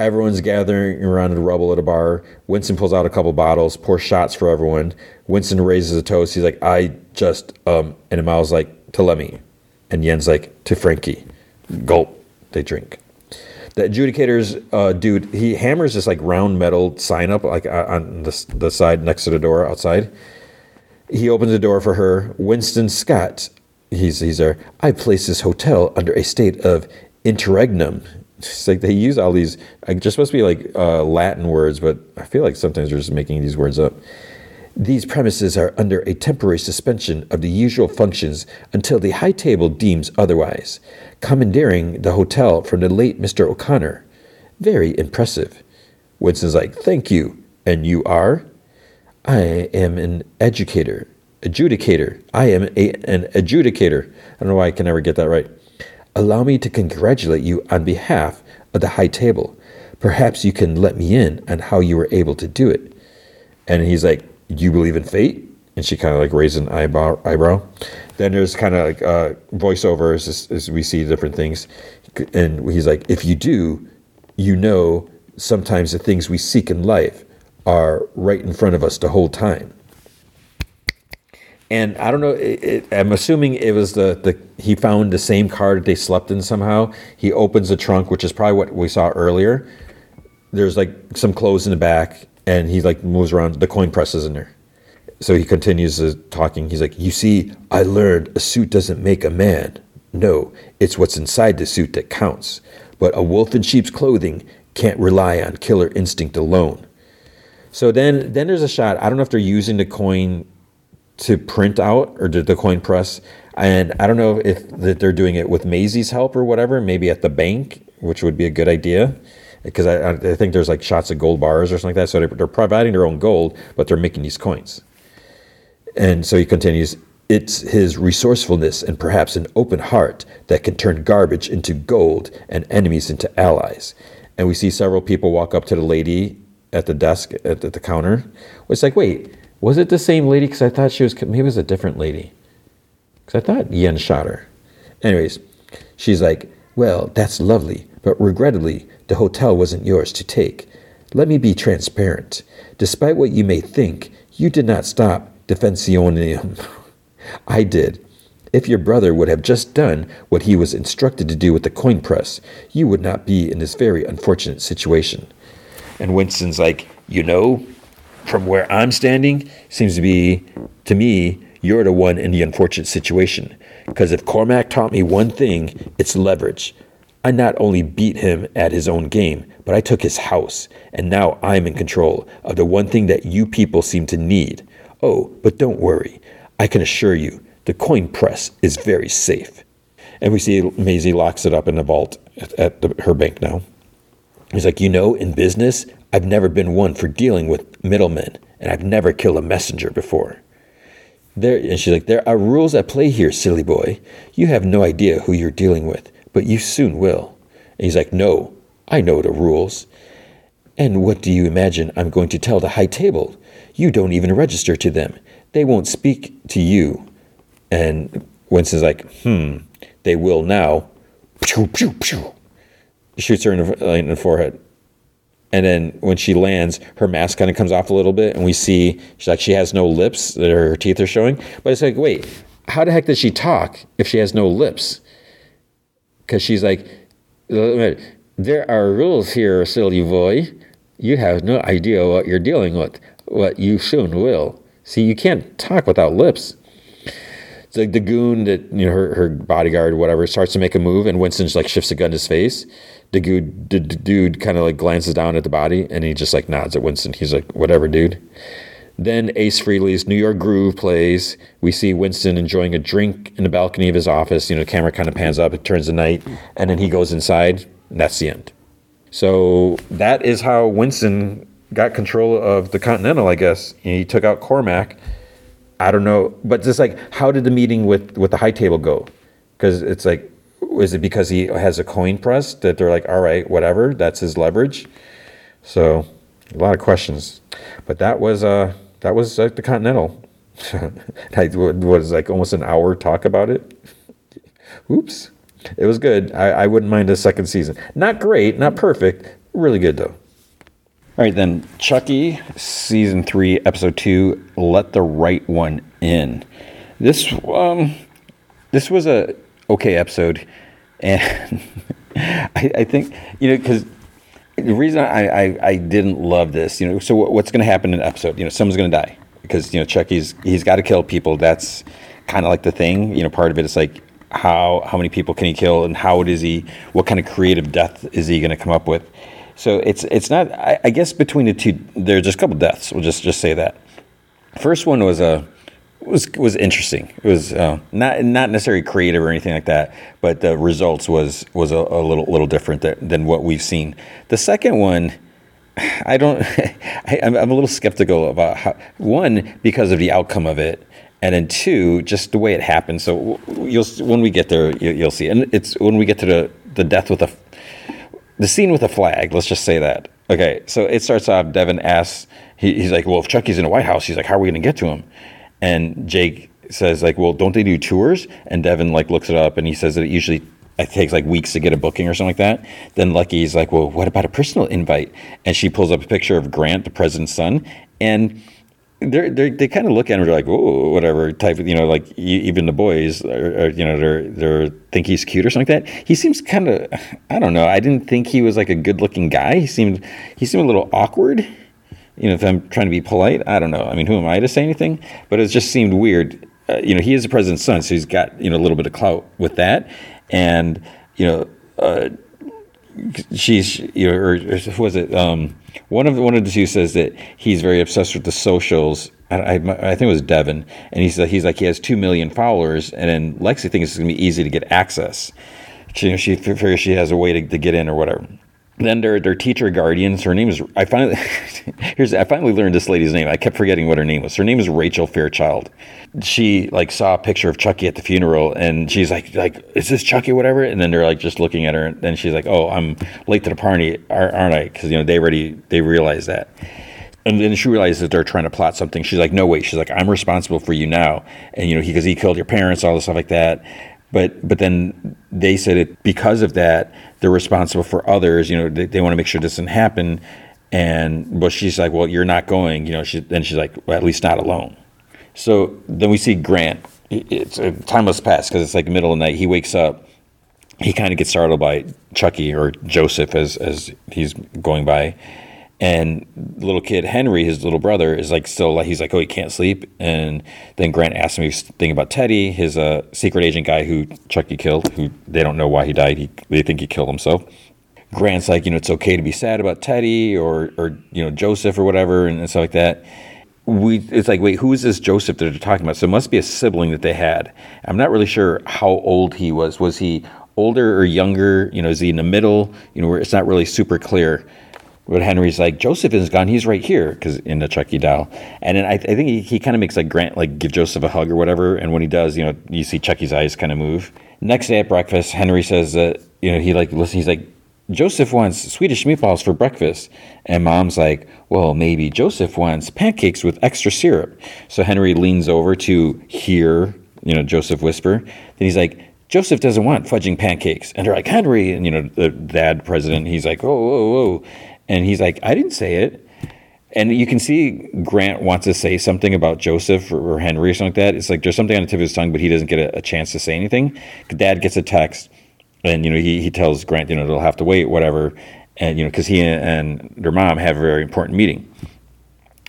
Everyone's gathering around the rubble at a bar. Winston pulls out a couple bottles, pours shots for everyone. Winston raises a toast. He's like, I just, um, and Miles like, to Lemmy. And Yen's like, to Frankie. Gulp. They drink. The adjudicator's uh, dude, he hammers this like round metal sign up like uh, on the, the side next to the door outside. He opens the door for her. Winston Scott, he's, he's there. I place this hotel under a state of interregnum it's like they use all these like just supposed to be like uh, Latin words, but I feel like sometimes they're just making these words up. These premises are under a temporary suspension of the usual functions until the high table deems otherwise, commandeering the hotel from the late Mr. O'Connor. Very impressive. Winston's like, Thank you. And you are? I am an educator, adjudicator. I am a, an adjudicator. I don't know why I can never get that right. Allow me to congratulate you on behalf of the high table. Perhaps you can let me in on how you were able to do it. And he's like, You believe in fate? And she kind of like raises an eyebrow. eyebrow. Then there's kind of like uh, voiceovers as, as we see different things. And he's like, If you do, you know sometimes the things we seek in life are right in front of us the whole time and I don't know. It, it, I'm assuming it was the, the he found the same car that they slept in somehow. He opens the trunk, which is probably what we saw earlier. There's like some clothes in the back, and he like moves around. The coin press is in there. So he continues talking. He's like, "You see, I learned a suit doesn't make a man. No, it's what's inside the suit that counts. But a wolf in sheep's clothing can't rely on killer instinct alone." So then, then there's a shot. I don't know if they're using the coin to print out or did the coin press. And I don't know if that they're doing it with Mazie's help or whatever, maybe at the bank, which would be a good idea. Because I, I think there's like shots of gold bars or something like that. So they're, they're providing their own gold, but they're making these coins. And so he continues it's his resourcefulness and perhaps an open heart that can turn garbage into gold and enemies into allies. And we see several people walk up to the lady at the desk at the, counter. It's like, wait, was it the same lady? Because I thought she was, maybe it was a different lady. Because I thought Yen shot her. Anyways, she's like, Well, that's lovely, but regrettably, the hotel wasn't yours to take. Let me be transparent. Despite what you may think, you did not stop Defensionem. <laughs> I did. If your brother would have just done what he was instructed to do with the coin press, you would not be in this very unfortunate situation. And Winston's like, You know, from where I'm standing, seems to be, to me, you're the one in the unfortunate situation. Because if Cormac taught me one thing, it's leverage. I not only beat him at his own game, but I took his house, and now I'm in control of the one thing that you people seem to need. Oh, but don't worry. I can assure you, the coin press is very safe. And we see Mazie locks it up in the vault at, at the, her bank now. He's like, You know, in business, I've never been one for dealing with middlemen, and I've never killed a messenger before. There, and she's like, There are rules at play here, silly boy. You have no idea who you're dealing with, but you soon will. And he's like, No, I know the rules. And what do you imagine I'm going to tell the high table? You don't even register to them. They won't speak to you. And Winston's like, Hmm, They will now. Pew, pew, pew. Shoots her in the, uh, in the forehead. And then when she lands, her mask kind of comes off a little bit, and we see she's like she has no lips her teeth are showing. But it's like, wait, how the heck does she talk if she has no lips? Because she's like, there are rules here, silly boy. You have no idea what you're dealing with. What you soon will. See, you can't talk without lips. It's like the goon that you know her, her bodyguard, whatever, starts to make a move, and Winston just like shifts a gun to his face. The dude, the dude kind of like glances down at the body, and he just like nods at Winston. He's like, "Whatever, dude." Then Ace Frehley's New York Groove plays. We see Winston enjoying a drink in the balcony of his office. You know, the camera kind of pans up, it turns to night, and then he goes inside, and that's the end. So that is how Winston got control of the Continental, I guess. He took out Cormac I don't know, but just like, how did the meeting with with the high table go? Because it's like, is it because he has a coin press that they're like, all right, whatever, that's his leverage. So, a lot of questions, but that was uh that was like the Continental. <laughs> I was like almost an hour talk about it. <laughs> Oops, it was good. I, I wouldn't mind a second season. Not great, not perfect, really good though. All right, then Chucky, season three, episode two. Let the right one in. This um, this was a okay episode, and <laughs> I, I think you know because the reason I, I, I didn't love this, you know, so what's going to happen in the episode? You know, someone's going to die because you know Chucky's he's got to kill people. That's kind of like the thing. You know, part of it is like how how many people can he kill and how is he? What kind of creative death is he going to come up with? So it's it's not. I, I, guess between the two, there's just a couple deaths. We'll just just say that. First one was a. Was was interesting. It was uh, not not necessarily creative or anything like that, but the results was was a, a little little different than, than what we've seen. The second one, I don't. <laughs> I, am a little skeptical about how one because of the outcome of it, and then two just the way it happened. So you'll when we get there, you, will see. And it's when we get to the the death with a the scene with the flag. Let's just say that. Okay, so it starts off. Devon asks, he, he's like, "Well, if Chucky's in the White House, he's like, how are we going to get to him?" And Jake says, like, "Well, don't they do tours?" And Devon like looks it up, and he says that it usually it takes like weeks to get a booking or something like that. Then Lucky's like, "Well, what about a personal invite?" And she pulls up a picture of Grant, the president's son, and they're, they're, they kind of look at him and are like, oh, whatever type of, you know, like even the boys, are, are, you know, they're, they're think he's cute or something like that. He seems kind of, I don't know. I didn't think he was like a good looking guy. He seemed, he seemed a little awkward. You know, if I'm trying to be polite, I don't know. I mean, who am I to say anything? But it just seemed weird. Uh, you know, he is the president's son, so he's got, you know, a little bit of clout with that. And, you know, uh, she's you know, or, or was it um, one of the, one of the two says that he's very obsessed with the socials. I, I, I think it was Devon, and he's he's like he has two million followers, and then Lexy thinks it's gonna be easy to get access. She she figures she has a way to, to get in or whatever then their their teacher guardians. Her name is I finally <laughs> here's I finally learned this lady's name. I kept forgetting what her name was. Her name is Rachel Fairchild. She like saw a picture of Chucky at the funeral, and she's like like is this Chucky whatever? And then they're like just looking at her, and then she's like oh I'm late to the party, aren't I? Because you know they already they realize that. And then she realizes that they're trying to plot something. She's like, "No, wait." She's like, "I'm responsible for you now." And you know, because he, he killed your parents, all this stuff like that. But but then they said it because of that they're responsible for others. You know, they, they want to make sure this doesn't happen. And but she's like, well, you're not going. You know, she then she's like, well, at least not alone. So then we see Grant. It's uh, a timeless past because it's like middle of the night. He wakes up. He kind of gets startled by Chucky or Joseph as as he's going by, and little kid Henry, his little brother, is like still like he's like, oh, he can't sleep. And then Grant asks him he's thinking about Teddy, his uh, secret agent guy who Chucky killed, who they don't know why he died. He they think he killed himself. Grant's like, you know, it's okay to be sad about Teddy or or you know Joseph or whatever and, and stuff like that. We it's like, wait, who is this Joseph that they're talking about? So it must be a sibling that they had. I'm not really sure how old he was. Was he older or younger? You know, is he in the middle? You know, it's not really super clear. But Henry's like, Joseph is gone. He's right here because in the Chucky doll. And then I, I think he, he kind of makes like Grant like give Joseph a hug or whatever. And when he does, you know, you see Chucky's eyes kind of move. Next day at breakfast, Henry says that you know he like listen. He's like, Joseph wants Swedish meatballs for breakfast. And mom's like, well, maybe Joseph wants pancakes with extra syrup. So Henry leans over to hear, you know, Joseph whisper. Then he's like, Joseph doesn't want fudging pancakes. And they're like, Henry. And, you know, the dad president, he's like, oh, whoa, whoa. And he's like, I didn't say it. And you can see Grant wants to say something about Joseph or, Henry or something like that. It's like there's something on the tip of his tongue, but he doesn't get a, a chance to say anything. Dad gets a text, and you know he, he tells Grant, you know, they'll have to wait, whatever, and you know because he and their mom have a very important meeting.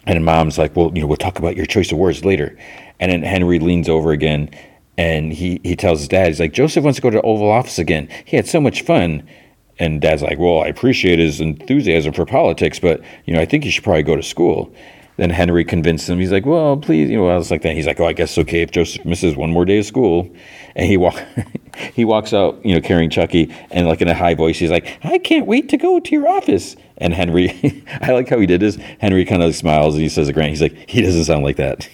And mom's like, well, you know, we'll talk about your choice of words later. And then Henry leans over again, and he he tells his dad, he's like, Joseph wants to go to the Oval Office again. He had so much fun. And dad's like, well, I appreciate his enthusiasm for politics, but you know, I think you should probably go to school. Then Henry convinced him. He's like, well, please, you know, I was like that. He's like, oh, I guess it's okay if Joseph misses one more day of school. And he walk, <laughs> he walks out, you know, carrying Chucky, and like in a high voice, he's like, I can't wait to go to your office. And Henry, <laughs> I like how he did this. Henry kind of smiles and he says to Grant, he's like, he doesn't sound like that.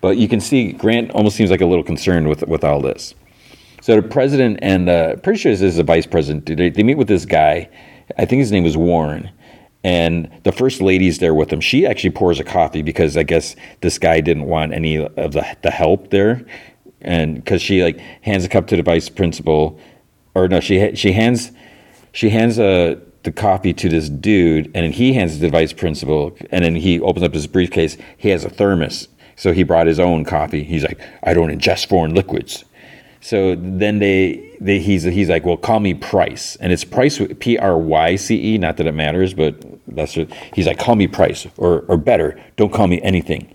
But you can see Grant almost seems like a little concerned with with all this. So the president and uh, pretty sure this is the vice president. They, they meet with this guy. I think his name is Warren. And the first lady's there with him. She actually pours a coffee because I guess this guy didn't want any of the, the help there. And because she like hands a cup to the vice principal, or no, she she hands she hands a uh, the coffee to this dude, and then he hands the vice principal, and then he opens up his briefcase. He has a thermos, so he brought his own coffee. He's like, I don't ingest foreign liquids. So then they, they he's he's like, well, call me Pryce, and it's Pryce P R Y C E. Not that it matters, but that's what he's like. Call me Pryce, or or better, don't call me anything.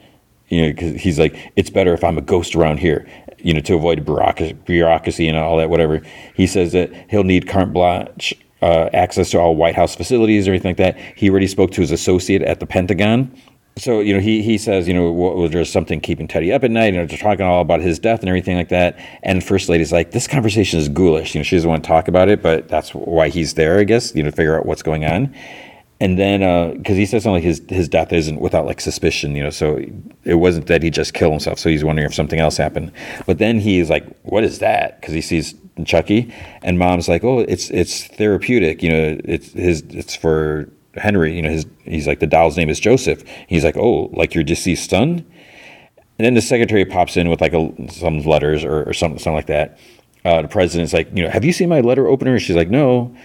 You know, because he's like, it's better if I'm a ghost around here. You know, to avoid bureaucracy, and all that, whatever. He says that he'll need carte blanche uh, access to all White House facilities or anything like that. He already spoke to his associate at the Pentagon so you know he he says you know was there something keeping Teddy up at night? You know, they're talking all about his death and everything like that. And First Lady's like, this conversation is ghoulish. You know, she doesn't want to talk about it, but that's why he's there, I guess. You know, to figure out what's going on. And then because uh, he says something like his his death isn't without like suspicion, you know, so it wasn't that he just killed himself. So he's wondering if something else happened. But then he's like, what is that? Because he sees Chucky, and Mom's like, oh, it's it's therapeutic. You know, it's his it's for Henry, you know, his he's like the doll's name is Joseph. He's like, oh, like your deceased son. And then the secretary pops in with like a, some letters or, or something, something like that. Uh, the president's like, you know, have you seen my letter opener? She's like, no.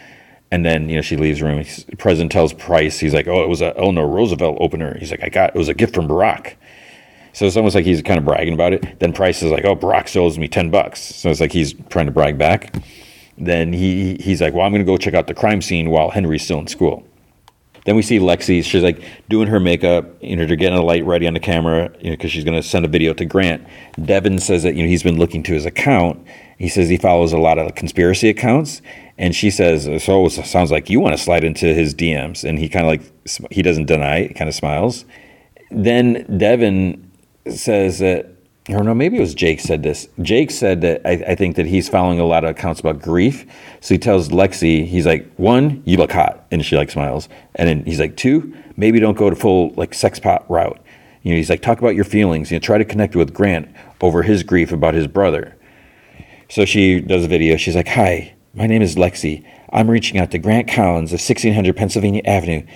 And then you know she leaves the room. The president tells Pryce, he's like, oh, it was a Eleanor Roosevelt opener. He's like, I got it was a gift from Barack. So it's almost like he's kind of bragging about it. Then Pryce is like, oh, Barack owes me ten bucks. So it's like he's trying to brag back. Then he he's like, well, I'm going to go check out the crime scene while Henry's still in school. Then we see Lexy. She's like doing her makeup. You know, they're getting a light ready on the camera. You know, because she's going to send a video to Grant. Devon says that you know he's been looking to his account. He says he follows a lot of conspiracy accounts, and she says, "So it sounds like you want to slide into his DMs." And he kind of like he doesn't deny. He kind of smiles. Then Devon says that or no, maybe it was Jake said this. Jake said that I, I, think that he's following a lot of accounts about grief. So he tells Lexy, he's like, one, you look hot, and she like smiles, and then he's like, two, maybe don't go to full like sex pot route. You know, he's like, talk about your feelings. You know, try to connect with Grant over his grief about his brother. So she does a video. She's like, hi, my name is Lexy. I'm reaching out to Grant Collins of 1600 Pennsylvania Avenue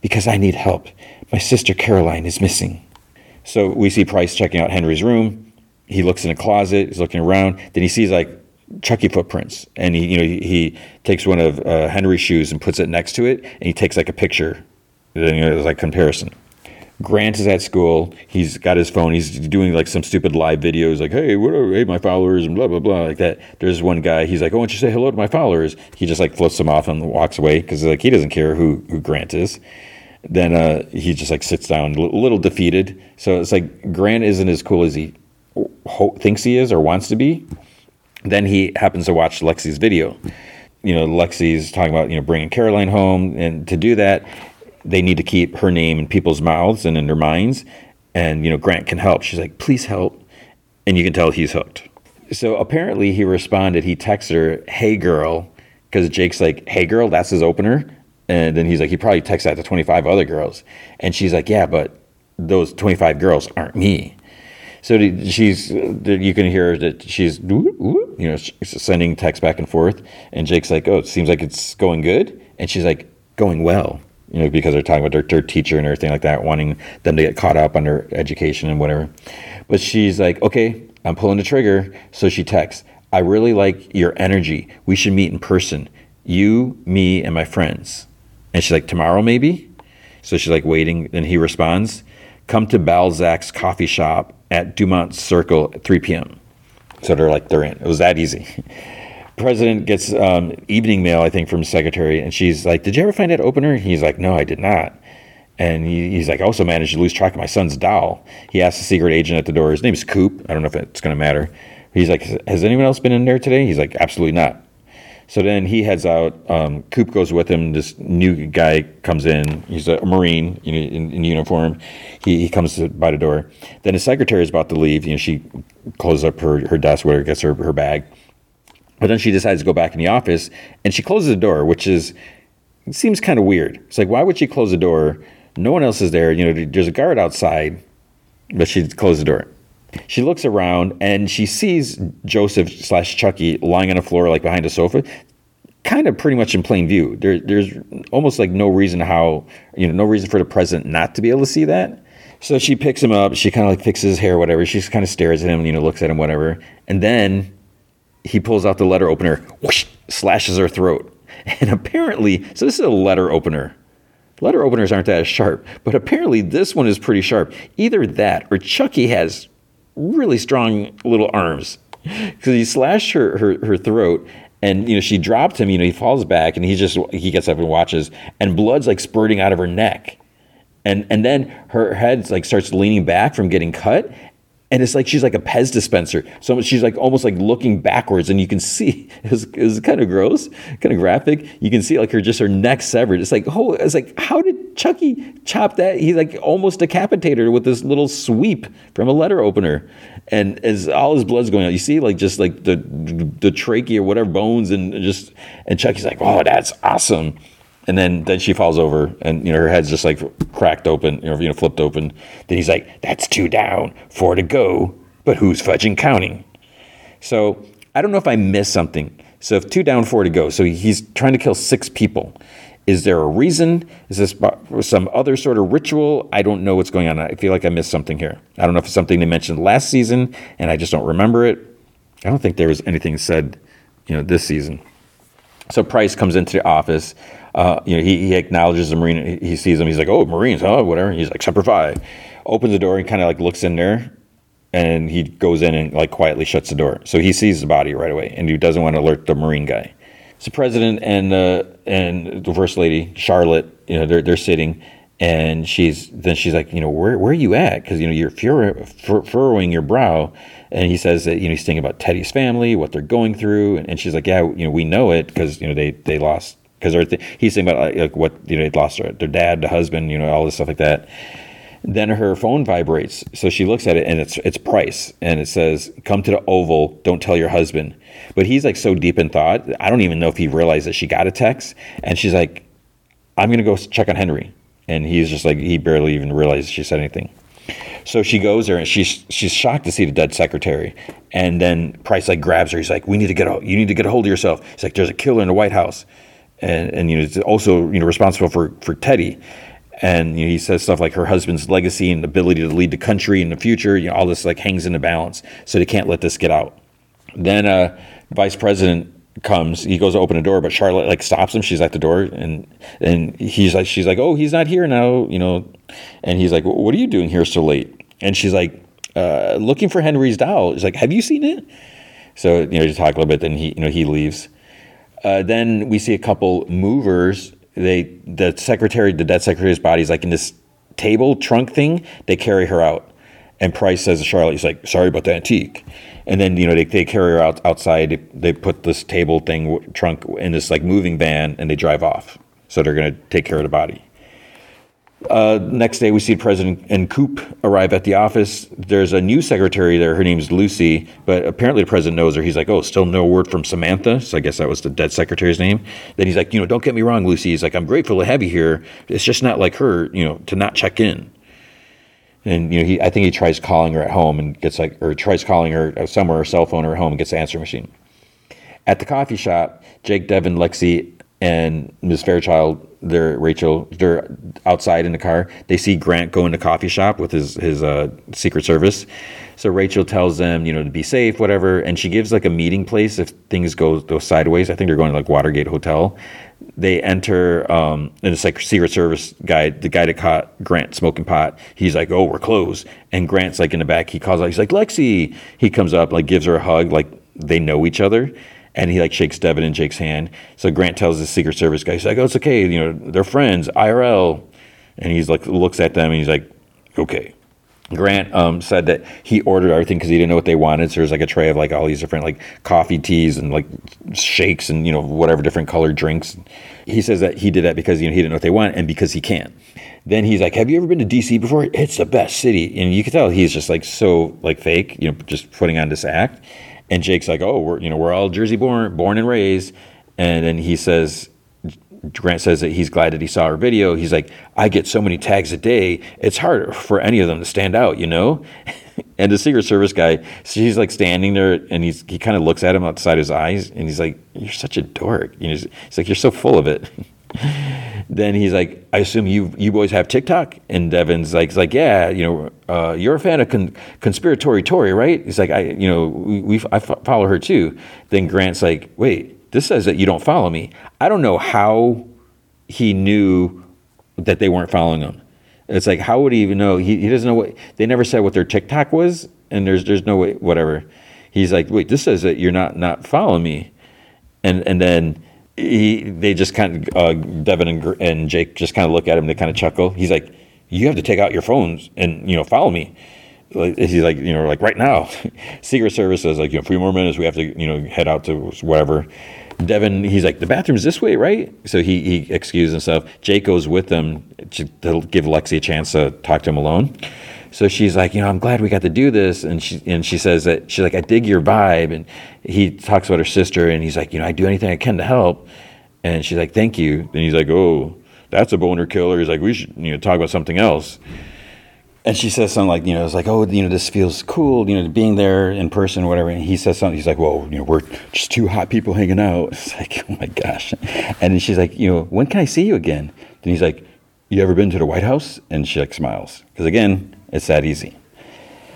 because I need help. My sister Caroline is missing. So we see Pryce checking out Henry's room. He looks in a closet. He's looking around. Then he sees like Chucky footprints, and he you know he, he takes one of uh, Henry's shoes and puts it next to it, and he takes like a picture. Then you know, there's like comparison. Grant is at school. He's got his phone. He's doing like some stupid live videos, like, "Hey, what are hey my followers?" and blah blah blah, like that. There's one guy. He's like, "Oh, why don't you say hello to my followers?" He just like flips them off and walks away because like he doesn't care who who Grant is then uh, he just like sits down, a little defeated. So it's like Grant isn't as cool as he ho- thinks he is or wants to be. Then he happens to watch Lexy's video. You know, Lexy's talking about you know bringing Caroline home, and to do that, they need to keep her name in people's mouths and in their minds. And you know, Grant can help. She's like, "Please help," and you can tell he's hooked. So apparently, he responded. He texted her, "Hey, girl," because Jake's like, "Hey, girl," that's his opener. And then he's like, he probably texts that to 25 other girls. And she's like, yeah, but those 25 girls aren't me. So she's, you can hear that she's, you know, sending text back and forth. And Jake's like, oh, it seems like it's going good. And she's like, going well, you know, because they're talking about their, their teacher and everything like that, wanting them to get caught up on their education and whatever. But she's like, okay, I'm pulling the trigger. So she texts, I really like your energy. We should meet in person. You, me, and my friends. And she's like, Tomorrow, maybe? So she's like waiting. And he responds, Come to Balzac's coffee shop at Dupont Circle at 3 p.m. So they're like, they're in. It was that easy. <laughs> President gets um, evening mail, I think, from secretary, and she's like, "Did you ever find that opener?" He's like, "No, I did not." And he, he's like, "I also managed to lose track of my son's doll." He asks the secret agent at the door. His name's Coop. I don't know if it's going to matter. He's like, "Has anyone else been in there today?" He's like, "Absolutely not." So then he heads out. Um, Coop goes with him. This new guy comes in. He's a Marine you know, in, in uniform. He, he comes by the door. Then his secretary is about to leave. You know, she closes up her, her desk, where gets her, her bag. But then she decides to go back in the office and she closes the door, which is seems kind of weird. It's like why would she close the door? No one else is there. You know, there's a guard outside, but she closed the door. She looks around and she sees Joseph slash Chucky lying on the floor, like behind a sofa, kind of pretty much in plain view. There, there's almost like no reason how, you know, no reason for the president not to be able to see that. So she picks him up. She kind of like fixes his hair, whatever. She kind of stares at him, you know, looks at him, whatever. And then he pulls out the letter opener, whoosh, slashes her throat. <laughs> And apparently, so this is a letter opener. Letter openers aren't that sharp, but apparently this one is pretty sharp. Either that or Chucky has really strong little arms. Because he slashed her, her, her throat and you know she dropped him you know he falls back and he just he gets up and watches and blood's like spurting out of her neck. And and then her head like starts leaning back from getting cut and it's like she's like a Pez dispenser. So she's like almost like looking backwards, and you can see <laughs> it was, it was kind of gross, kind of graphic. You can see like her just her neck severed. It's like oh, it's like how did Chucky chop that? He like almost decapitated her with this little sweep from a letter opener, and as all his blood's going out, you see like just like the the trachea or whatever bones, and just and Chucky's like oh that's awesome and then then she falls over and you know her head's just like cracked open you know, you know flipped open. Then he's like that's two down four to go but who's fudging counting? So i don't know if i missed something. So if two down four to go so he's trying to kill six people. Is there a reason? Is this some other sort of ritual? I don't know what's going on. I feel like i missed something here. I don't know if it's something they mentioned last season and i just don't remember it. I don't think there was anything said you know this season. So Pryce comes into the office uh, you know, he, he acknowledges the Marine. He sees him. He's like, "Oh, Marines, huh? Whatever." He's like, "Semper Fi." Opens the door and kind of like looks in there, and he goes in and like quietly shuts the door. So he sees the body right away, and he doesn't want to alert the Marine guy. So president and uh, and the first lady Charlotte, you know, they're they're sitting, and she's then she's like, you know, where where are you at? Because you know you're fur- fur- furrowing your brow, and he says that you know he's thinking about Teddy's family, what they're going through, and, and she's like, yeah, you know, we know it because you know they they lost because th- he's saying about like, like, what you know, they lost their, their dad, the husband, you know, all this stuff like that. Then her phone vibrates, so she looks at it and it's it's Pryce, and it says, "Come to the Oval. Don't tell your husband." But he's like so deep in thought, I don't even know if he realized that she got a text. And she's like, "I'm gonna go check on Henry," and he's just like he barely even realized she said anything. So she goes there and she's she's shocked to see the dead secretary. And then Pryce like grabs her. He's like, "We need to get a, you need to get a hold of yourself." He's like, "There's a killer in the White House." And, and you know, it's also you know responsible for for Teddy. And you know, he says stuff like her husband's legacy and ability to lead the country in the future. You know, all this like hangs in the balance, so they can't let this get out. Then uh, vice president comes. He goes to open the door, but Charlotte like stops him. She's at the door, and and he's like, she's like, oh, he's not here now, you know. And he's like, what are you doing here so late? And she's like, uh, looking for Henry's doll. He's like, have you seen it? So you know, just talk a little bit. Then he you know he leaves. Uh, then we see a couple movers. They the secretary, the dead secretary's body is like in this table trunk thing. They carry her out, and Pryce says to Charlotte, "He's like, sorry about the antique." And then you know they, they carry her out outside. They put this table thing trunk in this like moving van, and they drive off. So they're going to take care of the body. Uh, next day, we see President and Coop arrive at the office. There's a new secretary there. Her name's Lucy, but apparently the president knows her. He's like, "Oh, still no word from Samantha." So I guess that was the dead secretary's name. Then he's like, "You know, don't get me wrong, Lucy." He's like, "I'm grateful to have you here. It's just not like her, you know, to not check in." And you know, he I think he tries calling her at home and gets like, or tries calling her somewhere, her cell phone or at home, and gets the answer machine. At the coffee shop, Jake, Devon, Lexy, and Miss Fairchild, they're Rachel, they're outside in the car. They see Grant go into coffee shop with his his uh, Secret Service. So Rachel tells them, you know, to be safe, whatever, and she gives like a meeting place if things go go sideways. I think they're going to like Watergate Hotel. They enter, um, and it's like Secret Service guy, the guy that caught Grant smoking pot. He's like, "Oh, we're closed," and Grant's like in the back. He calls out, he's like, "Lexy." He comes up, like gives her a hug, like they know each other and he like shakes Devon and Jake's hand. So Grant tells the Secret Service guy, he's like, "Oh, it's okay. You know, they're friends, IRL." And he's like, looks at them, and he's like, "Okay." Grant um, said that he ordered everything because he didn't know what they wanted. So there's like a tray of like all these different like coffee, teas, and like shakes, and you know whatever different colored drinks. He says that he did that because you know he didn't know what they want and because he can. Then he's like, "Have you ever been to DC before? It's the best city." And you can tell he's just like so like fake, you know, just putting on this act. And Jake's like, "Oh, we're you know we're all Jersey born, born and raised." And then he says, Grant says that he's glad that he saw our video. He's like, "I get so many tags a day. It's hard for any of them to stand out, you know." <laughs> and the Secret Service guy, so he's like standing there, and he's he kind of looks at him outside his eyes, and he's like, "You're such a dork." You know, he's, he's like, "You're so full of it." <laughs> then he's like, I assume you you boys have TikTok, and Devon's like, like, yeah, you know, uh, you're a fan of con- conspiratory Tory, right? He's like, I, you know, we, we I follow her too. Then Grant's like, wait, this says that you don't follow me. I don't know how he knew that they weren't following him. It's like, how would he even know? He, he doesn't know what they never said what their TikTok was, and there's there's no way whatever. He's like, wait, this says that you're not not following me, and and then he they just kind of uh, Devon and, and Jake just kind of look at him. They kind of chuckle. He's like, "You have to take out your phones and you know follow me." He's like, you know, like right now. <laughs> Secret Service says like, you know, three more minutes. We have to you know head out to whatever. Devon, he's like, the bathroom's this way, right? So he he excuses himself. Jake goes with them to give Lexy a chance to talk to him alone. So she's like, you know, I'm glad we got to do this. And she and she says that she's like, I dig your vibe. And he talks about her sister, and he's like, you know, I do anything I can to help. And she's like, thank you. And he's like, oh, that's a boner killer. He's like, we should, you know, talk about something else. And she says something like, you know, it's like, oh, you know, this feels cool, you know, being there in person or whatever. And he says something, he's like, well, you know, we're just two hot people hanging out. <laughs> It's like, oh my gosh. And then she's like, you know, when can I see you again? Then he's like, you ever been to the White House? And she like smiles. Because again, it's that easy.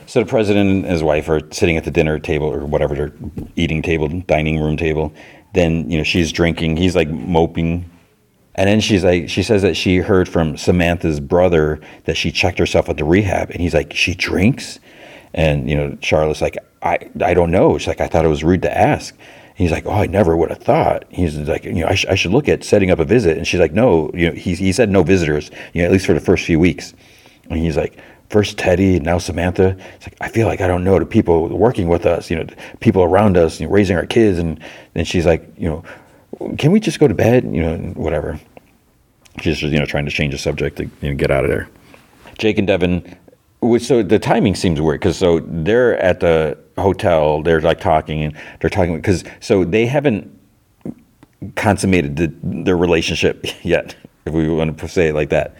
So the president and his wife are sitting at the dinner table or whatever, their eating table, dining room table. Then, you know, she's drinking. He's like moping. And then she's like, she says that she heard from Samantha's brother that she checked herself at the rehab. And he's like, she drinks? And, you know, Charlotte's like, I, I don't know. She's like, I thought it was rude to ask. he's like, oh, I never would have thought. He's like, you know, I, sh- I should look at setting up a visit. And she's like, no, you know, he, he said no visitors, you know, at least for the first few weeks. And he's like, first Teddy, now Samantha. It's like I feel like I don't know the people working with us, you know, people around us, you know, raising our kids, and then she's like, you know, can we just go to bed, you know, whatever. She's just you know trying to change the subject to you know, get out of there. Jake and Devon. So the timing seems weird because so they're at the hotel, they're like talking and they're talking because so they haven't consummated the, their relationship <laughs> yet, if we want to say it like that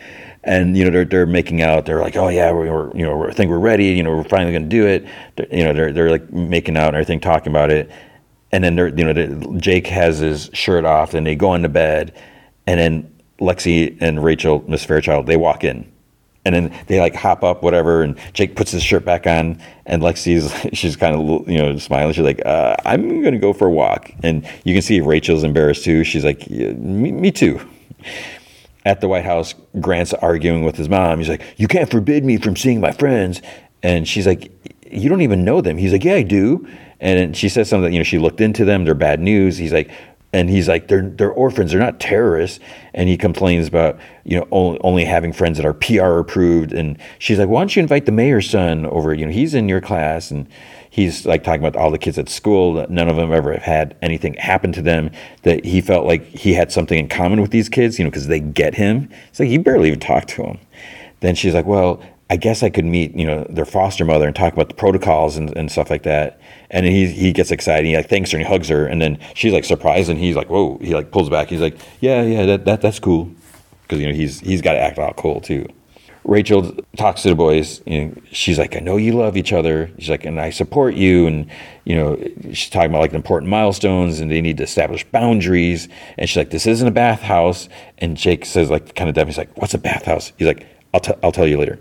and you know they're they're making out. They're like, oh yeah, we're, you know I think we're ready. You know we're finally going to do it. They're, you know they're they're like making out and everything, talking about it. And then they're you know Jake has his shirt off, and they go into bed, and then Lexy and Rachel, Miss Fairchild, they walk in. And then they like hop up, whatever, and Jake puts his shirt back on, and Lexy's <laughs> she's kind of you know smiling. She's like, uh, "I'm gonna go for a walk," and you can see Rachel's embarrassed too. She's like, yeah, me, "Me too." At the White House, Grant's arguing with his mom. He's like, "You can't forbid me from seeing my friends," and she's like, "You don't even know them." He's like, "Yeah, I do." And she says something. You know, she looked into them. They're bad news. He's like, and he's like, "They're they're orphans. They're not terrorists." And he complains about you know only, only having friends that are PR approved. And she's like, "Why don't you invite the mayor's son over? You know, he's in your class." And he's like talking about all the kids at school. None of them ever have had anything happen to them. That he felt like he had something in common with these kids, you know, because they get him. It's like he barely even talked to them. Then she's like, well, I guess I could meet, you know, their foster mother and talk about the protocols and, and stuff like that. And he he gets excited. He like thanks her and he hugs her. And then she's like surprised and he's like, whoa. He like pulls back. He's like, yeah, yeah, that, that that's cool, because you know he's he's got to act out cool too. Rachel talks to the boys. You know, she's like, I know you love each other. She's like, and I support you. And, you know, she's talking about like the important milestones and they need to establish boundaries. And she's like, this isn't a bathhouse. And Jake says, like, kind of dumb. He's like, what's a bathhouse? He's like, I'll, t- I'll tell you later.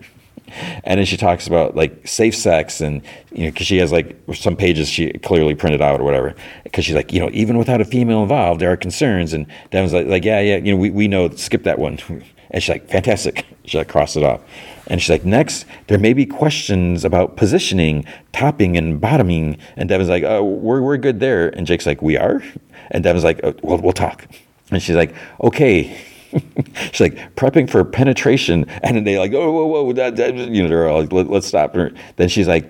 And then she talks about like safe sex and, you know, because she has like some pages she clearly printed out or whatever. Because she's like, you know, even without a female involved, there are concerns. And Devon's like, like yeah, yeah, you know, we, we know, skip that one. <laughs> And she's like, fantastic. She like crossed it off. And she's like, next, there may be questions about positioning, topping, and bottoming. And Devon's like, oh, we're, we're good there. And Jake's like, we are? And Devon's like, oh, well, we'll talk. And she's like, okay. <laughs> she's like, prepping for penetration. And then they like, oh, whoa, whoa, that, that, you know, they're all like, Let, let's stop. Then she's like,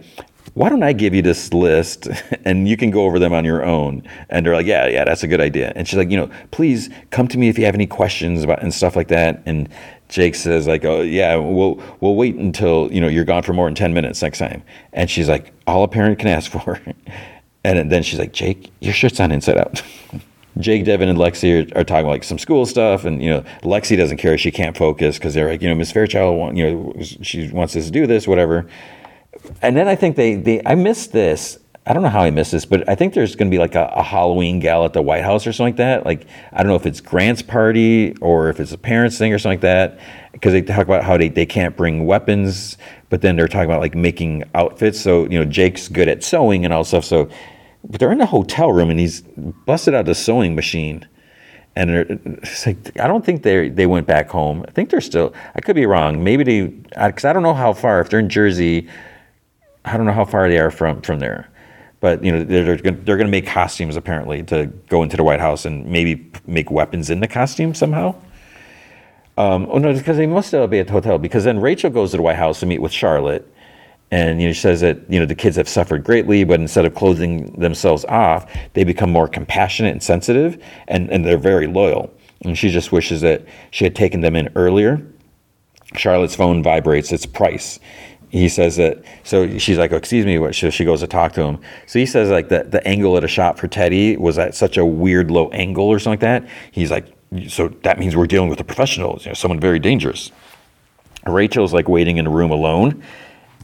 why don't I give you this list <laughs> and you can go over them on your own? And they're like, yeah, yeah, that's a good idea. And she's like, you know, please come to me if you have any questions about and stuff like that. And Jake says like, oh yeah, we'll we'll wait until you know you're gone for more than ten minutes next time. And she's like, all a parent can ask <laughs> for. And then she's like, Jake, your shirt's on inside out. <laughs> Jake, Devon, and Lexy are, are, talking like some school stuff, and you know, Lexy doesn't care; she can't focus because they're like, you know, Miss Fairchild, want, you know, she wants us to do this, whatever and then I think they, they I missed this. I don't know how I missed this, but I think there's going to be like a, a, Halloween gal at the White House or something like that. Like I don't know if it's Grant's party or if it's a parents thing or something like that. Because they talk about how they, they can't bring weapons, but then they're talking about like making outfits. So you know Jake's good at sewing and all stuff. So but they're in the hotel room and he's busted out the sewing machine. And it's like I don't think they they went back home. I think they're still. I could be wrong. Maybe they because I don't know how far. If they're in Jersey I don't know how far they are from from there, but you know they're they're going, to make costumes apparently to go into the White House and maybe make weapons in the costume somehow. Um, oh no, because they must still be at the hotel. Because then Rachel goes to the White House to meet with Charlotte, and you know she says that you know the kids have suffered greatly, but instead of closing themselves off, they become more compassionate and sensitive, and and they're very loyal. And she just wishes that she had taken them in earlier. Charlotte's phone vibrates. It's Pryce he says that so she's like oh, excuse me what she, she goes to talk to him. So he says like the, the angle at a shot for teddy was at such a weird low angle or something like that. He's like so that means we're dealing with a professional you know someone very dangerous. Rachel's like waiting in a room alone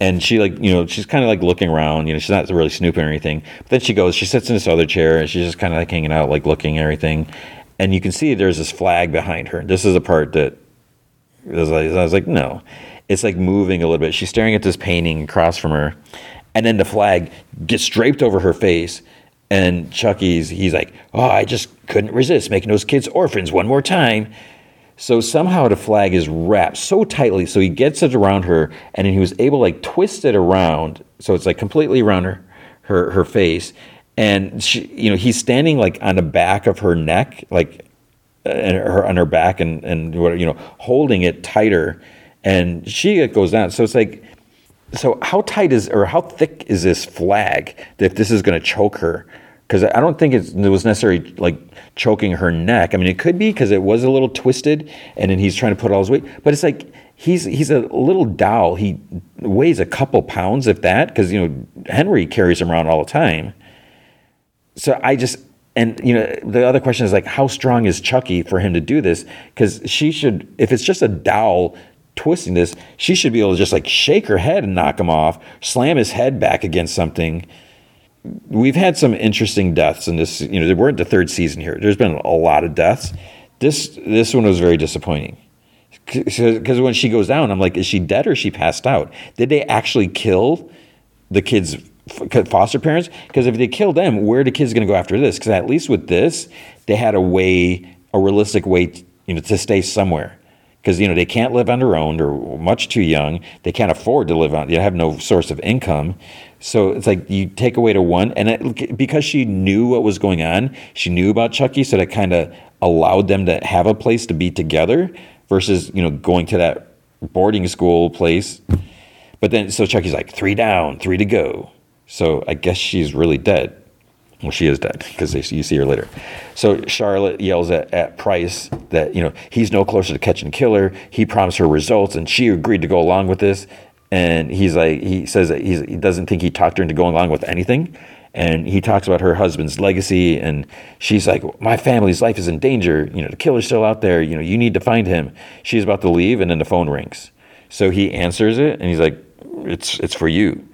and she like you know she's kind of like looking around you know she's not really snooping or anything. But then she goes she sits in this other chair and she's just kind of like hanging out like looking and everything. And you can see there's this flag behind her. This is a part that I was like no it's like moving a little bit. She's staring at this painting across from her, and then the flag gets draped over her face. And Chucky's, he's like, oh, I just couldn't resist making those kids orphans one more time. So somehow the flag is wrapped so tightly, so he gets it around her, and then he was able to like twist it around, so it's like completely around her, her, her face, and she, you know, he's standing like on the back of her neck, like, uh, and her on her back, and and you know, holding it tighter and she goes down. So it's like, so how tight is or how thick is this flag that this is going to choke her? Because I don't think it was necessarily like choking her neck. I mean, it could be because it was a little twisted, and then he's trying to put all his weight. But it's like he's he's a little doll. He weighs a couple pounds, if that. Because you know Henry carries him around all the time. So I just and you know the other question is like how strong is Chucky for him to do this? Because she should, if it's just a dowel twisting this, she should be able to just like shake her head and knock him off, slam his head back against something. We've had some interesting deaths in this. You know, we're in the third season here. There's been a lot of deaths. This this one was very disappointing because when she goes down, I'm like, is she dead or she passed out? Did they actually kill the kids' foster parents? Because if they kill them, where are the kids going to go after this? Because at least with this, they had a way, a realistic way, you know, to stay somewhere because you know they can't live on their own. They're much too young. They can't afford to live on. They have no source of income. So it's like you take away to one, and it, because she knew what was going on, she knew about Chucky, so that kind of allowed them to have a place to be together versus you know going to that boarding school place. But then so Chucky's like three down, three to go. So I guess she's really dead. Well, she is dead because you see her later. So Charlotte yells at, at Pryce that you know he's no closer to catching killer. He promised her results, and she agreed to go along with this. And he's like, he says that he doesn't think he talked her into going along with anything. And he talks about her husband's legacy, and she's like, "My family's life is in danger. You know, the killer's still out there. You know, you need to find him." She's about to leave, and then the phone rings. So he answers it and he's like, "It's it's for you."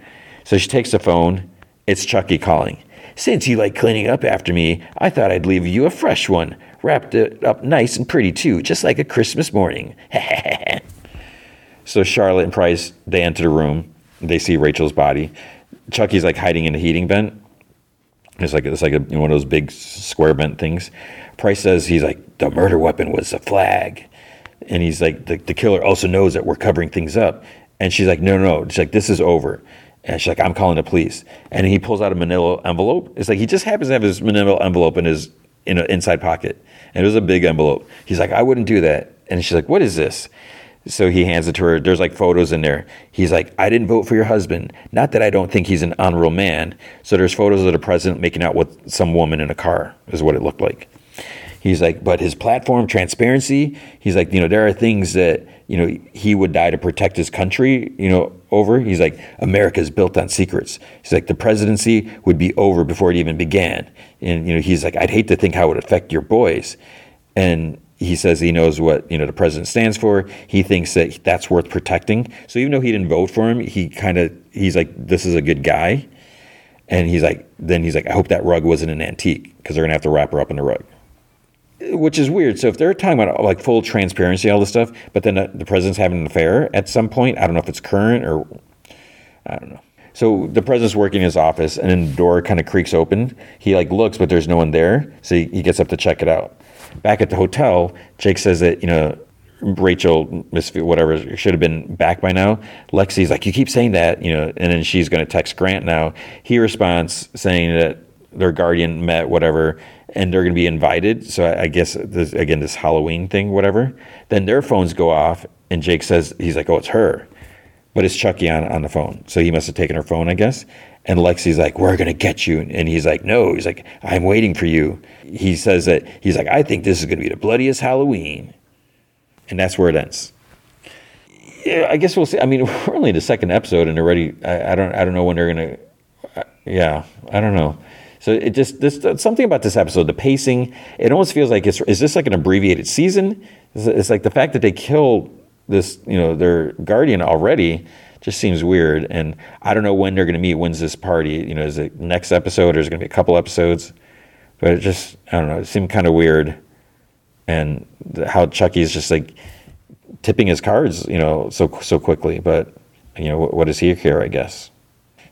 So she takes the phone. It's Chucky calling. Since you like cleaning up after me, I thought I'd leave you a fresh one. Wrapped it up nice and pretty too, just like a Christmas morning. <laughs> so Charlotte and Pryce they enter the room. They see Rachel's body. Chucky's like hiding in a heating vent. It's like it's like a, one of those big square vent things. Pryce says he's like the murder weapon was a flag, and he's like the, the killer also knows that we're covering things up. And she's like, no, no, no. She's like, this is over. And she's like, I'm calling the police. And he pulls out a manila envelope. It's like he just happens to have his manila envelope in his in an inside pocket. And it was a big envelope. He's like, I wouldn't do that. And she's like, What is this? So he hands it to her. There's like photos in there. He's like, I didn't vote for your husband. Not that I don't think he's an honorable man. So there's photos of the president making out with some woman in a car, is what it looked like. He's like, but his platform, transparency, he's like, you know, there are things that, you know, he would die to protect his country, you know, over. He's like, America's built on secrets. He's like, the presidency would be over before it even began. And, you know, he's like, I'd hate to think how it would affect your boys. And he says he knows what, you know, the president stands for. He thinks that that's worth protecting. So even though he didn't vote for him, he kind of, he's like, this is a good guy. And he's like, then he's like, I hope that rug wasn't an antique because they're going to have to wrap her up in the rug which is weird. So if they're talking about like full transparency, all this stuff, but then the president's having an affair at some point, I don't know if it's current or I don't know. So the president's working in his office, and then the door kind of creaks open. He like looks, but there's no one there, so he, he gets up to check it out. Back at the hotel, Jake says that you know Rachel, Miss whatever, should have been back by now. Lexy's like, you keep saying that, you know, and then she's going to text Grant now. He responds saying that their guardian met, whatever, and they're going to be invited. So I, I guess this, again, this Halloween thing, whatever. Then their phones go off, and Jake says he's like, "Oh, it's her," but it's Chucky on on the phone. So he must have taken her phone, I guess. And Lexy's like, "We're going to get you," and he's like, "No," he's like, "I'm waiting for you." He says that he's like, "I think this is going to be the bloodiest Halloween," and that's where it ends. Yeah, I guess we'll see. I mean, <laughs> we're only in the second episode, and already, I, I don't, I don't know when they're gonna. Uh, yeah, I don't know. So it just this something about this episode, the pacing. It almost feels like it's is this like an abbreviated season? It's, it's like the fact that they kill this, you know, their guardian already just seems weird. And I don't know when they're going to meet. When's this party? You know, is it next episode or is it going to be a couple episodes? But it just I don't know. It seemed kind of weird, and how Chucky's just like tipping his cards, you know, so so quickly. But you know, what, what does he care? I guess.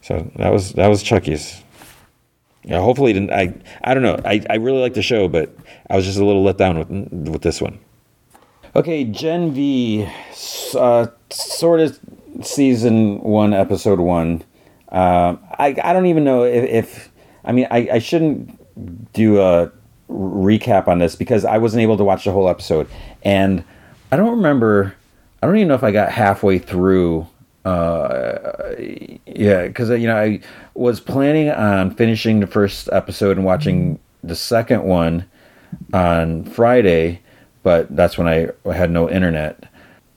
So that was that was Chucky's. Yeah, hopefully, didn't I? I don't know. I, I really like the show, but I was just a little let down with with this one. Okay, Gen V, uh, sort of season one, episode one. Uh, I I don't even know if, if I mean I, I shouldn't do a recap on this because I wasn't able to watch the whole episode, and I don't remember. I don't even know if I got halfway through uh, yeah, because you know I was planning on finishing the first episode and watching the second one on Friday, but that's when I had no internet.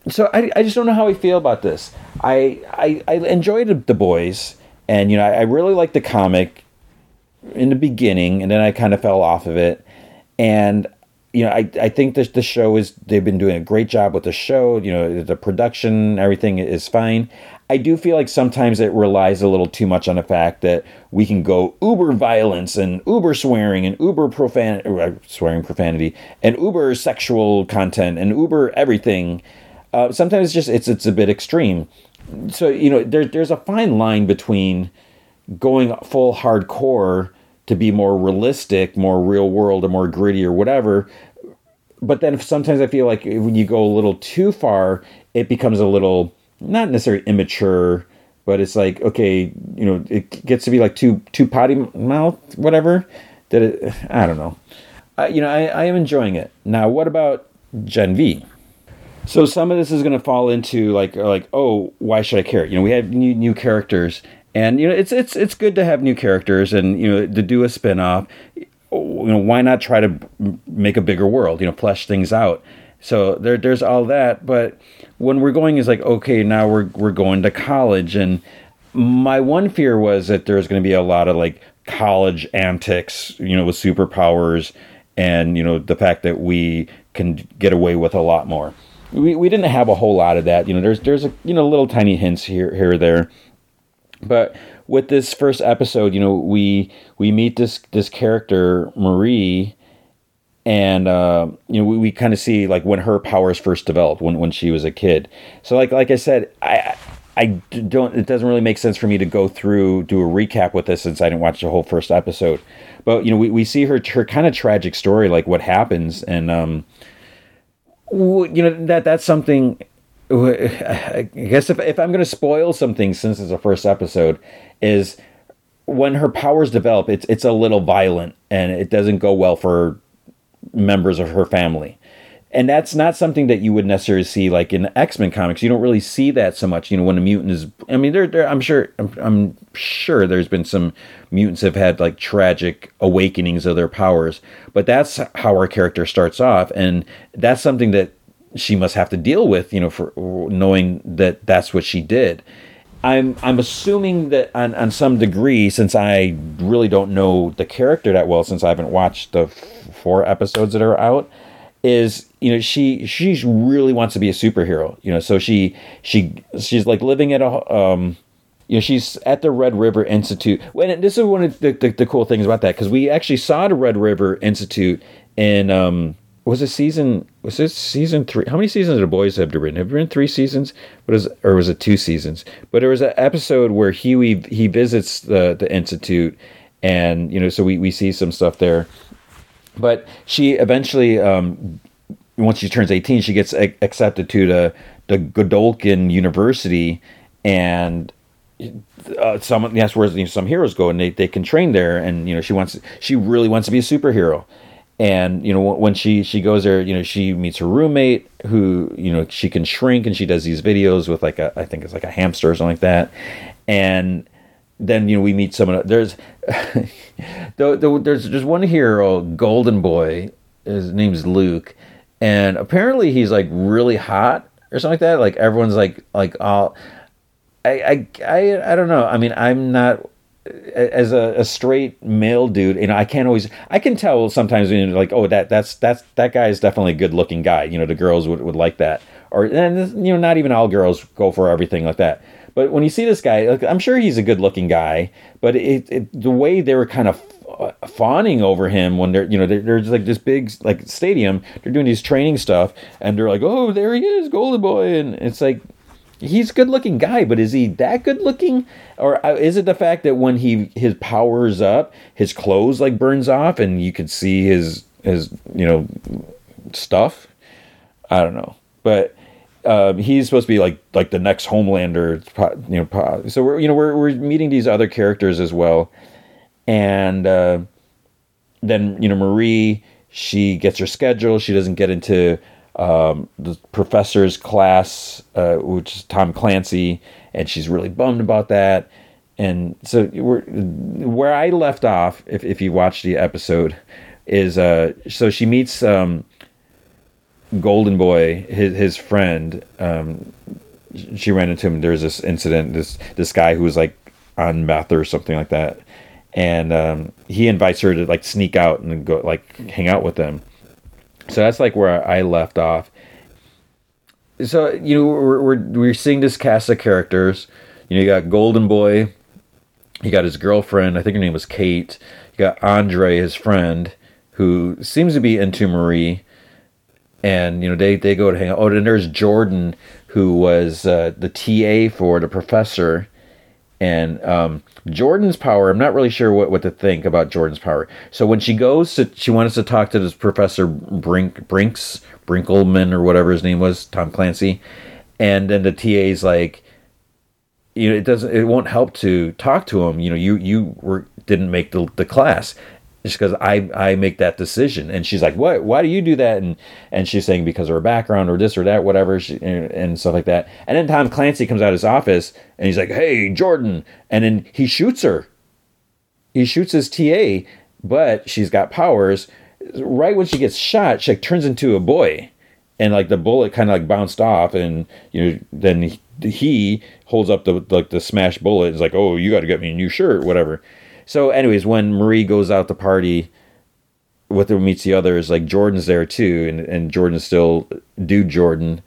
So I, I just don't know how I feel about this. I I, I enjoyed the boys, and you know I, I really liked the comic in the beginning, and then I kind of fell off of it, and you know, I, I think that the show is they've been doing a great job with the show. You know, the production, everything is fine. I do feel like sometimes it relies a little too much on the fact that we can go uber violence and uber swearing and uber profan uh, swearing profanity and uber sexual content and uber everything. Uh, sometimes it's just it's it's a bit extreme. So you know, there, there's a fine line between going full hardcore to be more realistic, more real world, or more gritty, or whatever. But then sometimes I feel like when you go a little too far, it becomes a little not necessarily immature, but it's like okay, you know, it gets to be like too too potty mouth, whatever. That it, I don't know. You know, I, I am enjoying it. Now, what about Gen V? So some of this is going to fall into like like oh, why should I care? You know, we have new new characters, and you know it's it's it's good to have new characters and you know to do a spin-off. You know why not try to make a bigger world you know flesh things out? So there there's all that but when we're going is like okay now we're we're going to college. And my one fear was that there's going to be a lot of like college antics you know with superpowers and you know the fact that we can get away with a lot more. We, we didn't have a whole lot of that. You know, there's there's a you know little tiny hints here here or there, but with this first episode, you know, we we meet this this character Marie, and uh, you know we, we kind of see like when her powers first developed when when she was a kid. So like like I said, I I don't. It doesn't really make sense for me to go through do a recap with this since I didn't watch the whole first episode. But you know, we, we see her her kind of tragic story, like what happens, and um, you know that that's something. <laughs> I guess if if I'm going to spoil something since it's the first episode, is when her powers develop, it's it's a little violent and it doesn't go well for members of her family and that's not something that you would necessarily see like in X Men comics. You don't really see that so much. You know, when a mutant is, I mean, there, there I'm sure, I'm, I'm, sure there's been some mutants have had like tragic awakenings of their powers, but that's how our character starts off, and that's something that she must have to deal with. You know, for knowing that that's what she did. I'm I'm assuming that on, on some degree, since I really don't know the character that well, since I haven't watched the f- four episodes that are out, is you know she she really wants to be a superhero you know so she she she's like living at a um you know she's at the red river institute and this is one of the, the, the cool things about that because we actually saw the red river institute in um was it season was this season three how many seasons the boys have there been have there been three seasons what is or was it two seasons but there was an episode where Hughie he visits the the institute and you know so we, we see some stuff there but she eventually, um, once she turns 18, she gets a- accepted to the, the Godolkin University, and uh, some that's where some heroes go, and they, they can train there. And you know, she wants she really wants to be a superhero. And you know, when she she goes there, you know, she meets her roommate who you know she can shrink, and she does these videos with like a I think it's like a hamster or something like that, and then you know we meet someone. There's <laughs> the, the, there's there's one hero, Golden Boy. His name's Luke, and apparently he's like really hot or something like that. Like everyone's like like all. I I I, I don't know. I mean, I'm not as a, a straight male dude, you know, I can't always I can tell sometimes when you know, like, oh that that's that's that guy is definitely a good looking guy. You know, the girls would, would like that. Or and you know, not even all girls go for everything like that. But when you see this guy, like, I'm sure he's a good looking guy, but it, it, the way they were kind of uh, fawning over him when they're you know they're, they're just like this big like stadium they're doing these training stuff and they're like oh there he is golden boy and it's like he's a good looking guy but is he that good looking or uh, is it the fact that when he his powers up his clothes like burns off and you could see his his you know stuff i don't know but um, he's supposed to be like like the next Homelander, you know. So we're you know we're we're meeting these other characters as well, and uh, then you know Marie she gets her schedule. She doesn't get into um, the professor's class, uh, which is Tom Clancy, and she's really bummed about that. And so we're where I left off. If if you watch the episode, is uh so she meets um Golden Boy, his his friend, um, she ran into him. There's this incident. This this guy who was like on meth or something like that, and um, he invites her to like sneak out and go like hang out with them. So that's like where I left off. So you know we're we're, we're seeing this cast of characters. You know you got Golden Boy, you got his girlfriend. I think her name was Kate. You got Andre, his friend, who seems to be into Marie and you know they they go to hang out. Oh, and there's Jordan, who was uh, the TA for the professor, and um, Jordan's power. I'm not really sure what what to think about Jordan's power. So when she goes to, she wants to talk to this Professor Brink Brinks Brinkleman or whatever his name was, Tom Clancy, and then the TA's like. You know, it doesn't. It won't help to talk to him. You know, you you were didn't make the the class just because I I make that decision. And she's like, what? Why do you do that? And and she's saying because of her background or this or that, whatever, she, and, and, stuff like that. And then Tom Clancy comes out of his office and he's like, hey, Jordan, and then he shoots her. He shoots his TA, but she's got powers. Right when she gets shot, she like, turns into a boy, and like the bullet kind of like bounced off, and you know then he, he holds up the like the smashed bullet. And is like, oh, you got to get me a new shirt, whatever so, anyways, when Marie goes out to party with her meets the others, like Jordan's there too, and, and Jordan's still dude Jordan,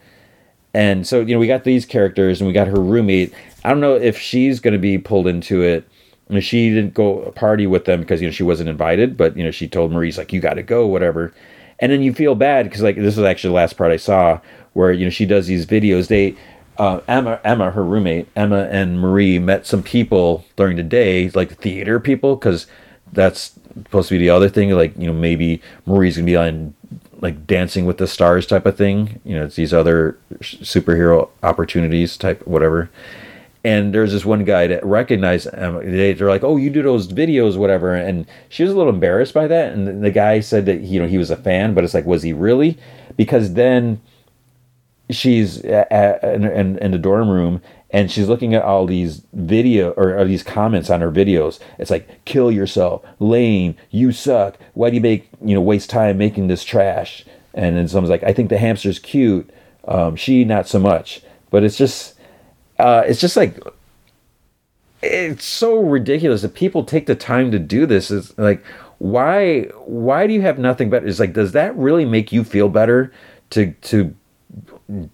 and so you know we got these characters and we got her roommate. I don't know if she's to be pulled into it. You know, she didn't go party with them because you know she wasn't invited, but you know she told Marie's like you got to go, whatever. And then you feel bad because like this is actually the last part I saw where you know she does these videos. They uh, Emma, Emma, her roommate, Emma and Marie met some people during the day, like theater people, because that's supposed to be the other thing. Like you know maybe Marie's gonna be on like Dancing with the Stars type of thing. You know, it's these other superhero opportunities type whatever. And there's this one guy that recognized Emma. They, they're like, "Oh, you do those videos, whatever." And she was a little embarrassed by that. And the guy said that you know he was a fan, but it's like, was he really? Because then she's in, in, in the dorm room and she's looking at all these video or, or, these comments on her videos. It's like kill yourself, lame, you suck. Why do you make you know waste time making this trash? And then someone's like, I think the hamster's cute. Um, she not so much. But it's just uh, it's just like it's so ridiculous that people take the time to do this. It's like why why do you have nothing better? It's like does that really make you feel better to to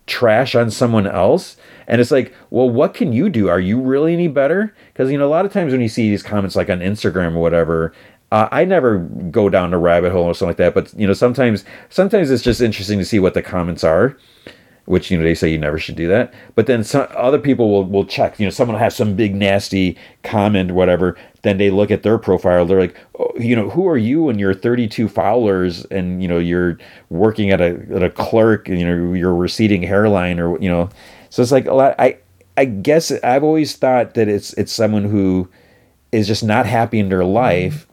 trash on someone else? And it's like, well, what can you do? Are you really any better? Because you know, a lot of times when you see these comments like on Instagram or whatever, uh, I never go down the rabbit hole or something like that. But you know, sometimes sometimes it's just interesting to see what the comments are which you know they say you never should do that. But then some other people will will check. You know, someone has some big nasty comment, or whatever. Then they look at their profile. They're like, oh, you know, who are you and you're 32 followers, and you know you're working at a at a clerk, and you know you're receding hairline, or you know. So it's like a lot. I I guess I've always thought that it's it's someone who is just not happy in their life,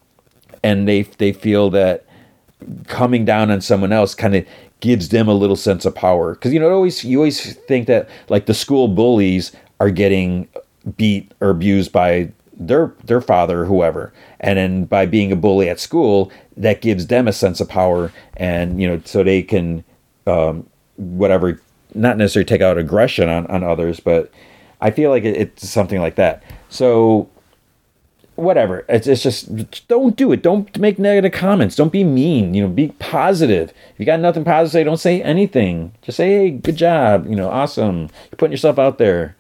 and they they feel that coming down on someone else kind of gives them a little sense of power. Because you know always you always think that like the school bullies are getting beat or abused by their their father or whoever. And then by being a bully at school that gives them a sense of power and you know so they can um, whatever not necessarily take out aggression on, on others but i feel like it, it's something like that. So whatever. It's, it's just don't do it. Don't make negative comments. Don't be mean. You know, be positive. If you got nothing positive to say, don't say anything. Just say, hey, good job. You know, awesome. You're putting yourself out there.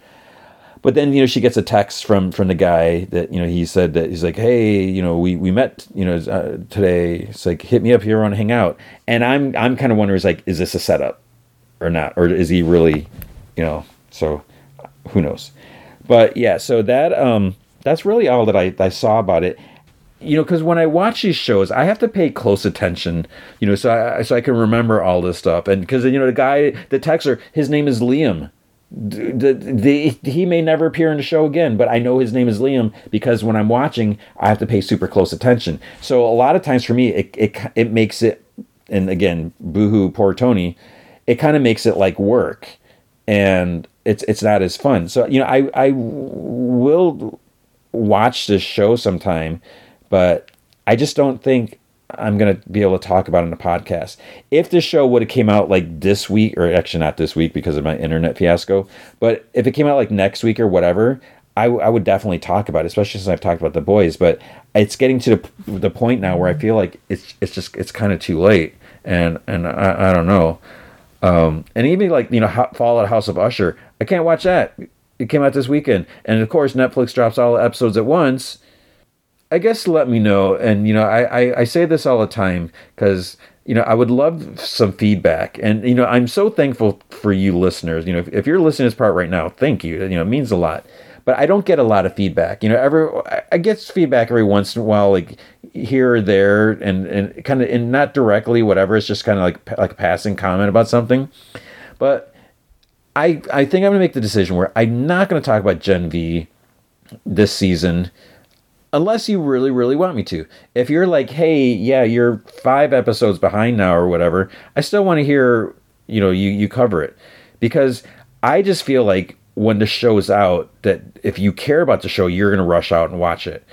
But then you know she gets a text from from the guy that you know he said that he's like, hey, you know we we met you know uh, today. It's like hit me up here on hang out. And I'm I'm kind of wondering is like is this a setup or not or is he really you know so who knows. But yeah, so that um that's really all that I, I saw about it you know because when i watch these shows i have to pay close attention you know so i so i can remember all this stuff and because you know the guy the texter his name is liam the, the, he may never appear in the show again, but I know his name is Liam because when I'm watching, I have to pay super close attention. So a lot of times for me, it it, it makes it, and again, boohoo, poor Tony, it kind of makes it like work, and it's it's not as fun. So you know, I I will watch this show sometime, but I just don't think I'm gonna be able to talk about it in a podcast. If this show would have came out like this week, or actually not this week because of my internet fiasco, but if it came out like next week or whatever, I, w- I would definitely talk about it, especially since I've talked about the boys. But it's getting to the, the point now where I feel like it's it's just it's kind of too late, and and I, I don't know. Um, and even like you know Fall of House of Usher, I can't watch that it came out this weekend, and of course Netflix drops all episodes at once. I guess let me know, and you know I I, I say this all the time because you know I would love some feedback, and you know I'm so thankful for you listeners. You know if, if you're listening to this part right now, thank you. You know it means a lot. But I don't get a lot of feedback. You know, every I get feedback every once in a while, like here or there, and and kind of and not directly, whatever. It's just kind of like like a passing comment about something. But I I think I'm gonna make the decision where I'm not gonna talk about Gen V this season unless you really really want me to. If you're like hey yeah you're five episodes behind now or whatever i still want to hear you know you you cover it. Because i just feel like when the show's out that if you care about the show you're going to rush out and watch it.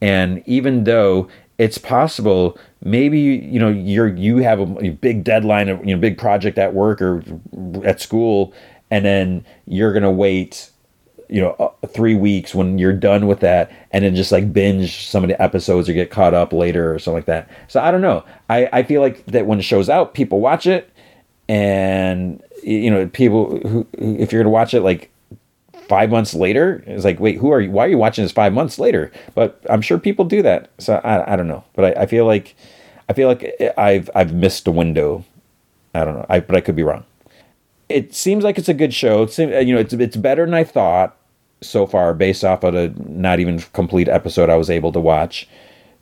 And even though it's possible maybe you know you're you have a, big deadline you know big project at work or at school and then you're gonna wait you know uh, three weeks when you're done with that and then just like binge some of the episodes or get caught up later or something like that. So i don't know. I, I feel like that when the show's out people watch it and you know people who if you're gonna watch it like five months later it's like wait who are you why are you watching this five months later? But i'm sure people do that. So i, I don't know. But I, I feel like i feel like i've i've missed a window. I don't know. I, but i could be wrong it seems like it's a good show it seems, uh, you know it's, it's better than i thought so far based off of a not even complete episode i was able to watch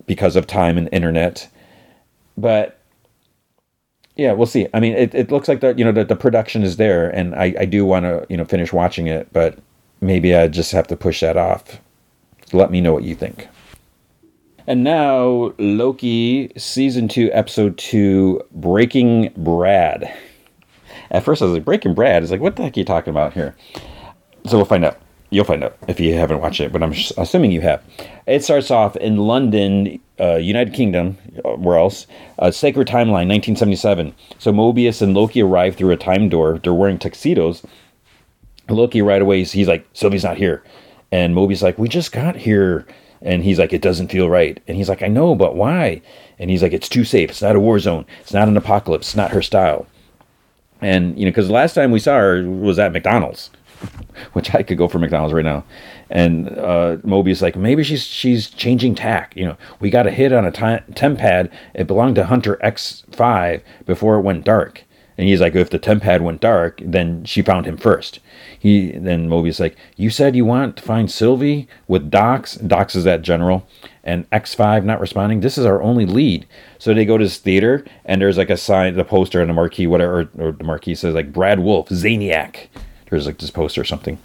because of time and internet but yeah, we'll see. I mean, it, it looks like the you know the, the production is there, and I, I do want to you know finish watching it, but maybe I just have to push that off. Let me know what you think. And now Loki season two, episode two, Breaking Brad. At first, I was like, Breaking Brad. It's like, what the heck are you talking about here? So we'll find out. You'll find out if you haven't watched it, but I'm assuming you have. It starts off in London, uh, United Kingdom, uh, where else? Uh, Sacred Timeline, 1977. So Mobius and Loki arrive through a time door. They're wearing tuxedos. Loki right away, he's like, Sylvie's not here. And Mobius like, we just got here. And he's like, it doesn't feel right. And he's like, I know, but why? And he's like, it's too safe. It's not a war zone. It's not an apocalypse. It's not her style. And, you know, because the last time we saw her was at McDonald's. <laughs> which I could go for McDonald's right now. And uh, Mobius like maybe she's she's changing tack. You know, we got a hit on a TemPad. It belonged to Hunter X five before it went dark. And he's like, if the TemPad went dark, then she found him first. He then Mobius like, you said you want to find Sylvie with Dox. Dox is that general, and X five not responding. This is our only lead. So they go to this theater, and there's like a sign, the poster, and the marquee, whatever, or, the marquee says like Brad Wolfe, Zaniac. There's like this poster or something.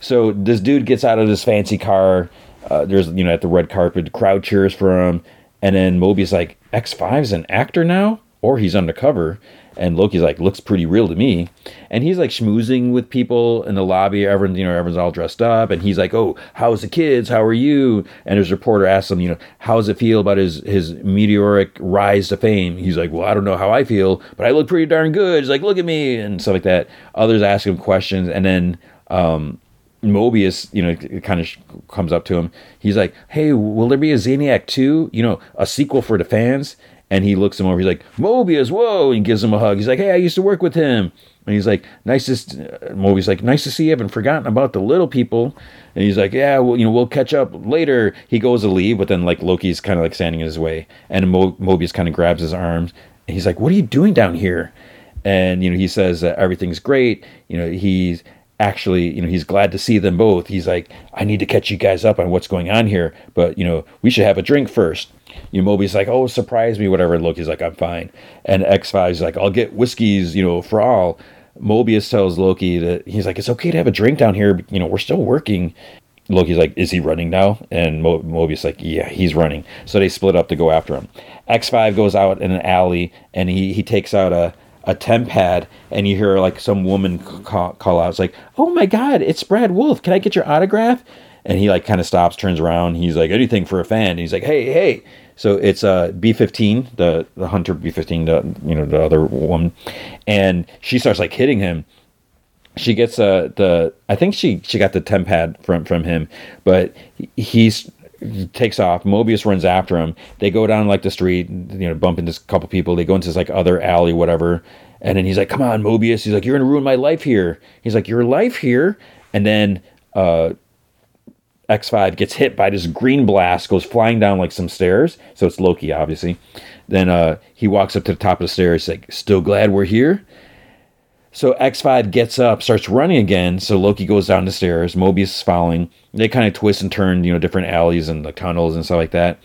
So this dude gets out of this fancy car. Uh, there's you know at the red carpet, crowd cheers for him, and then Mobius like X 5s an actor now, or he's undercover. And Loki's like, looks pretty real to me. And he's like schmoozing with people in the lobby. Everyone, you know, everyone's all dressed up. And he's like, oh, how's the kids? How are you? And his reporter asks him, you know, how does it feel about his, his meteoric rise to fame? He's like, well, I don't know how I feel, but I look pretty darn good. He's like, look at me and stuff like that. Others ask him questions. And then, um, Mobius, you know, kind of comes up to him. He's like, "Hey, will there be a Zaniac 2? You know, a sequel for the fans?" And he looks him over. He's like, Mobius, whoa! And gives him a hug. He's like, hey, I used to work with him. And he's like, nice to, Mobius like, nice to see you. haven't forgotten about the little people. And he's like, yeah, well, you know, we'll catch up later. He goes to leave, but then like Loki's kind of like standing in his way. And Mo- Mobius kind of grabs his arms. And he's like, what are you doing down here? And, you know, he says that everything's great. You know, he's actually, you know, he's glad to see them both. He's like, I need to catch you guys up on what's going on here, but, you know, we should have a drink first you know, Mobius like, oh, surprise me, whatever. Loki's like, I'm fine. And X5 is like, I'll get whiskeys, you know, for all. Mobius tells Loki that he's like, it's okay to have a drink down here. You know, we're still working. Loki's like, is he running now? And Mo- Mobius like, yeah, he's running. So they split up to go after him. X5 goes out in an alley and he, he takes out a, a TemPad and you hear like some woman call, call out. It's like, oh my God, it's Brad Wolfe. Can I get your autograph? And he like kind of stops, turns around. He's like, anything for a fan. And he's like, hey, hey. So it's uh, B fifteen, the the hunter B fifteen, the you know the other woman, and she starts like hitting him. She gets uh, the I think she she got the TemPad from from him, but he's he takes off. Mobius runs after him. They go down like the street, you know, bump into a couple people. They go into this like other alley, whatever. And then he's like, "Come on, Mobius." He's like, "You're gonna ruin my life here." He's like, "Your life here." And then uh, X5 gets hit by this green blast, goes flying down like some stairs. So it's Loki, obviously. Then uh, he walks up to the top of the stairs, like, still glad we're here? So X5 gets up, starts running again. So Loki goes down the stairs. Mobius is following. They kind of twist and turn, you know, different alleys and the tunnels and stuff like that.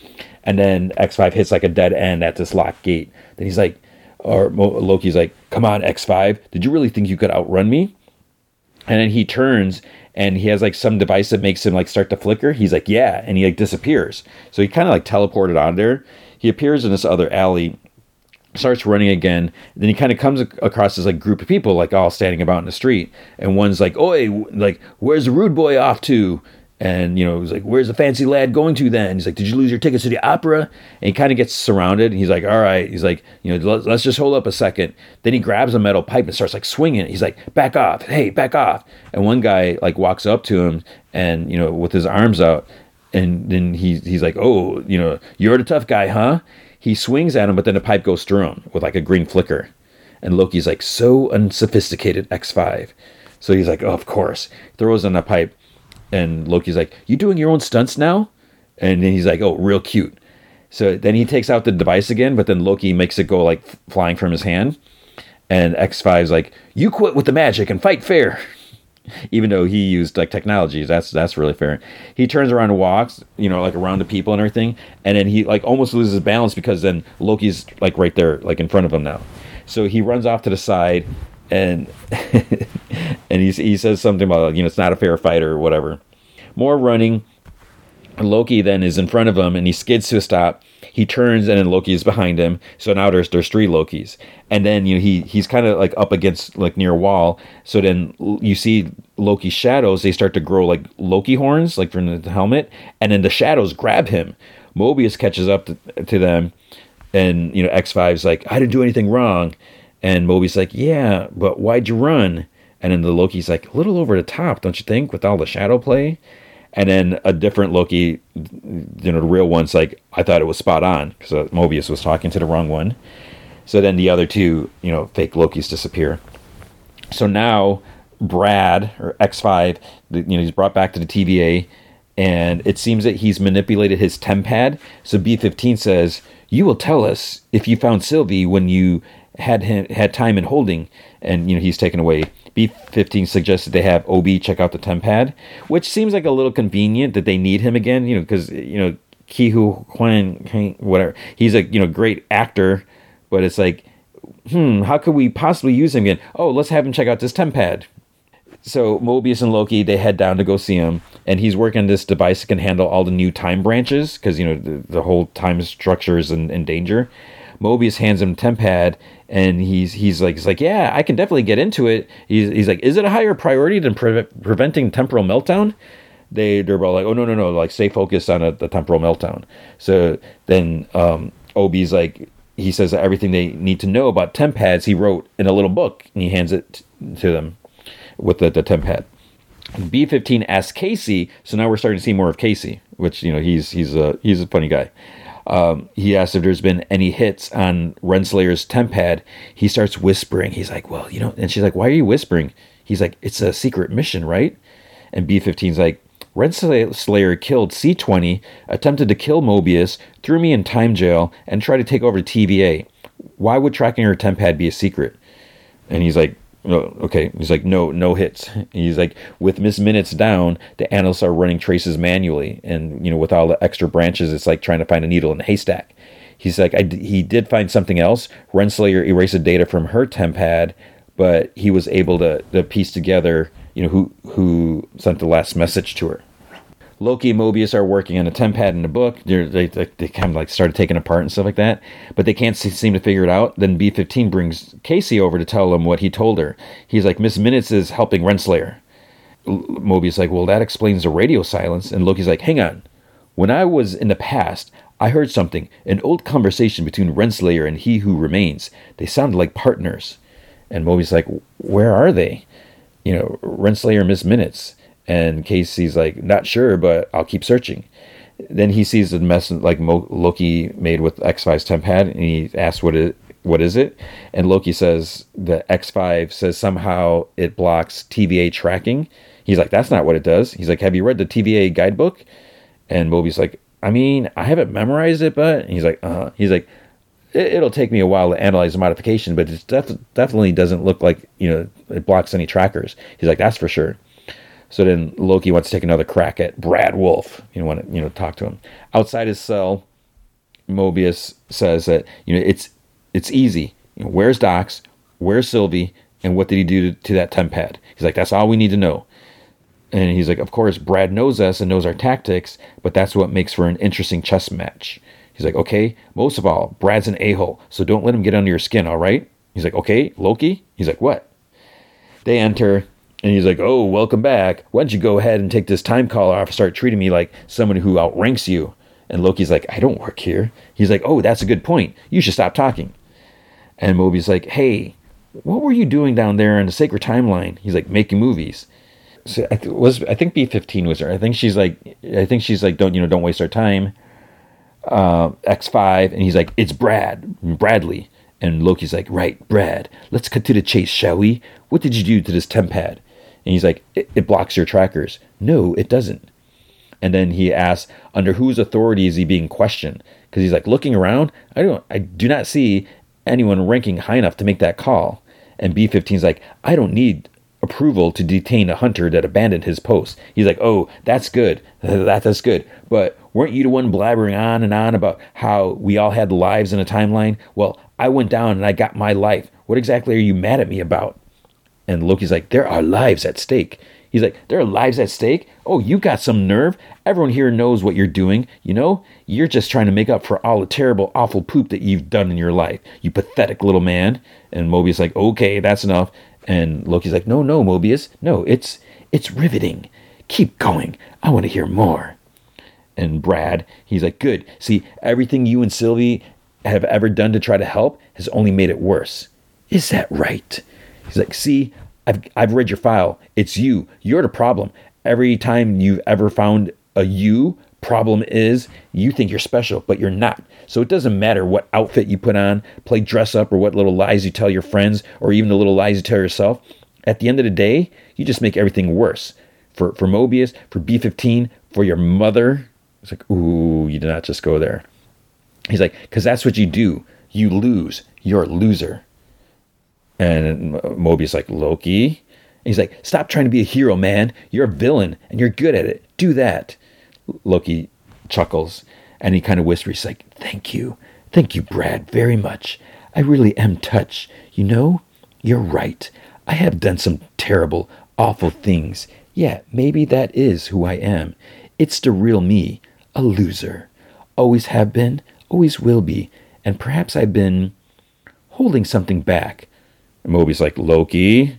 And then X5 hits like a dead end at this locked gate. Then he's like, or Loki's like, come on, X5. Did you really think you could outrun me? And then he turns and he has like some device that makes him like start to flicker. He's like, yeah, and he like disappears. So he kind of like teleported on there. He appears in this other alley, starts running again. Then he kind of comes across this like group of people like all standing about in the street, and one's like, "Oi, like where's the rude boy off to?" And, you know, he's like, Where's the fancy lad going to then? He's like, Did you lose your tickets to the opera? And he kind of gets surrounded. And He's like, All right. He's like, You know, let's, let's just hold up a second. Then he grabs a metal pipe and starts like swinging it. He's like, Back off. Hey, back off. And one guy like walks up to him and, you know, with his arms out. And then he, he's like, Oh, you know, you're the tough guy, huh? He swings at him, but then the pipe goes through him with like a green flicker. And Loki's like, so unsophisticated, X5. So he's like, oh, of course. Throws on a pipe. And Loki's like, you doing your own stunts now? And then he's like, oh, real cute. So then he takes out the device again, but then Loki makes it go like flying from his hand. And X5's like, you quit with the magic and fight fair. <laughs> Even though he used like technologies, that's that's really fair. He turns around and walks, you know, like around the people and everything, and then he like almost loses balance because then Loki's like right there, like in front of him now. So he runs off to the side, and <laughs> and he he says something about you know it's not a fair fight or whatever. More running. Loki then is in front of him and he skids to a stop. He turns and then Loki is behind him. So now there's there's three Lokis. And then you know he he's kind of like up against like near a wall. So then you see Loki's shadows. They start to grow like Loki horns like from the helmet. And then the shadows grab him. Mobius catches up to, to them, and you know X5's like I didn't do anything wrong. And Mobius like yeah, but why'd you run? And then the Loki's like a little over the top, don't you think, with all the shadow play? and then a different Loki, you know, the real one's like I thought it was spot on because uh, Mobius was talking to the wrong one. So then the other two, you know, fake Lokis disappear. So now Brad or X5, you know, he's brought back to the TVA, and it seems that he's manipulated his tempad. So B15 says, "You will tell us if you found Sylvie when you had had time in holding." And you know, he's taken away. B15 suggested they have OB check out the tempad, which seems like a little convenient that they need him again, you know, because, you know, Ke Huy Quan, whatever, he's a, you know, great actor, but it's like, hmm, how could we possibly use him again? Oh, let's have him check out this tempad. So Mobius and Loki, they head down to go see him, and he's working on this device that can handle all the new time branches, because, you know, the, the whole time structure is in, in danger. Mobius hands him tempad, and he's he's like he's like yeah I can definitely get into it. He's he's like is it a higher priority than pre- preventing temporal meltdown? They they're all like oh no no no like stay focused on a, the temporal meltdown. So then um, OB's like he says everything they need to know about tempads he wrote in a little book and he hands it t- to them with the, the tempad. B15 asks Casey, so now we're starting to see more of Casey, which you know he's he's a he's a funny guy. Um, he asks if there's been any hits on Renslayer's tempad. He starts whispering. He's like, "Well, you know," and she's like, "Why are you whispering?" He's like, "It's a secret mission, right?" And B15's like, Renslayer killed C20, attempted to kill Mobius, threw me in time jail, and tried to take over TVA. Why would tracking her TemPad be a secret? And he's like, okay. He's like, no, no hits. <laughs> He's like, with Miss Minutes down, the analysts are running traces manually, and you know, with all the extra branches, it's like trying to find a needle in a haystack. He's like, I, he did find something else. Renslayer erased the data from her tempad, but he was able to, to piece together, you know, who who sent the last message to her. Loki and Mobius are working on a TemPad in the book. They're, they they, they kind of like started taking apart and stuff like that, but they can't see, seem to figure it out. Then B15 brings Casey over to tell him what he told her. He's like, Miss Minutes is helping Renslayer. Mobius is like, well, that explains the radio silence. And Loki's like, hang on. When I was in the past, I heard something, an old conversation between Renslayer and he who remains. They sounded like partners. And Mobius like, where are they? You know, Renslayer Miss Minutes. And Casey's like, not sure, but I'll keep searching. Then he sees the mess like Mo- Loki made with X5's tempad, and he asks what it what is it? And Loki says the X5 says somehow it blocks TVA tracking. He's like, that's not what it does. He's like, have you read the TVA guidebook? And Moby's like, I mean, I haven't memorized it, but and he's like, uh, he's like, it, will take me a while to analyze the modification, but it def- definitely doesn't look like you know it blocks any trackers. He's like, that's for sure. So then Loki wants to take another crack at Brad Wolfe. You know, want to you know talk to him outside his cell. Mobius says that you know it's it's easy. You know, where's Dox? Where's Sylvie? And what did he do to, to that tempad? He's like, that's all we need to know. And he's like, of course, Brad knows us and knows our tactics, but that's what makes for an interesting chess match. He's like, okay, most of all, Brad's an a hole, so don't let him get under your skin, all right? He's like, okay, Loki? He's like, what? They enter. And he's like, Oh, welcome back. Why don't you go ahead and take this time call off and start treating me like someone who outranks you? And Loki's like, I don't work here. He's like, Oh, that's a good point. You should stop talking. And Mobius like, Hey, what were you doing down there in the sacred timeline? He's like, making movies. So I th- was I think B fifteen was there. I think she's like I think she's like, Don't you know, don't waste our time. Uh, X five and he's like, It's Brad, Bradley. And Loki's like, right, Brad, let's cut to the chase, shall we? What did you do to this tempad? And he's like, it, it blocks your trackers. No, it doesn't. And then he asks, under whose authority is he being questioned? Because he's like looking around. I don't, I do not see anyone ranking high enough to make that call. And B15 is like, I don't need approval to detain a hunter that abandoned his post. He's like, oh, that's good. <laughs> That, that's good. But weren't you the one blabbering on and on about how we all had lives in a timeline? Well, I went down and I got my life. What exactly are you mad at me about? And Loki's like, there are lives at stake. He's like, there are lives at stake? Oh, you got some nerve. Everyone here knows what you're doing. You know, you're just trying to make up for all the terrible, awful poop that you've done in your life. You pathetic little man. And Mobius like, okay, that's enough. And Loki's like, no, no, Mobius. No, it's it's riveting. Keep going. I want to hear more. And Brad, he's like, good. See, everything you and Sylvie have ever done to try to help has only made it worse. Is that right? He's like, see, I've, I've read your file. It's you. You're the problem. Every time you've ever found a you, problem is you think you're special, but you're not. So it doesn't matter what outfit you put on, play dress up, or what little lies you tell your friends, or even the little lies you tell yourself. At the end of the day, you just make everything worse. For, for Mobius, for B15, for your mother. It's like, ooh, you did not just go there. He's like, because that's what you do. You lose. You're a loser. And Mobius like, Loki? he's like, stop trying to be a hero, man. You're a villain and you're good at it. Do that. Loki chuckles and he kind of whispers, he's like, thank you. Thank you, Brad, very much. I really am touched. You know, you're right. I have done some terrible, awful things. Yeah, maybe that is who I am. It's the real me, a loser. Always have been, always will be, and perhaps I've been holding something back. And Mobius like, Loki.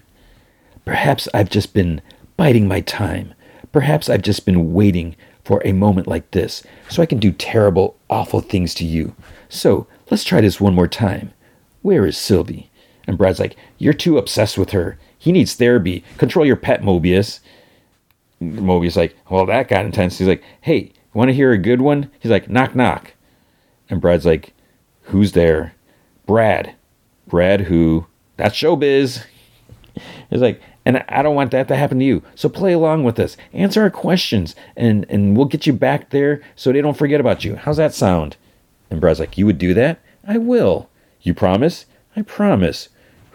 Perhaps I've just been biding my time. Perhaps I've just been waiting for a moment like this so I can do terrible, awful things to you. So let's try this one more time. Where is Sylvie? And Brad's like, You're too obsessed with her. He needs therapy. Control your pet, Mobius. Mobius like, Well, that got intense. He's like, Hey, want to hear a good one? He's like, Knock, knock. And Brad's like, Who's there? Brad. Brad, who? That's showbiz. He's like, and I don't want that to happen to you. So play along with us. Answer our questions, and, and we'll get you back there so they don't forget about you. How's that sound? And Brad's like, You would do that? I will. You promise? I promise.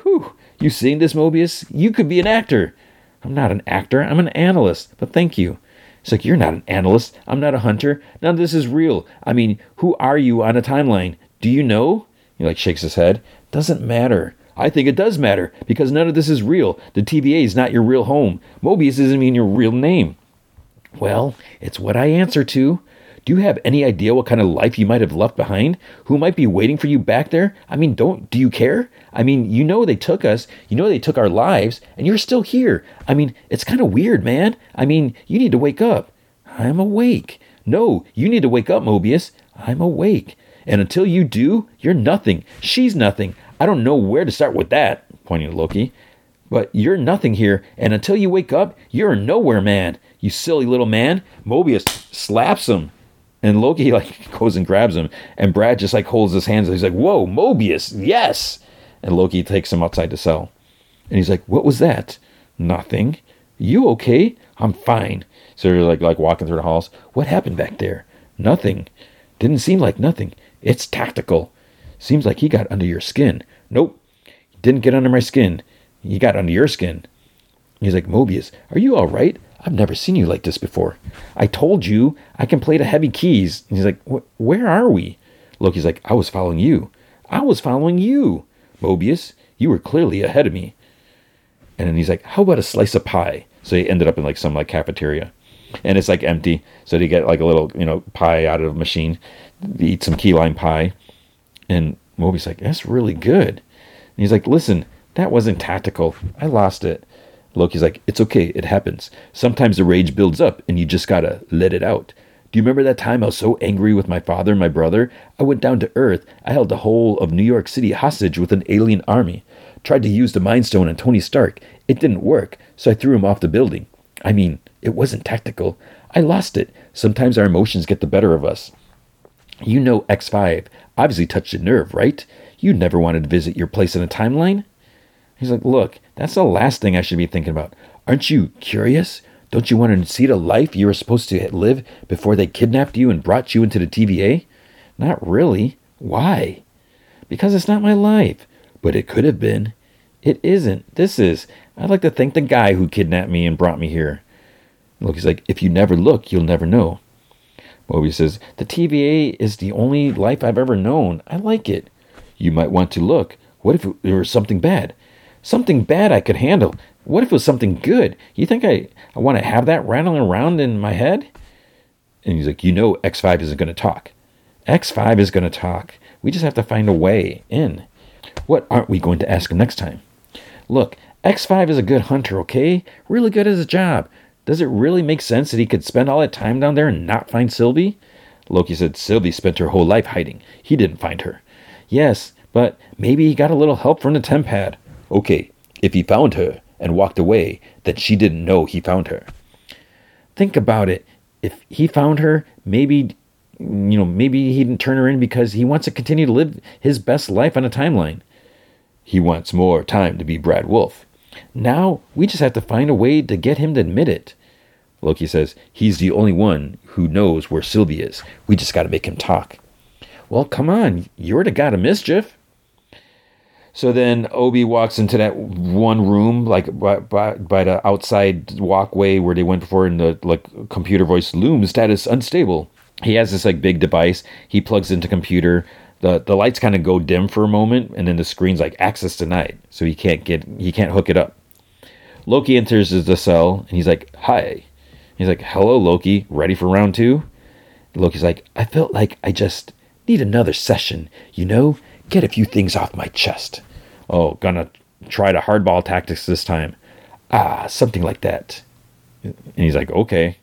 Whew. You seeing this, Mobius? You could be an actor. I'm not an actor. I'm an analyst. But thank you. It's like, You're not an analyst. I'm not a hunter. None of this is real. I mean, who are you on a timeline? Do you know? He like shakes his head. Doesn't matter. I think it does matter because none of this is real. The TVA is not your real home. Mobius isn't even your real name. Well, it's what I answer to. Do you have any idea what kind of life you might have left behind? Who might be waiting for you back there? I mean, don't do you care? I mean, you know they took us, you know they took our lives, and you're still here. I mean, it's kind of weird, man. I mean, you need to wake up. I'm awake. No, you need to wake up, Mobius. I'm awake. And until you do, you're nothing. She's nothing. I don't know where to start with that, pointing at Loki. But you're nothing here, and until you wake up, you're nowhere man. You silly little man. Mobius slaps him. And Loki <laughs> like goes and grabs him, and Brad just like holds his hands. He's like, "Whoa, Mobius, yes!" And Loki takes him outside the cell, and he's like, "What was that?" Nothing. You okay? I'm fine. So they're like like walking through the halls. What happened back there? Nothing. Didn't seem like nothing. It's tactical. Seems like he got under your skin. Nope. He didn't get under my skin. He got under your skin. He's like, Mobius, are you all right? I've never seen you like this before. I told you I can play the heavy keys. And he's like, where are we? Loki's like, I was following you. I was following you. Mobius, you were clearly ahead of me. And then he's like, how about a slice of pie? So he ended up in like some like cafeteria. And it's like empty. So they get like a little, you know, pie out of a machine. They eat some key lime pie. And Mobius like, that's really good. And he's like, listen, that wasn't tactical. I lost it. Loki's like, it's okay. It happens. Sometimes the rage builds up and you just gotta let it out. Do you remember that time I was so angry with my father and my brother? I went down to Earth. I held the whole of New York City hostage with an alien army. Tried to use the Mind Stone on Tony Stark. It didn't work, so I threw him off the building. I mean, it wasn't tactical. I lost it. Sometimes our emotions get the better of us. You know X5 obviously touched a nerve, right? You never wanted to visit your place in a timeline? He's like, Look, that's the last thing I should be thinking about. Aren't you curious? Don't you want to see the life you were supposed to live before they kidnapped you and brought you into the TVA? Not really. Why? Because it's not my life. But it could have been. It isn't. This is. I'd like to thank the guy who kidnapped me and brought me here. Look, he's like, if you never look, you'll never know. Mobius says, the TVA is the only life I've ever known. I like it. You might want to look. What if it was something bad? Something bad I could handle. What if it was something good? You think I, I want to have that rattling around in my head? And he's like, You know, X5 isn't going to talk. X5 is going to talk. We just have to find a way in. What aren't we going to ask him next time? Look, X5 is a good hunter, okay? Really good at his job. Does it really make sense that he could spend all that time down there and not find Sylvie? Loki said Sylvie spent her whole life hiding. He didn't find her. Yes, but maybe he got a little help from the tempad. Okay, if he found her and walked away, then she didn't know he found her. Think about it. If he found her, maybe you know, maybe he didn't turn her in because he wants to continue to live his best life on a timeline. He wants more time to be Brad Wolfe. Now we just have to find a way to get him to admit it. Loki says he's the only one who knows where Sylvie is. We just got to make him talk. Well, come on, you're the god of mischief. So then OB walks into that one room, like by, by, by, the outside walkway where they went before, in the like computer voice looms status unstable. He has this like big device. He plugs into computer. The The lights kind of go dim for a moment, and then the screen's like access denied, so he can't get he can't hook it up. Loki enters the cell, and he's like, "Hi." He's like, "Hello, Loki. Ready for round two? Loki's like, "I felt like I just need another session. You know, get a few things off my chest." Oh, gonna try to hardball tactics this time. Ah, something like that. And he's like, okay.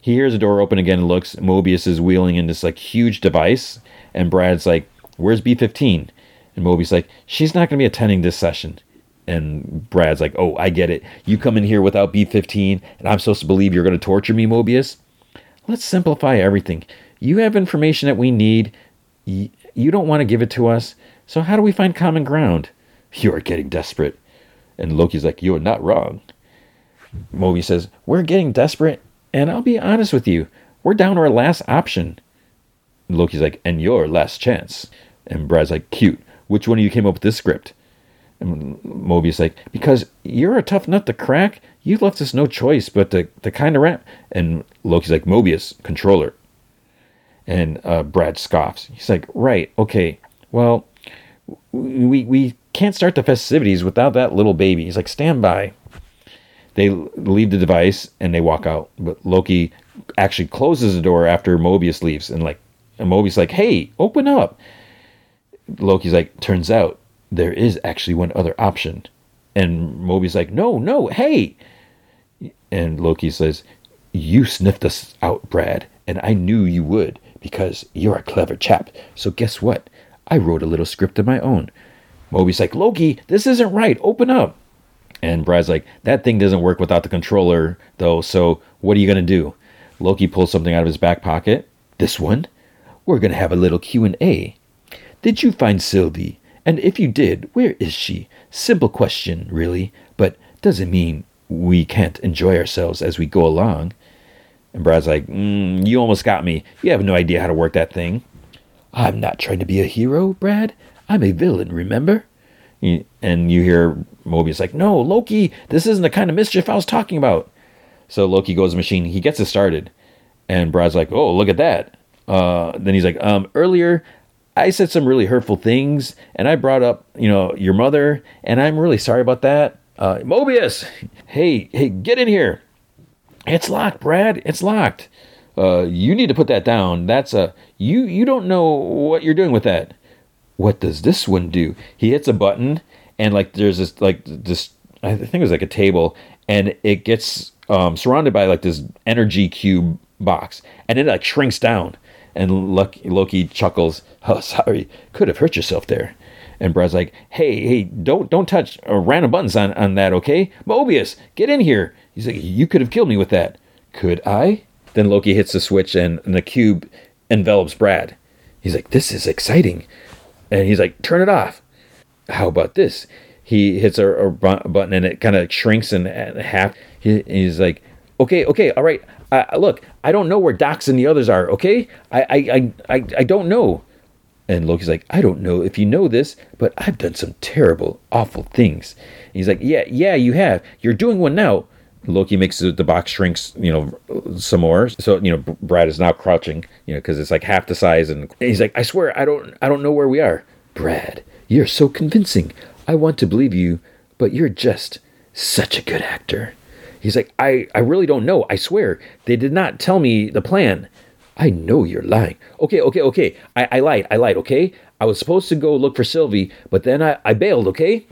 He hears the door open again and looks. Mobius is wheeling in this like huge device, and Brad's like, "Where's B15?" And Mobius like, "She's not gonna be attending this session." And Brad's like, "Oh, I get it. You come in here without B15, and I'm supposed to believe you're gonna torture me, Mobius. Let's simplify everything. You have information that we need. You don't want to give it to us. So how do we find common ground?" You are getting desperate. And Loki's like, You are not wrong. Moby says, We're getting desperate, and I'll be honest with you, we're down to our last option. Loki's like, And your last chance. And Brad's like, Cute. Which one of you came up with this script? And Mobius like, Because you're a tough nut to crack. You left us no choice but to, to kind of rap. And Loki's like, Mobius, controller. And uh, Brad scoffs. He's like, Right, okay. Well, we we can't start the festivities without that little baby. He's like, stand by. They leave the device and they walk out. But Loki actually closes the door after Mobius leaves, and like, and Mobius like, hey, open up. Loki's like, turns out there is actually one other option, and Moby's like, no, no, hey. And Loki says, you sniffed us out, Brad, and I knew you would because you're a clever chap. So guess what? I wrote a little script of my own. Moby's like, Loki, this isn't right. Open up. And Brad's like, that thing doesn't work without the controller, though. So what are you gonna do? Loki pulls something out of his back pocket. This one? We're gonna have a little Q and A. Did you find Sylvie? And if you did, where is she? Simple question, really, but doesn't mean we can't enjoy ourselves as we go along. And Brad's like, mm, You almost got me. You have no idea how to work that thing. I'm not trying to be a hero, Brad. I'm a villain, remember? And you hear Mobius like, no, Loki, this isn't the kind of mischief I was talking about. So Loki goes machine. He gets it started. And Brad's like, oh, look at that. Uh, then he's like, um, earlier I said some really hurtful things, and I brought up, you know, your mother, and I'm really sorry about that. Uh, Mobius, hey, hey, get in here. It's locked, Brad. It's locked. Uh, you need to put that down. That's a you. You don't know what you're doing with that. What does this one do? He hits a button, and like there's this like this. I think it was like a table, and it gets um, surrounded by like this energy cube box, and it like shrinks down. And Loki, chuckles. Oh, sorry, could have hurt yourself there. And Brad's like, "Hey, hey, don't don't touch uh, random buttons on on that, okay? Mobius, get in here." He's like, "You could have killed me with that." Could I? Then Loki hits the switch and, and the cube envelops Brad. He's like, This is exciting. And he's like, turn it off. How about this? He hits a, a button and it kind of shrinks in half. He, he's like, okay, okay, all right. Uh, look, I don't know where Dox and the others are. Okay, I, I, I, I, I don't know. And Loki's like, I don't know if you know this, but I've done some terrible, awful things. he's like, Yeah, yeah, you have. You're doing one now. Loki makes the, the box shrinks, you know, some more. So you know, Brad is now crouching, you know, because it's like half the size. And he's like, I swear, I don't, I don't know where we are. Brad, you're so convincing. I want to believe you, but you're just such a good actor. He's like, I, I really don't know. I swear, they did not tell me the plan. I know you're lying. Okay, okay, okay. I, I lied. I lied, okay? I was supposed to go look for Sylvie, but then I, I bailed, okay?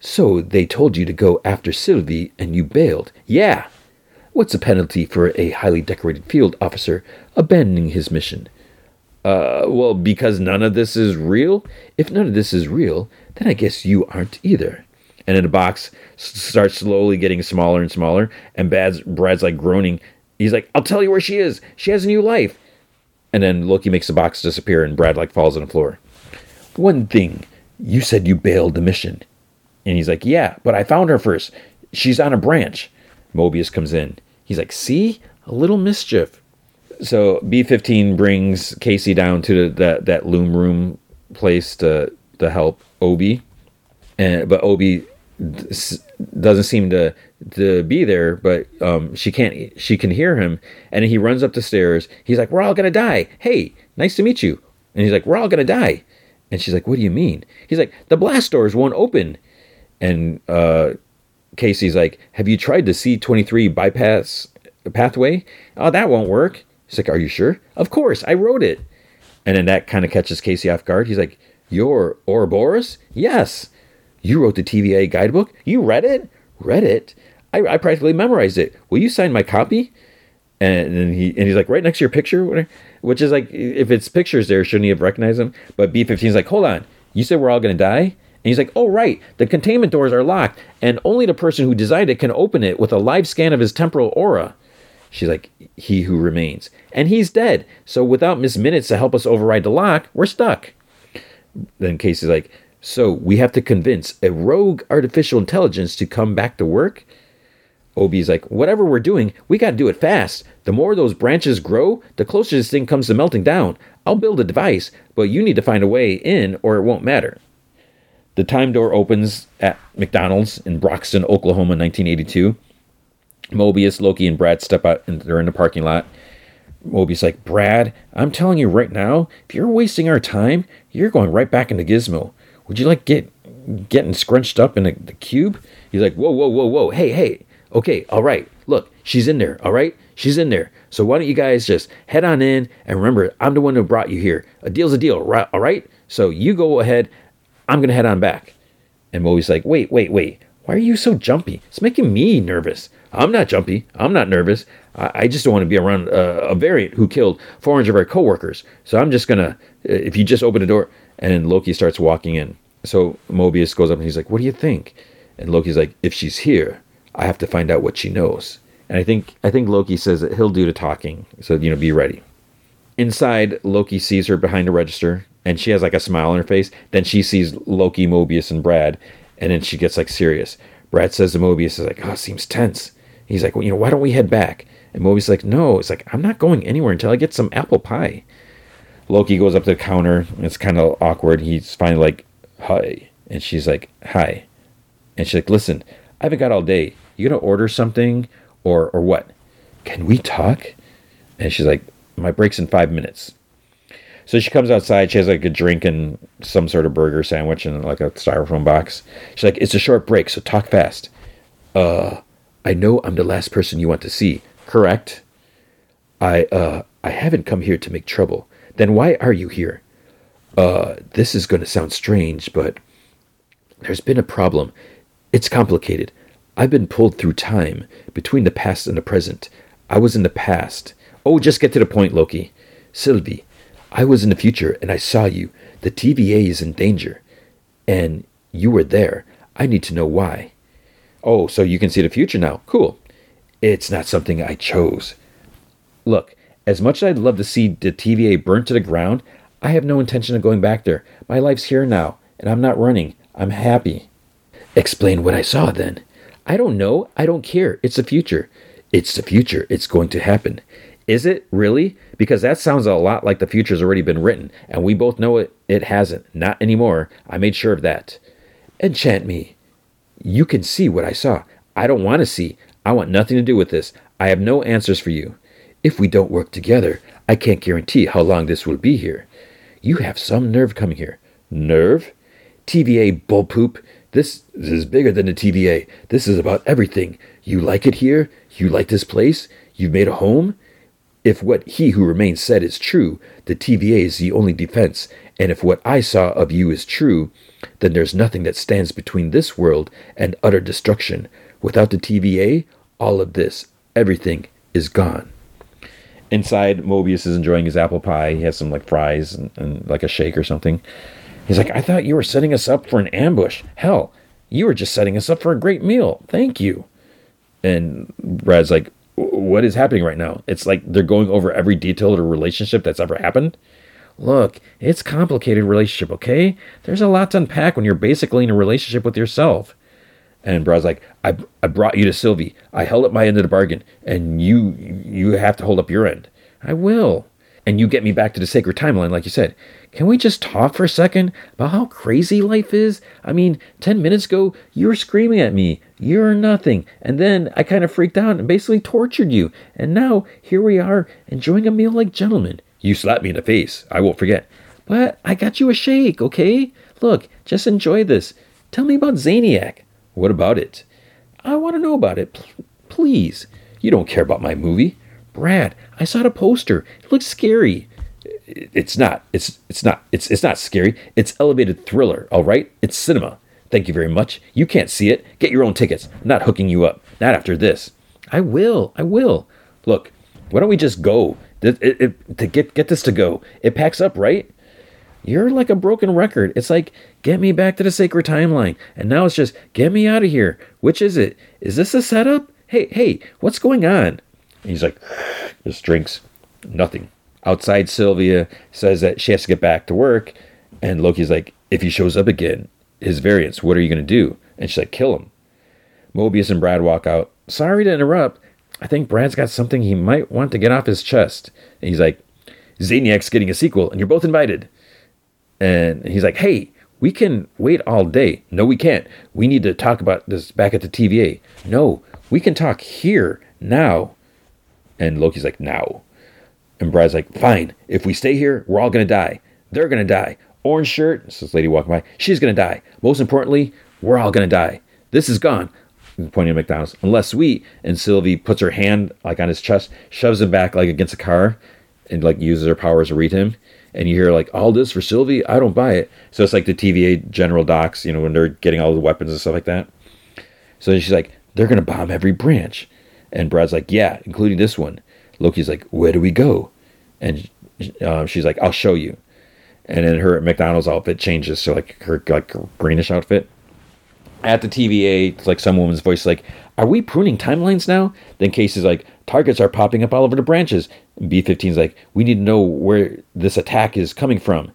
So they told you to go after Sylvie and you bailed. Yeah. What's the penalty for a highly decorated field officer abandoning his mission? Uh, well, because none of this is real? If none of this is real, then I guess you aren't either. And then the box starts slowly getting smaller and smaller, and Brad's, Brad's like groaning he's like, I'll tell you where she is. She has a new life. And then Loki makes the box disappear and Brad like falls on the floor. One thing, you said you bailed the mission. And he's like, Yeah, but I found her first. She's on a branch. Mobius comes in. He's like, See? A little mischief. So B 15 brings Casey down to the, that, that loom room place to, to help OB. And, but OB doesn't seem to to be there, but um, she can't. She can hear him, and he runs up the stairs. He's like, "We're all gonna die." Hey, nice to meet you. And he's like, "We're all gonna die." And she's like, "What do you mean?" He's like, "The blast doors won't open." And uh, Casey's like, "Have you tried the C twenty three bypass pathway? Oh, that won't work." He's like, "Are you sure?" Of course, I wrote it. And then that kind of catches Casey off guard. He's like, "You're Ouroboros?" Yes. You wrote the TVA guidebook? You read it? Read it? I, I practically memorized it. Will you sign my copy? And, he and he's like, right next to your picture, which is like, if it's pictures there, shouldn't he have recognized them? But B15 is like, hold on, you said we're all gonna die? And he's like, oh right, the containment doors are locked, and only the person who designed it can open it with a live scan of his temporal aura. She's like, he who remains. And he's dead. So without Miss Minutes to help us override the lock, we're stuck. Then Casey's like, so we have to convince a rogue artificial intelligence to come back to work? OB's like, whatever we're doing, we got to do it fast. The more those branches grow, the closer this thing comes to melting down. I'll build a device, but you need to find a way in or it won't matter. The time door opens at McDonald's in Broxton, Oklahoma, 1982. Mobius, Loki, and Brad step out and they're in the parking lot. Mobius like, Brad, I'm telling you right now, if you're wasting our time, you're going right back into Gizmo would you like get getting scrunched up in a, the cube? He's like, whoa, whoa, whoa, whoa, hey, hey, okay, all right, look, she's in there, all right, she's in there. So why don't you guys just head on in and remember, I'm the one who brought you here. A deal's a deal, right? All right. So you go ahead. I'm gonna head on back. And Moe's like, wait, wait, wait. Why are you so jumpy? It's making me nervous. I'm not jumpy. I'm not nervous. I, I just don't want to be around uh, a variant who killed 400 of our coworkers. So I'm just gonna, uh, if you just open the door, and Loki starts walking in. So Mobius goes up and he's like, What do you think? And Loki's like, If she's here, I have to find out what she knows. And I think I think Loki says that he'll do the talking. So, you know, be ready. Inside, Loki sees her behind the register and she has like a smile on her face. Then she sees Loki, Mobius, and Brad, and then she gets like serious. Brad says to Mobius, is like, oh, it seems tense. He's like, well, you know, why don't we head back? And Mobius is like, no, it's like, I'm not going anywhere until I get some apple pie. Loki goes up to the counter. It's kind of awkward. He's finally like, "Hi," and she's like, "Hi," and she's like, "Listen, I haven't got all day. You gonna order something or or what? Can we talk?" And she's like, "My break's in five minutes." So she comes outside. She has like a drink and some sort of burger sandwich and like a styrofoam box. She's like, "It's a short break, so talk fast." Uh, I know I'm the last person you want to see. Correct? I uh I haven't come here to make trouble. Then why are you here? Uh, this is going to sound strange, but there's been a problem. It's complicated. I've been pulled through time between the past and the present. I was in the past. Oh, just get to the point, Loki. Sylvie, I was in the future and I saw you. The TVA is in danger. And you were there. I need to know why. Oh, so you can see the future now. Cool. It's not something I chose. Look, as much as I'd love to see the TVA burnt to the ground, I have no intention of going back there. My life's here now, and I'm not running. I'm happy. Explain what I saw then. I don't know. I don't care. It's the future. It's the future. It's going to happen. Is it really? Because that sounds a lot like the future's already been written, and we both know it, it hasn't. Not anymore. I made sure of that. Enchant me. You can see what I saw. I don't want to see. I want nothing to do with this. I have no answers for you. If we don't work together, I can't guarantee how long this will be here. You have some nerve coming here. Nerve? TVA bullpoop. This, this is bigger than the TVA. This is about everything. You like it here? You like this place? You've made a home? If what he who remains said is true, the TVA is the only defense, and if what I saw of you is true, then there's nothing that stands between this world and utter destruction. Without the TVA, all of this, everything, is gone. Inside, Mobius is enjoying his apple pie. He has some like fries and, and like a shake or something. He's like, I thought you were setting us up for an ambush. Hell, you were just setting us up for a great meal. Thank you. And Brad's like, What is happening right now? It's like they're going over every detail of a relationship that's ever happened. Look, it's complicated relationship, okay? There's a lot to unpack when you're basically in a relationship with yourself. And Brad's like, I, I brought you to Sylvie. I held up my end of the bargain, and you you have to hold up your end. I will. And you get me back to the sacred timeline, like you said. Can we just talk for a second about how crazy life is? I mean, 10 minutes ago, you were screaming at me, you're nothing. And then I kind of freaked out and basically tortured you. And now, here we are, enjoying a meal like gentlemen. You slapped me in the face. I won't forget. But I got you a shake, okay? Look, just enjoy this. Tell me about Zaniac. What about it? I want to know about it. P- please. You don't care about my movie. Brad, I saw the poster. It looks scary. It's not. It's it's not. It's it's not scary. It's elevated thriller, all right? It's cinema. Thank you very much. You can't see it. Get your own tickets. I'm not hooking you up. Not after this. I will. I will. Look, why don't we just go? It, it, it, to get get this to go. It packs up, right? You're like a broken record. It's like, get me back to the sacred timeline. And now it's just, get me out of here. Which is it? Is this a setup? Hey, hey, what's going on? And he's like, <sighs> just drinks. Nothing. Outside, Sylvia says that she has to get back to work. And Loki's like, if he shows up again, his variants, what are you going to do? And she's like, kill him. Mobius and Brad walk out. Sorry to interrupt. I think Brad's got something he might want to get off his chest. And he's like, Zaniac's getting a sequel, and you're both invited. And he's like, hey, we can wait all day. No, we can't. We need to talk about this back at the TVA. No, we can talk here, now. And Loki's like, now. And Brad's like, fine. If we stay here, we're all going to die. They're going to die. Orange shirt, this lady walking by, she's going to die. Most importantly, we're all going to die. This is gone. Pointing at McDonald's. Unless we, and Sylvie puts her hand like on his chest, shoves him back like against a car, and like uses her powers to read him and you hear like all this for Sylvie, I don't buy it. So it's like the TVA general Dox, you know, when they're getting all the weapons and stuff like that. So she's like, they're gonna bomb every branch, and Brad's like, yeah, including this one. Loki's like, where do we go? And uh, she's like, I'll show you. And then her McDonald's outfit changes to like her like greenish outfit. At the TVA, it's like some woman's voice like, are we pruning timelines now? Then Casey's like, targets are popping up all over the branches. B 15's like, we need to know where this attack is coming from.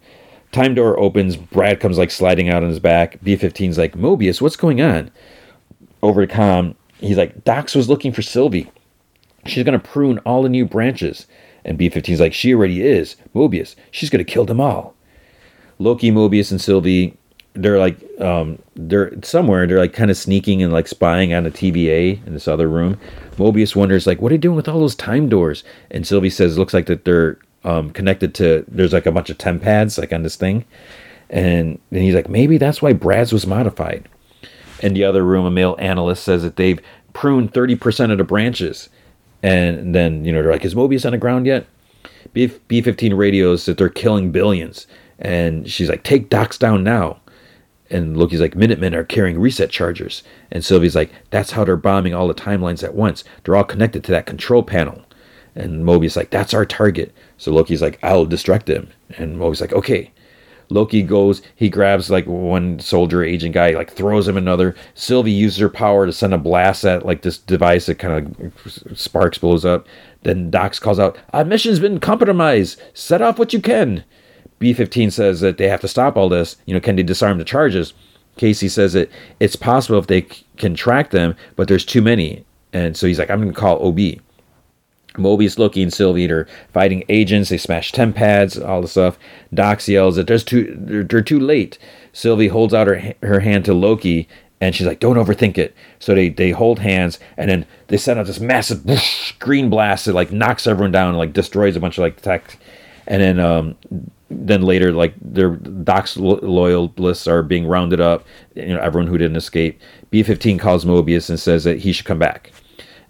Time door opens. Brad comes like sliding out on his back. B 15's like, Mobius, what's going on? Over to Com, he's like, Dox was looking for Sylvie. She's to prune all the new branches. And B 15's like, she already is. Mobius, she's to kill them all. Loki, Mobius, and Sylvie, they're like, um, they're somewhere. They're like kind of sneaking and like spying on the TVA in this other room. Mobius wonders like, what are you doing with all those time doors? And Sylvie says, looks like that they're um, connected to. There's like a bunch of temp pads like on this thing, and then he's like, maybe that's why Brad's was modified. In the other room, a male analyst says that they've pruned 30% of the branches. And then, you know, they're like, is Mobius on the ground yet? B 15 radios that they're killing billions. And she's like, take Dox down now and Loki's like, Minutemen are carrying reset chargers. And Sylvie's like, that's how they're bombing all the timelines at once. They're all connected to that control panel. And Mobius like, that's our target. So Loki's like, I'll distract them. And Mobius like, okay. Loki goes, he grabs like one soldier agent guy, like throws him another. Sylvie uses her power to send a blast at like this device that kind of sparks blows up. Then Dox calls out, Our mission's been compromised. Set off what you can. B15 says that they have to stop all this. You know, can they disarm the charges? Casey says that it's possible if they c- can track them, but there's too many. And so he's like, I'm going to call OB. Mobius, Loki, and Sylvie are fighting agents. They smash temp pads, all the stuff. Dox yells that there's too they're, they're too late. Sylvie holds out her her hand to Loki, and she's like, "Don't overthink it." So they they hold hands, and then they send out this massive whoosh, green blast that like knocks everyone down, and, like destroys a bunch of like tech, and then um then later like their lo- loyalists are being rounded up. You know everyone who didn't escape. B fifteen calls Mobius and says that he should come back.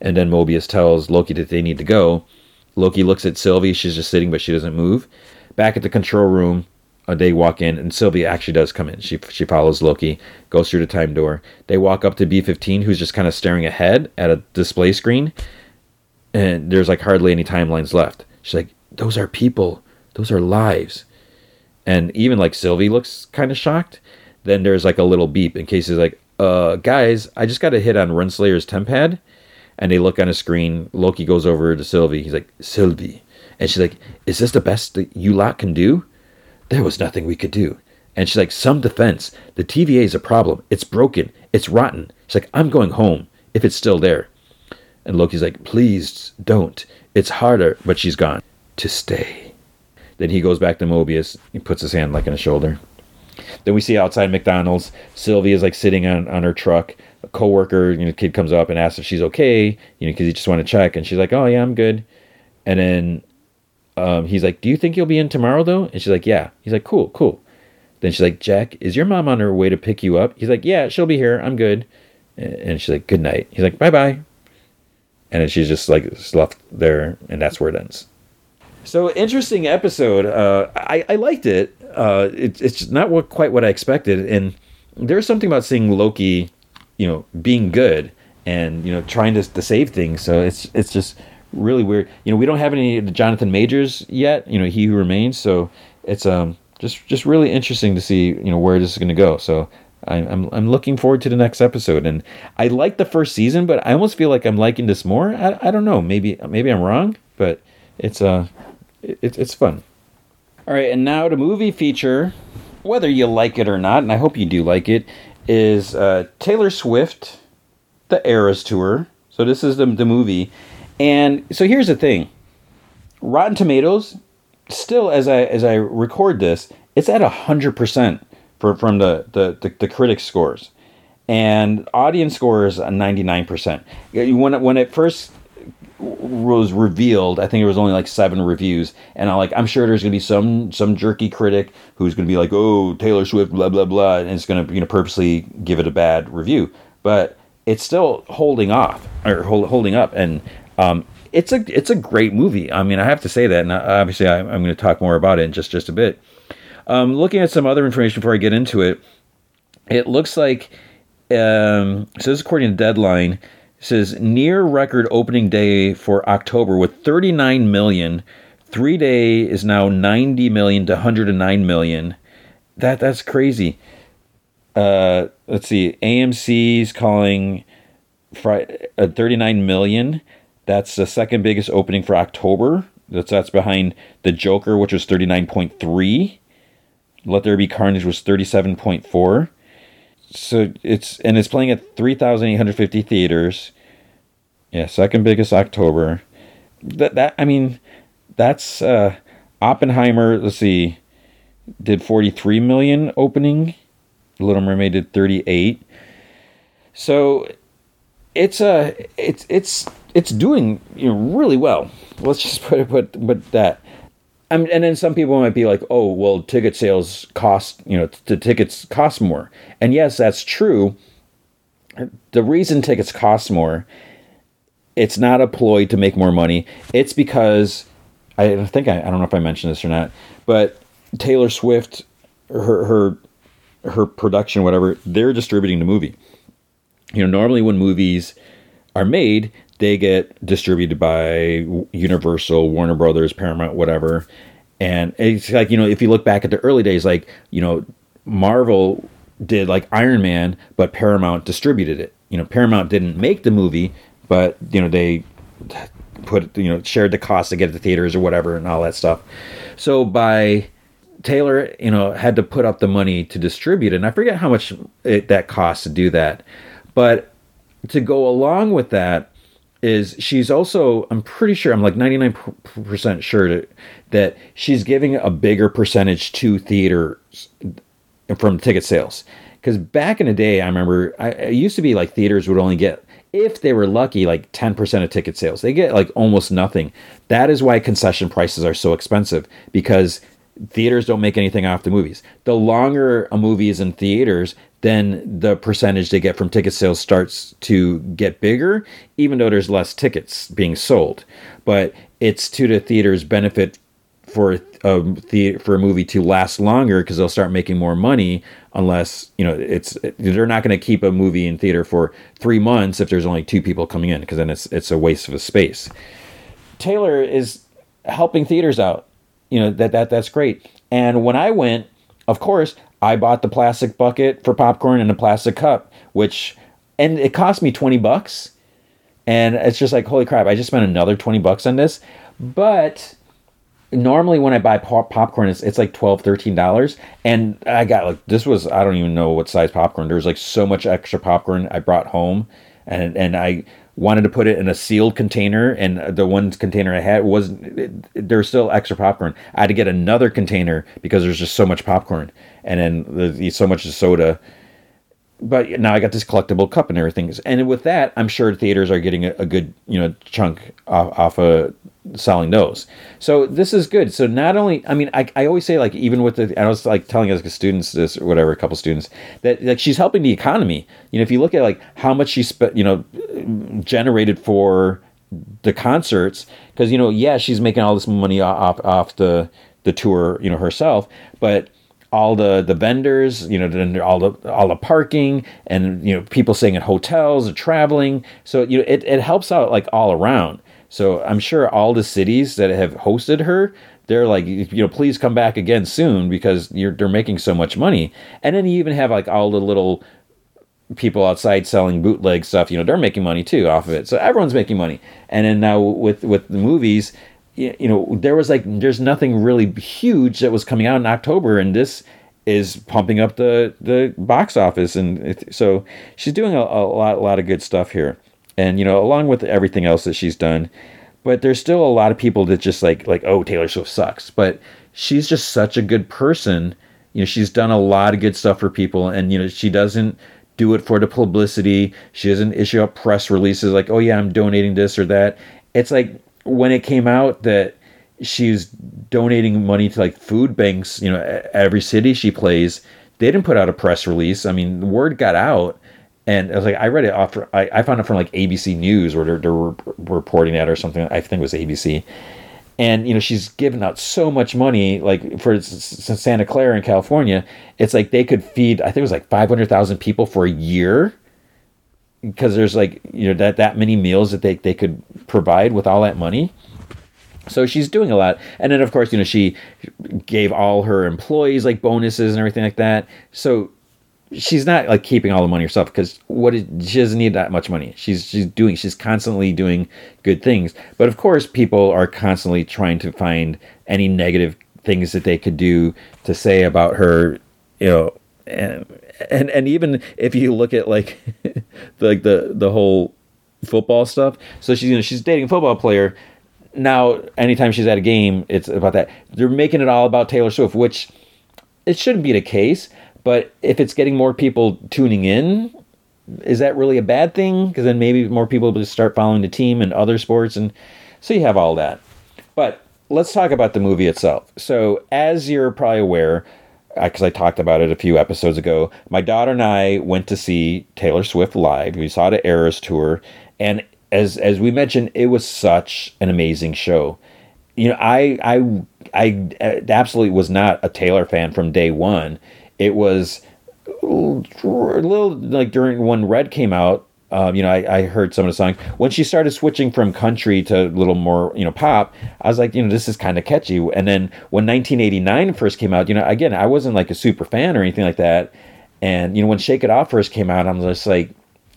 And then Mobius tells Loki that they need to go. Loki looks at Sylvie. She's just sitting, but she doesn't move. Back at the control room, uh, they walk in, and Sylvie actually does come in. She she follows Loki, goes through the time door. They walk up to B15, who's just kind of staring ahead at a display screen, and there's like hardly any timelines left. She's like, "Those are people. Those are lives." And even like Sylvie looks kind of shocked. Then there's like a little beep in case he's like, "Uh, guys, I just got a hit on Renslayer's temp pad." and they look on a screen. Loki goes over to Sylvie. He's like, Sylvie. And she's like, Is this the best that you lot can do? There was nothing we could do. And she's like, Some defense. The TVA is a problem. It's broken. It's rotten. She's like, I'm going home if it's still there. And Loki's like, Please don't. It's harder. But she's gone. To stay. Then he goes back to Mobius. He puts his hand like on his shoulder. Then we see outside McDonald's, Sylvie is like sitting on, on her truck. A coworker, you know, kid comes up and asks if she's okay, you know, because he just want to check, and she's like, "Oh yeah, I'm good." And then um, he's like, "Do you think you'll be in tomorrow though?" And she's like, "Yeah." He's like, "Cool, cool." Then she's like, "Jack, is your mom on her way to pick you up?" He's like, "Yeah, she'll be here. I'm good." And she's like, "Good night." He's like, "Bye bye." And then she's just like just left there, and that's where it ends. So interesting episode. Uh, I I liked it. Uh, it it's not what, quite what I expected, and there's something about seeing Loki, you know, being good and you know trying to, to save things. So it's it's just really weird. You know, we don't have any of the Jonathan Majors yet. You know, He Who Remains. So it's um just just really interesting to see you know where this is going to go. So. I'm, I'm looking forward to the next episode, and I like the first season, but I almost feel like I'm liking this more. I, I don't know, maybe maybe I'm wrong, but it's uh it, it's fun. All right, and now the movie feature, whether you like it or not, and I hope you do like it, is uh, Taylor Swift, the Eras Tour. So this is the, the movie. And so here's the thing Rotten Tomatoes, still as I as I record this, it's at 100% for, from the, the, the, the critic scores. And audience score is 99%. When when it first was revealed, I think it was only like seven reviews, and I'm like, I'm sure there's gonna be some some jerky critic who's gonna be like, oh Taylor Swift, blah blah blah, and it's gonna you know purposely give it a bad review, but it's still holding off or hold, holding up, and um, it's a it's a great movie. I mean, I have to say that, and obviously I, am going to talk more about it in just just a bit. Um, looking at some other information before I get into it, it looks like um, so this is according to Deadline says near record opening day for October with 39 million. Three day is now 90 million to 109 million. That that's crazy. Uh, let's see. AMC's calling Friday, uh, 39 million. That's the second biggest opening for October. That's that's behind the Joker, which was 39.3. Let There Be Carnage was 37.4 so it's and it's playing at 3,850 theaters. Yeah, second biggest October. That that I mean, that's uh, Oppenheimer. Let's see, did 43 million opening. Little Mermaid did 38. So it's uh it's it's it's doing you know really well. Let's just <laughs> put it put put that. Um, and then some people might be like, oh, well, ticket sales cost, you know, the tickets cost more. And yes, that's true. The reason tickets cost more, it's not a ploy to make more money. It's because, I think, I, I don't know if I mentioned this or not, but Taylor Swift, her, her, her production, whatever, they're distributing the movie. You know, normally when movies are made, they get distributed by Universal, Warner Brothers, Paramount, whatever. And it's like, you know, if you look back at the early days, like, you know, Marvel did like Iron Man, but Paramount distributed it. You know, Paramount didn't make the movie, but, you know, they put, you know, shared the cost to get it to theaters or whatever and all that stuff. So by Taylor, you know, had to put up the money to distribute it. And I forget how much it, that costs to do that. But to go along with that is she's also, I'm pretty sure, I'm like 99% sure that, that she's giving a bigger percentage to theaters from ticket sales. Because back in the day, I remember I, it used to be like theaters would only get, if they were lucky, like 10% of ticket sales. They get like almost nothing. That is why concession prices are so expensive because theaters don't make anything off the movies. The longer a movie is in theaters, then the percentage they get from ticket sales starts to get bigger, even though there's less tickets being sold. But it's to the theater's benefit for a the, for a movie to last longer because they'll start making more money unless you know it's they're not going to keep a movie in theater for three months if there's only two people coming in because then it's it's a waste of a space. Taylor is helping theaters out. You know that that that's great. And when I went, of course, I bought the plastic bucket for popcorn and a plastic cup, which and it cost me 20 bucks. And it's just like, holy crap, I just spent another 20 bucks on this. But normally when I buy pop- popcorn, it's, it's like 12 $13. And I got like, this was, I don't even know what size popcorn. There's like so much extra popcorn I brought home. And, and I wanted to put it in a sealed container. And the one container I had wasn't there's still extra popcorn. I had to get another container because there's just so much popcorn and then there's so much soda. But now I got this collectible cup and everything, and with that, I'm sure theaters are getting a, a good you know chunk off, off of selling those. So this is good. So not only, I mean, I, I always say like even with the, I was like telling us students this or whatever, a couple students that like she's helping the economy. You know, if you look at like how much she spent, you know, generated for the concerts, because you know, yeah, she's making all this money off off the the tour, you know, herself, but all the the vendors, you know, all the all the parking, and you know, people staying at hotels and traveling. So you know, it it helps out like all around. So I'm sure all the cities that have hosted her, they're like, you know, please come back again soon because you're they're making so much money. And then you even have like all the little people outside selling bootleg stuff. You know, they're making money too off of it. So everyone's making money. And then now with with the movies, you know, there was like there's nothing really huge that was coming out in October, and this is pumping up the the box office, and it, so she's doing a, a lot a lot of good stuff here, and you know, along with everything else that she's done, but there's still a lot of people that just like like oh Taylor Swift sucks, but she's just such a good person. You know, she's done a lot of good stuff for people, and you know, she doesn't do it for the publicity. She doesn't issue up press releases like, oh yeah, I'm donating this or that. It's like when it came out that she's donating money to like food banks, you know, every city she plays, they didn't put out a press release. I mean, the word got out, and I was like, I read it off. I, I found it from like ABC News or they're, they're reporting that or something. I think it was ABC. And you know she's given out so much money, like for Santa Clara in California, it's like they could feed. I think it was like five hundred thousand people for a year because there's like you know that that many meals that they, they could provide with all that money so she's doing a lot and then of course you know she gave all her employees like bonuses and everything like that so she's not like keeping all the money herself because what is, she doesn't need that much money. She's she's doing she's constantly doing good things. But of course people are constantly trying to find any negative things that they could do to say about her you know and and and even if you look at like <laughs> the, like the the whole football stuff so she's you know she's dating a football player. Now anytime she's at a game it's about that. They're making it all about taylor swift which it shouldn't be the case but if it's getting more people tuning in is that really a bad thing because then maybe more people will just start following the team and other sports and so you have all that but let's talk about the movie itself so as you're probably aware because I talked about it a few episodes ago. My daughter and I went to see Taylor Swift live. We saw the Eras tour, and as as we mentioned, it was such an amazing show. You know, I I I uh, absolutely was not a Taylor fan from day one. It was a little like during when Red came out. Um, you know, I, I, heard some of the songs. When she started switching from country to a little more, you know, pop, I was like, you know, this is kind of catchy. And then when 1989 first came out, you know, again, I wasn't like a super fan or anything like that. And, you know, when Shake It Off first came out, I'm just like,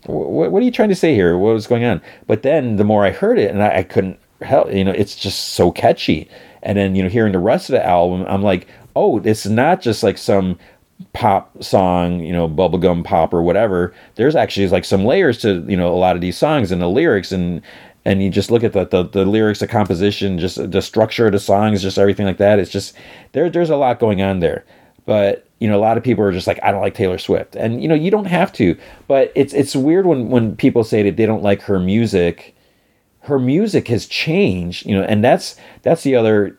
what, are you trying to say here? What was going on? But then the more I heard it, and I, I couldn't help, you know, it's just so catchy. And then, you know, hearing the rest of the album, I'm like, oh, it's not just like some pop song, you know, bubblegum pop or whatever. There's actually like some layers to, you know, a lot of these songs and the lyrics and and you just look at the, the, the lyrics, the composition, just the structure of the songs, just everything like that. It's just there there's a lot going on there. But you know, a lot of people are just like, I don't like Taylor Swift, and you know, you don't have to. But it's it's weird when when people say that they don't like her music. Her music has changed, you know, and that's that's the other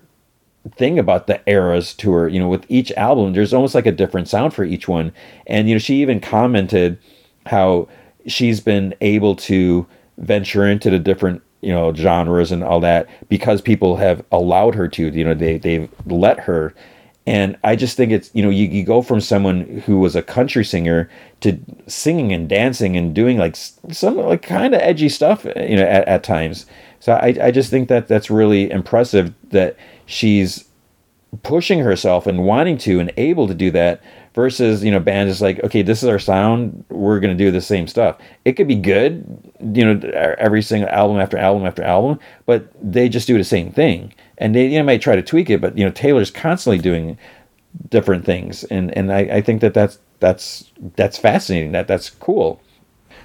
thing about the eras tour you know with each album there's almost like a different sound for each one. And you know she even commented how she's been able to venture into the different you know genres and all that because people have allowed her to you know they they've let her. And i just think it's you know you, you go from someone who was a country singer to singing and dancing and doing like some like kind of edgy stuff you know at, at times. So I, I just think that that's really impressive that she's pushing herself and wanting to and able to do that versus you know band is like okay this is our sound we're going to do the same stuff. It could be good you know every single album after album after album but they just do the same thing. And they you know, might try to tweak it but you know taylor's constantly doing different things. And and i, I think that that's that's that's fascinating that that's cool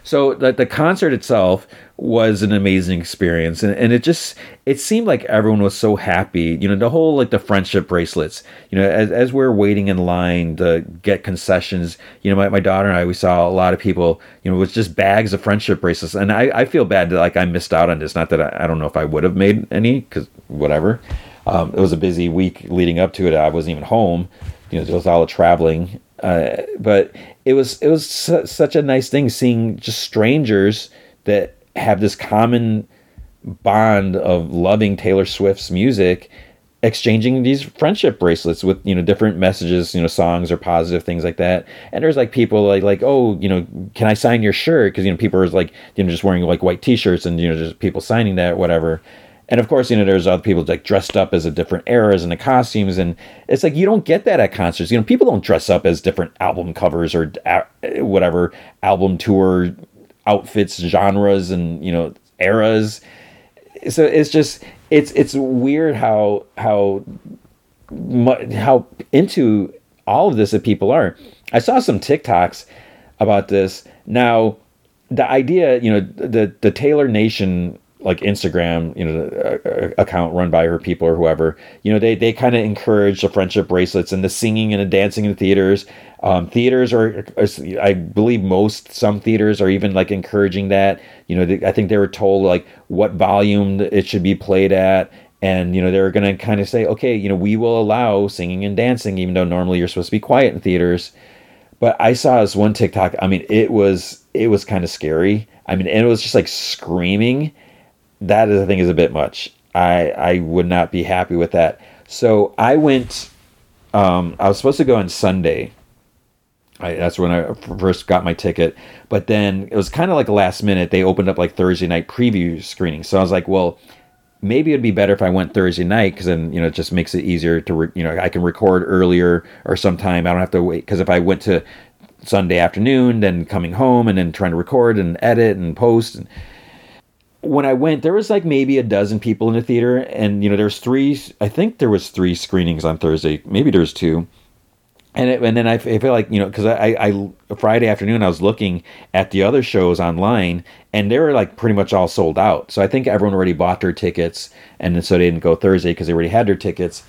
so the, the concert itself was an amazing experience and, and it just it seemed like everyone was so happy you know the whole like the friendship bracelets you know as, as we are waiting in line to get concessions you know my, my daughter and i we saw a lot of people you know with just bags of friendship bracelets and i, I feel bad that like i missed out on this not that i, I don't know if i would have made any because whatever um, it was a busy week leading up to it i wasn't even home you know was all the traveling uh, but it was it was su- such a nice thing seeing just strangers that have this common bond of loving Taylor Swift's music exchanging these friendship bracelets with you know different messages you know songs or positive things like that. And there's like people like like oh you know can i sign your shirt? Because you know people are like you know just wearing like white t-shirts and you know just people signing that whatever and of course, you know, there's other people like dressed up as a different eras and the costumes, and it's like you don't get that at concerts. You know, people don't dress up as different album covers or uh, whatever album tour outfits, genres, and you know, eras. So it's just it's it's weird how how how into all of this that people are. I saw some TikToks about this. Now, the idea, you know, the the Taylor Nation like Instagram, you know, uh, account run by her people or whoever, you know, they they kind of encourage the friendship bracelets and the singing and the dancing in the theaters. Um, theaters are, I believe, most some theaters are even like encouraging that. You know, they, I think they were told like what volume it should be played at, and you know they were going to kind of say, okay, you know, we will allow singing and dancing, even though normally you're supposed to be quiet in theaters. But I saw this one TikTok. I mean, it was it was kind of scary. I mean, and it was just like screaming that is I think is a bit much. I I would not be happy with that. So I went. Um, I was supposed to go on Sunday. I, that's when I first got my ticket, but then it was kind of like last minute. They opened up like Thursday night preview screening, so I was like, well, maybe it'd be better if I went Thursday night because then you know it just makes it easier to re- you know I can record earlier or sometime. I don't have to wait because if I went to Sunday afternoon, then coming home and then trying to record and edit and post and when I went, there was like maybe a dozen people in the theater, and you know, there's three. I think there was three screenings on Thursday. Maybe there's two. And it, and then I, I feel like you know because I, I Friday afternoon I was looking at the other shows online and they were like pretty much all sold out. So I think everyone already bought their tickets and so they didn't go Thursday because they already had their tickets.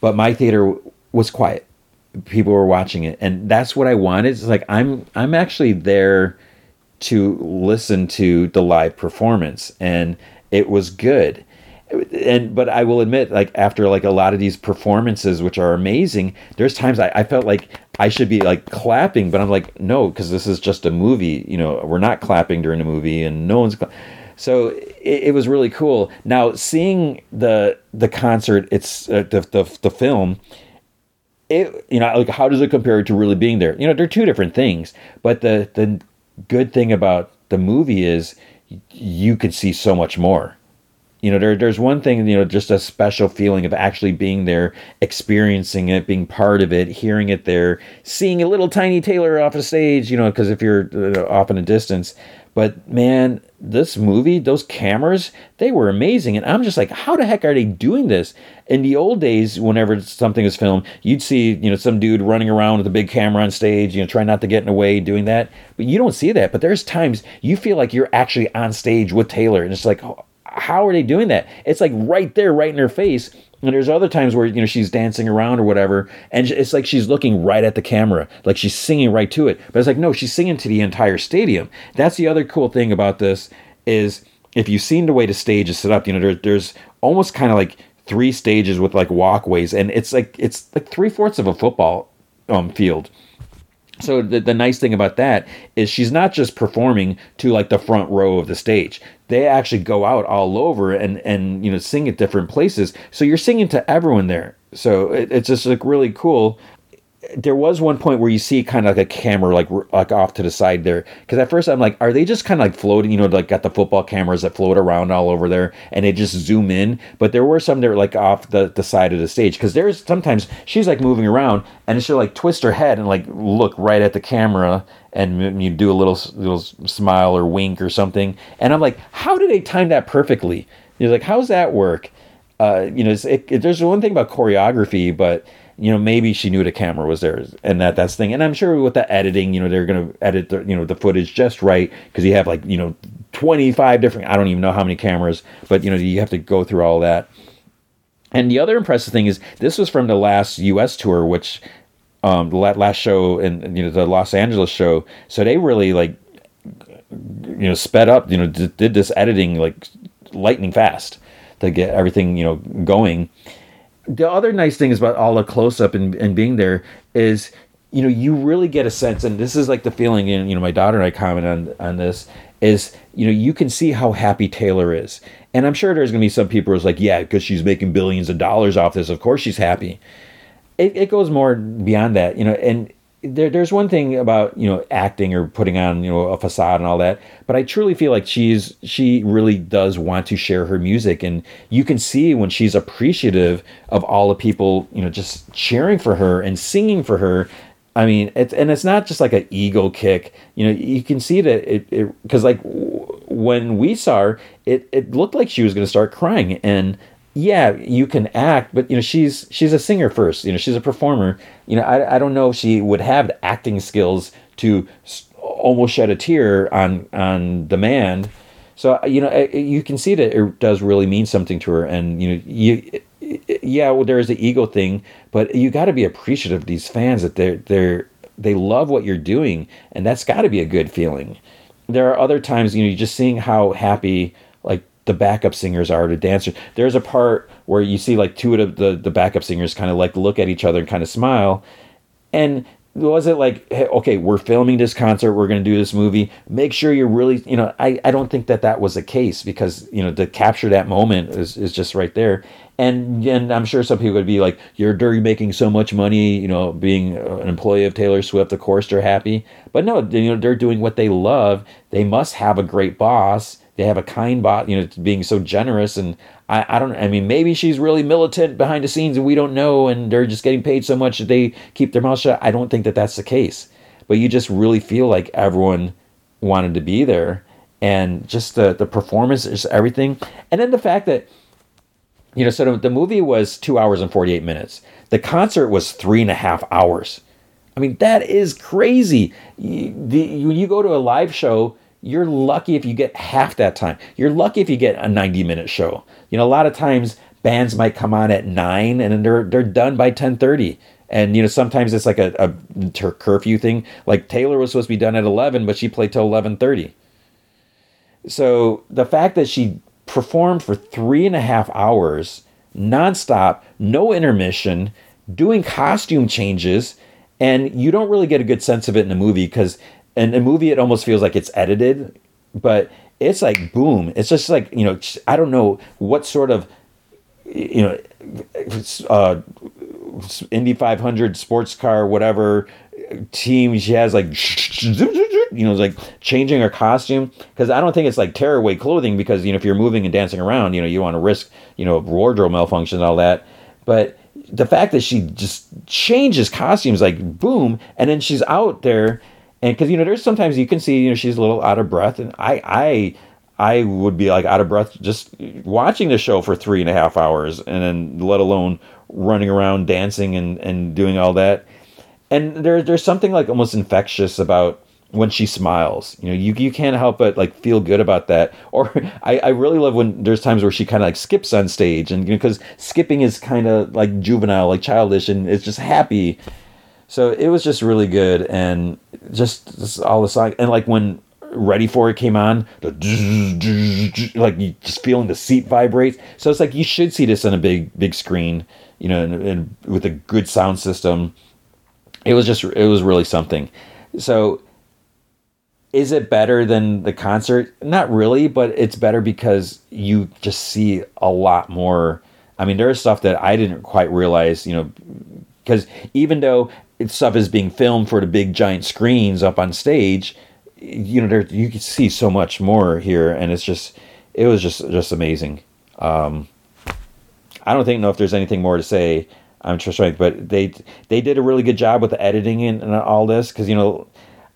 But my theater was quiet. People were watching it, and that's what I wanted. It's like I'm I'm actually there to listen to the live performance and it was good and but i will admit like after like a lot of these performances which are amazing there's times i, I felt like i should be like clapping but i'm like no because this is just a movie you know we're not clapping during a movie and no one's cl-. so it, it, was really cool now seeing the the concert it's uh, the, the the film it you know like how does it compare to really being there you know they're two different things but the the good thing about the movie is you could see so much more. You know, there, there's one thing, you know, just a special feeling of actually being there, experiencing it, being part of it, hearing it there, seeing a little tiny Taylor off a stage, you know, because if you're uh, off in a distance. But man, this movie, those cameras, they were amazing. And I'm just like, how the heck are they doing this? In the old days, whenever something was filmed, you'd see, you know, some dude running around with a big camera on stage, you know, trying not to get in the way, doing that. But you don't see that. But there's times you feel like you're actually on stage with Taylor. And it's like, how are they doing that? It's like right there, right in her face. And there's other times where you know she's dancing around or whatever, and it's like she's looking right at the camera, like she's singing right to it. But it's like no, she's singing to the entire stadium. That's the other cool thing about this is if you've seen the way the stage is set up, you know there, there's almost kind of like three stages with like walkways, and it's like it's like three fourths of a football um, field so the, the nice thing about that is she's not just performing to like the front row of the stage they actually go out all over and and you know sing at different places. So you're singing to everyone there. So it, it's just like really cool there was one point where you see kind of like a camera like like off to the side there. Because at first i'm like are they just kind of like floating you know like got the football cameras that float around all over there and they just zoom in? But there were some that were like off the, the side of the stage. Because there's sometimes she's like moving around and she'll like twist her head and like look right at the camera and you do a little little smile or wink or something. And i'm like how do they time that perfectly? You're like how's that work? Uh, you know, it, it, there's one thing about choreography, but you know maybe she knew the camera was there and that that's thing. And i'm sure with the editing you know they're going to edit the you know the footage just right because you have like you know 25 different i don't even know how many cameras but you know you have to go through all that. And the other impressive thing is this was from the last us tour which um the last show and you know the los angeles show. So they really like you know sped up you know did this editing like lightning fast to get everything you know going the other nice thing is about all the close up and, and being there is you know you really get a sense and this is like the feeling and you know my daughter and i comment on on this is you know you can see how happy taylor is. And i'm sure there's going to be some people who's like yeah because she's making billions of dollars off this. Of course she's happy. It, it goes more beyond that you know and there, there's one thing about you know acting or putting on you know a facade and all that but i truly feel like she's she really does want to share her music. And you can see when she's appreciative of all the people you know just cheering for her and singing for her. I mean it's and it's not just like an ego kick. You know you can see that it because like when we saw her it, it looked like she was going to start crying. And yeah, you can act, but you know she's she's a singer first. You know she's a performer. You know I, I don't know if she would have the acting skills to almost shed a tear on on demand. So you know you can see that it does really mean something to her, and you know you yeah well there is the ego thing, but you got to be appreciative of these fans that they're they're they love what you're doing, and that's got to be a good feeling. There are other times you know you're just seeing how happy like the backup singers are to dancers. There's a part where you see like two of the, the backup singers kind of like look at each other and kind of smile. And was it like, hey, okay, we're filming this concert, we're going to do this movie. Make sure you're really, you know, I, I don't think that that was the case because, you know, to capture that moment is, is just right there. And, and I'm sure some people would be like, you're dirty making so much money, you know, being an employee of Taylor Swift, of course they're happy. But no, you know, they're doing what they love. They must have a great boss they have a kind bot, you know, being so generous. And I, I don't, I mean, maybe she's really militant behind the scenes and we don't know, and they're just getting paid so much that they keep their mouth shut. I don't think that that's the case. But you just really feel like everyone wanted to be there. And just the, the performance, just everything. And then the fact that, you know, so the movie was two hours and 48 minutes. The concert was three and a half hours. I mean, that is crazy. You, the, when you go to a live show, you're lucky if you get half that time. You're lucky if you get a 90 minute show. You know, a lot of times bands might come on at nine and they're they're done by 10:30. And you know, sometimes it's like a, a curfew thing. Like Taylor was supposed to be done at 11, but she played till 11:30. So the fact that she performed for three and a half hours nonstop, no intermission, doing costume changes, and you don't really get a good sense of it in the movie because in a movie it almost feels like it's edited but it's like boom it's just like you know i don't know what sort of you know uh indy 500 sports car whatever team she has like you know like changing her costume. Because i don't think it's like tearaway clothing because you know if you're moving and dancing around you know you want to risk you know wardrobe malfunction and all that. But the fact that she just changes costumes like boom and then she's out there and because you know there's sometimes you can see you know she's a little out of breath and i i i would be like out of breath just watching the show for three and a half hours and then let alone running around dancing and and doing all that. And there, there's something like almost infectious about when she smiles. You know you, you can't help but like feel good about that. <laughs> Or i, I really love when there's times where she kind of like skips on stage and because you know, because skipping is kind of like juvenile like childish and it's just happy so it was just really good and just, just all the song and like when ready for it came on like you just feeling the seat vibrate so it's like you should see this on a big big screen you know and, and with a good sound system. It was just it was really something. So is it better than the concert? Not really but it's better because you just see a lot more. I mean there's stuff that i didn't quite realize you know because even though stuff is being filmed for the big giant screens up on stage you know there you can see so much more here and it's just it was just just amazing. Um i don't think know if there's anything more to say i'm just trying but they they did a really good job with the editing and, and all this because you know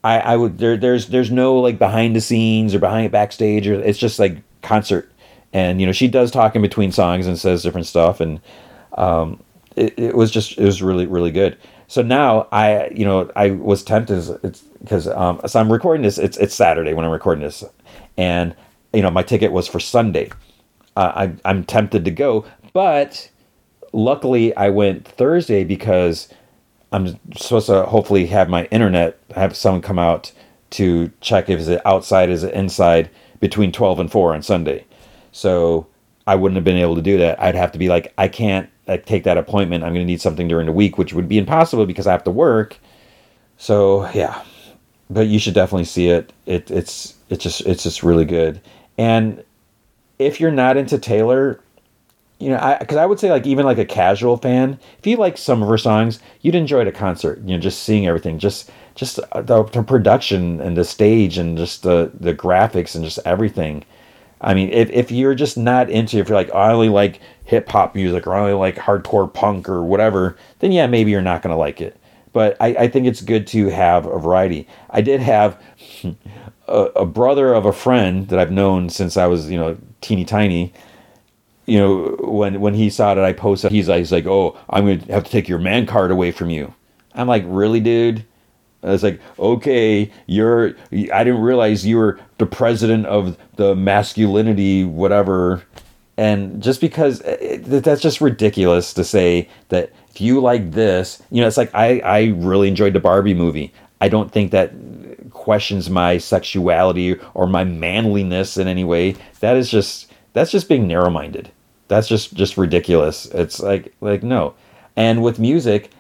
i i would there there's there's no like behind the scenes or behind backstage or it's just like concert. And you know she does talk in between songs and says different stuff and um it, it was just it was really really good so now I, you know, I was tempted it's because um, so I'm recording this. It's it's Saturday when I'm recording this, and you know my ticket was for Sunday. Uh, I I'm tempted to go, but luckily I went Thursday because I'm supposed to hopefully have my internet have someone come out to check if it's outside is it inside between 12 and 4 on Sunday. So I wouldn't have been able to do that. I'd have to be like I can't take that appointment. I'm going to need something during the week, which would be impossible because I have to work. So yeah, but you should definitely see it. It it's it's just it's just really good. And if you're not into Taylor, you know, I because I would say like even like a casual fan, if you like some of her songs, you'd enjoy the concert. You know, just seeing everything, just just the, the production and the stage and just the the graphics and just everything. I mean, if, if you're just not into, if you're like, oh, I only like hip hop music or I only like hardcore punk or whatever, then yeah, maybe you're not going to like it. But I, I think it's good to have a variety. I did have <laughs> a, a brother of a friend that I've known since I was, you know, teeny tiny. You know, when when he saw that I posted, he's like, he's like, oh, I'm going to have to take your man card away from you. I'm like, really, dude? I was like, okay, you're. I didn't realize you were the president of the masculinity, whatever. And just because eh, eh, it, that's just ridiculous to say that if you like this, you know, it's like I I really enjoyed the Barbie movie. I don't think that questions my sexuality or my manliness in any way. That is just that's just being narrow-minded. That's just just ridiculous. It's like like no. And with music,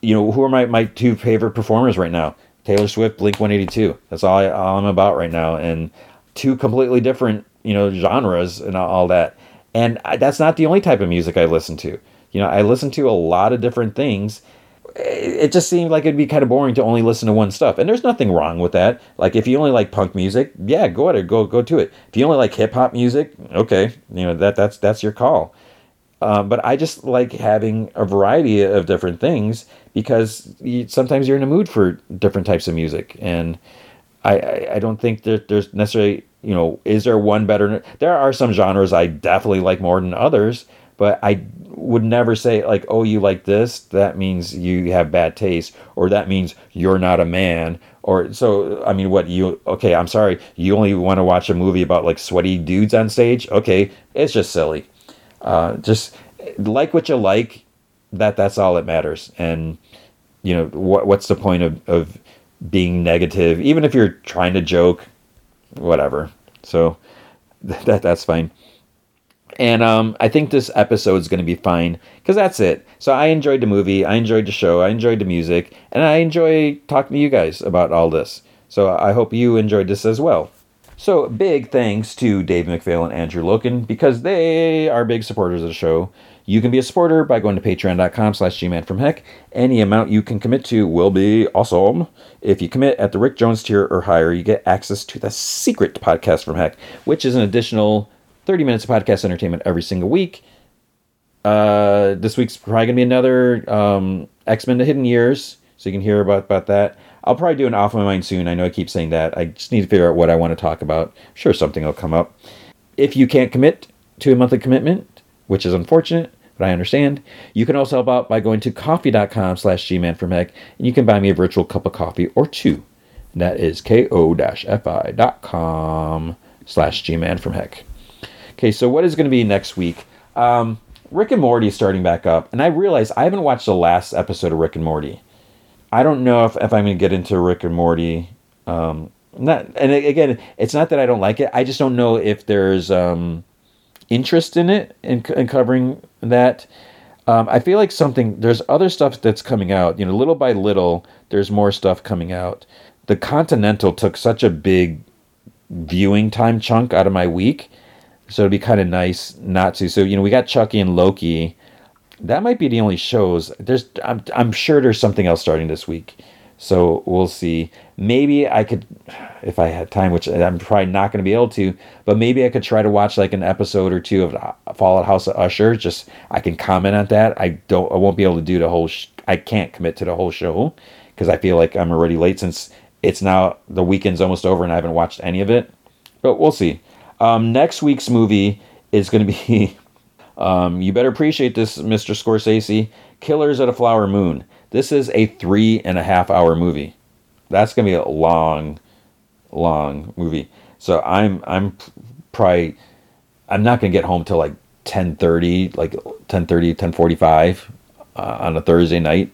you know, who are my, my two favorite performers right now? Taylor Swift, Blink 182. That's all, I, all I'm about right now. And two completely different, you know, genres and all that. And I, that's not the only type of music I listen to. You know, I listen to a lot of different things. It just seemed like it'd be kind of boring to only listen to one stuff. And there's nothing wrong with that. Like if you only like punk music, yeah, go ahead, go go to it. If you only like hip hop music, okay, you know that that's that's your call. Uh, but I just like having a variety of different things because you, sometimes you're in a mood for different types of music, and I, I, I don't think that there's necessarily you know is there one better? There are some genres I definitely like more than others, but I would never say like oh you like this that means you have bad taste or that means you're not a man or so i mean what you okay i'm sorry you only want to watch a movie about like sweaty dudes on stage okay it's just silly uh, just like what you like. That that's all that matters. And you know what what's the point of of being negative? Even if you're trying to joke, whatever. So <laughs> that that's fine. And um, I think this episode is going to be fine because that's it. So I enjoyed the movie, I enjoyed the show, I enjoyed the music, and I enjoy talking to you guys about all this. So I hope you enjoyed this as well. So big thanks to Dave McPhail and Andrew Loken because they are big supporters of the show. You can be a supporter by going to patreon.com slash gman from heck. Any amount you can commit to will be awesome. If you commit at the Rick Jones tier or higher, you get access to the secret podcast from heck, which is an additional 30 minutes of podcast entertainment every single week. Uh, this week's probably going to be another um, X Men The Hidden Years so you can hear about about that. I'll probably do an off my mind soon. I know I keep saying that. I just need to figure out what I want to talk about. Sure, something will come up. If you can't commit to a monthly commitment, which is unfortunate, but I understand, you can also help out by going to ko-fi.com slash gmanfromheck, and you can buy me a virtual cup of coffee or two. And that is ko-fi.com slash gmanfromheck. Okay, so what is going to be next week? Um, Rick and Morty is starting back up, and I realize I haven't watched the last episode of Rick and Morty. I don't know if, if I'm going to get into Rick and Morty. Um, not, and again, it's not that I don't like it. I just don't know if there's um, interest in it in, in covering that. Um, I feel like something there's other stuff that's coming out. You know, little by little, there's more stuff coming out. The Continental took such a big viewing time chunk out of my week, so it'd be kind of nice not to. So you know, we got Chucky and Loki that might be the only shows. There's I'm I'm sure there's something else starting this week. So we'll see. Maybe I could if I had time, which I'm probably not going to be able to, but maybe I could try to watch like an episode or two of Fall of House of Usher. Just I can comment on that. I don't I won't be able to do the whole sh- I can't commit to the whole show because I feel like I'm already late since it's now the weekend's almost over and I haven't watched any of it. But we'll see. Um, next week's movie is going to be <laughs> Um, you better appreciate this, Mr. Scorsese. Killers of the Flower Moon. This is a three and a half hour movie. That's gonna be a long, long movie. So I'm I'm probably I'm not gonna get home till like 10:30, like 10:30, 10:45 uh, on a Thursday night.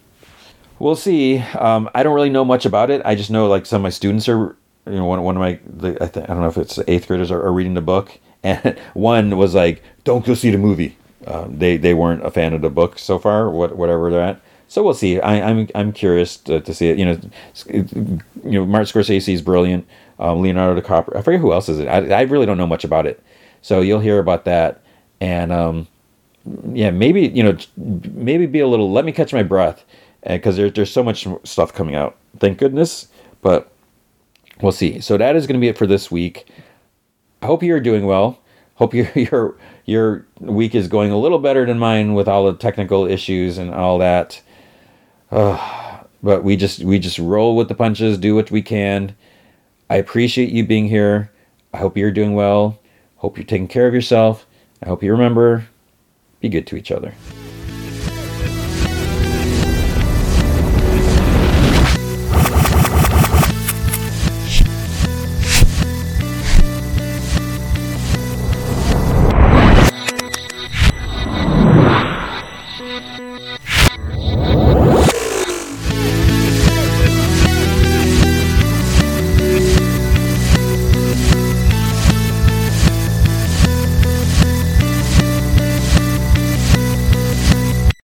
We'll see. Um, I don't really know much about it. I just know like some of my students are, you know, one, one of my the, I, th- I don't know if it's eighth graders are, are reading the book, <laughs> and one was like, "Don't go see the movie." Uh, they they weren't a fan of the book so far, what whatever they're at. So we'll see. I, am I'm, I'm curious to, to see it. You know, you know, Martin Scorsese is brilliant. Um, Leonardo DiCaprio. I forget who else is it. I, I really don't know much about it. So you'll hear about that, and um, yeah, maybe you know, maybe be a little. Let me catch my breath, because there's there's so much stuff coming out. Thank goodness, but we'll see. So that is going to be it for this week. I hope you're doing well. Hope <laughs> your your your week is going a little better than mine with all the technical issues and all that. Uh, but we just we just roll with the punches, do what we can. I appreciate you being here. I hope you're doing well. Hope you're taking care of yourself. I hope you remember be good to each other.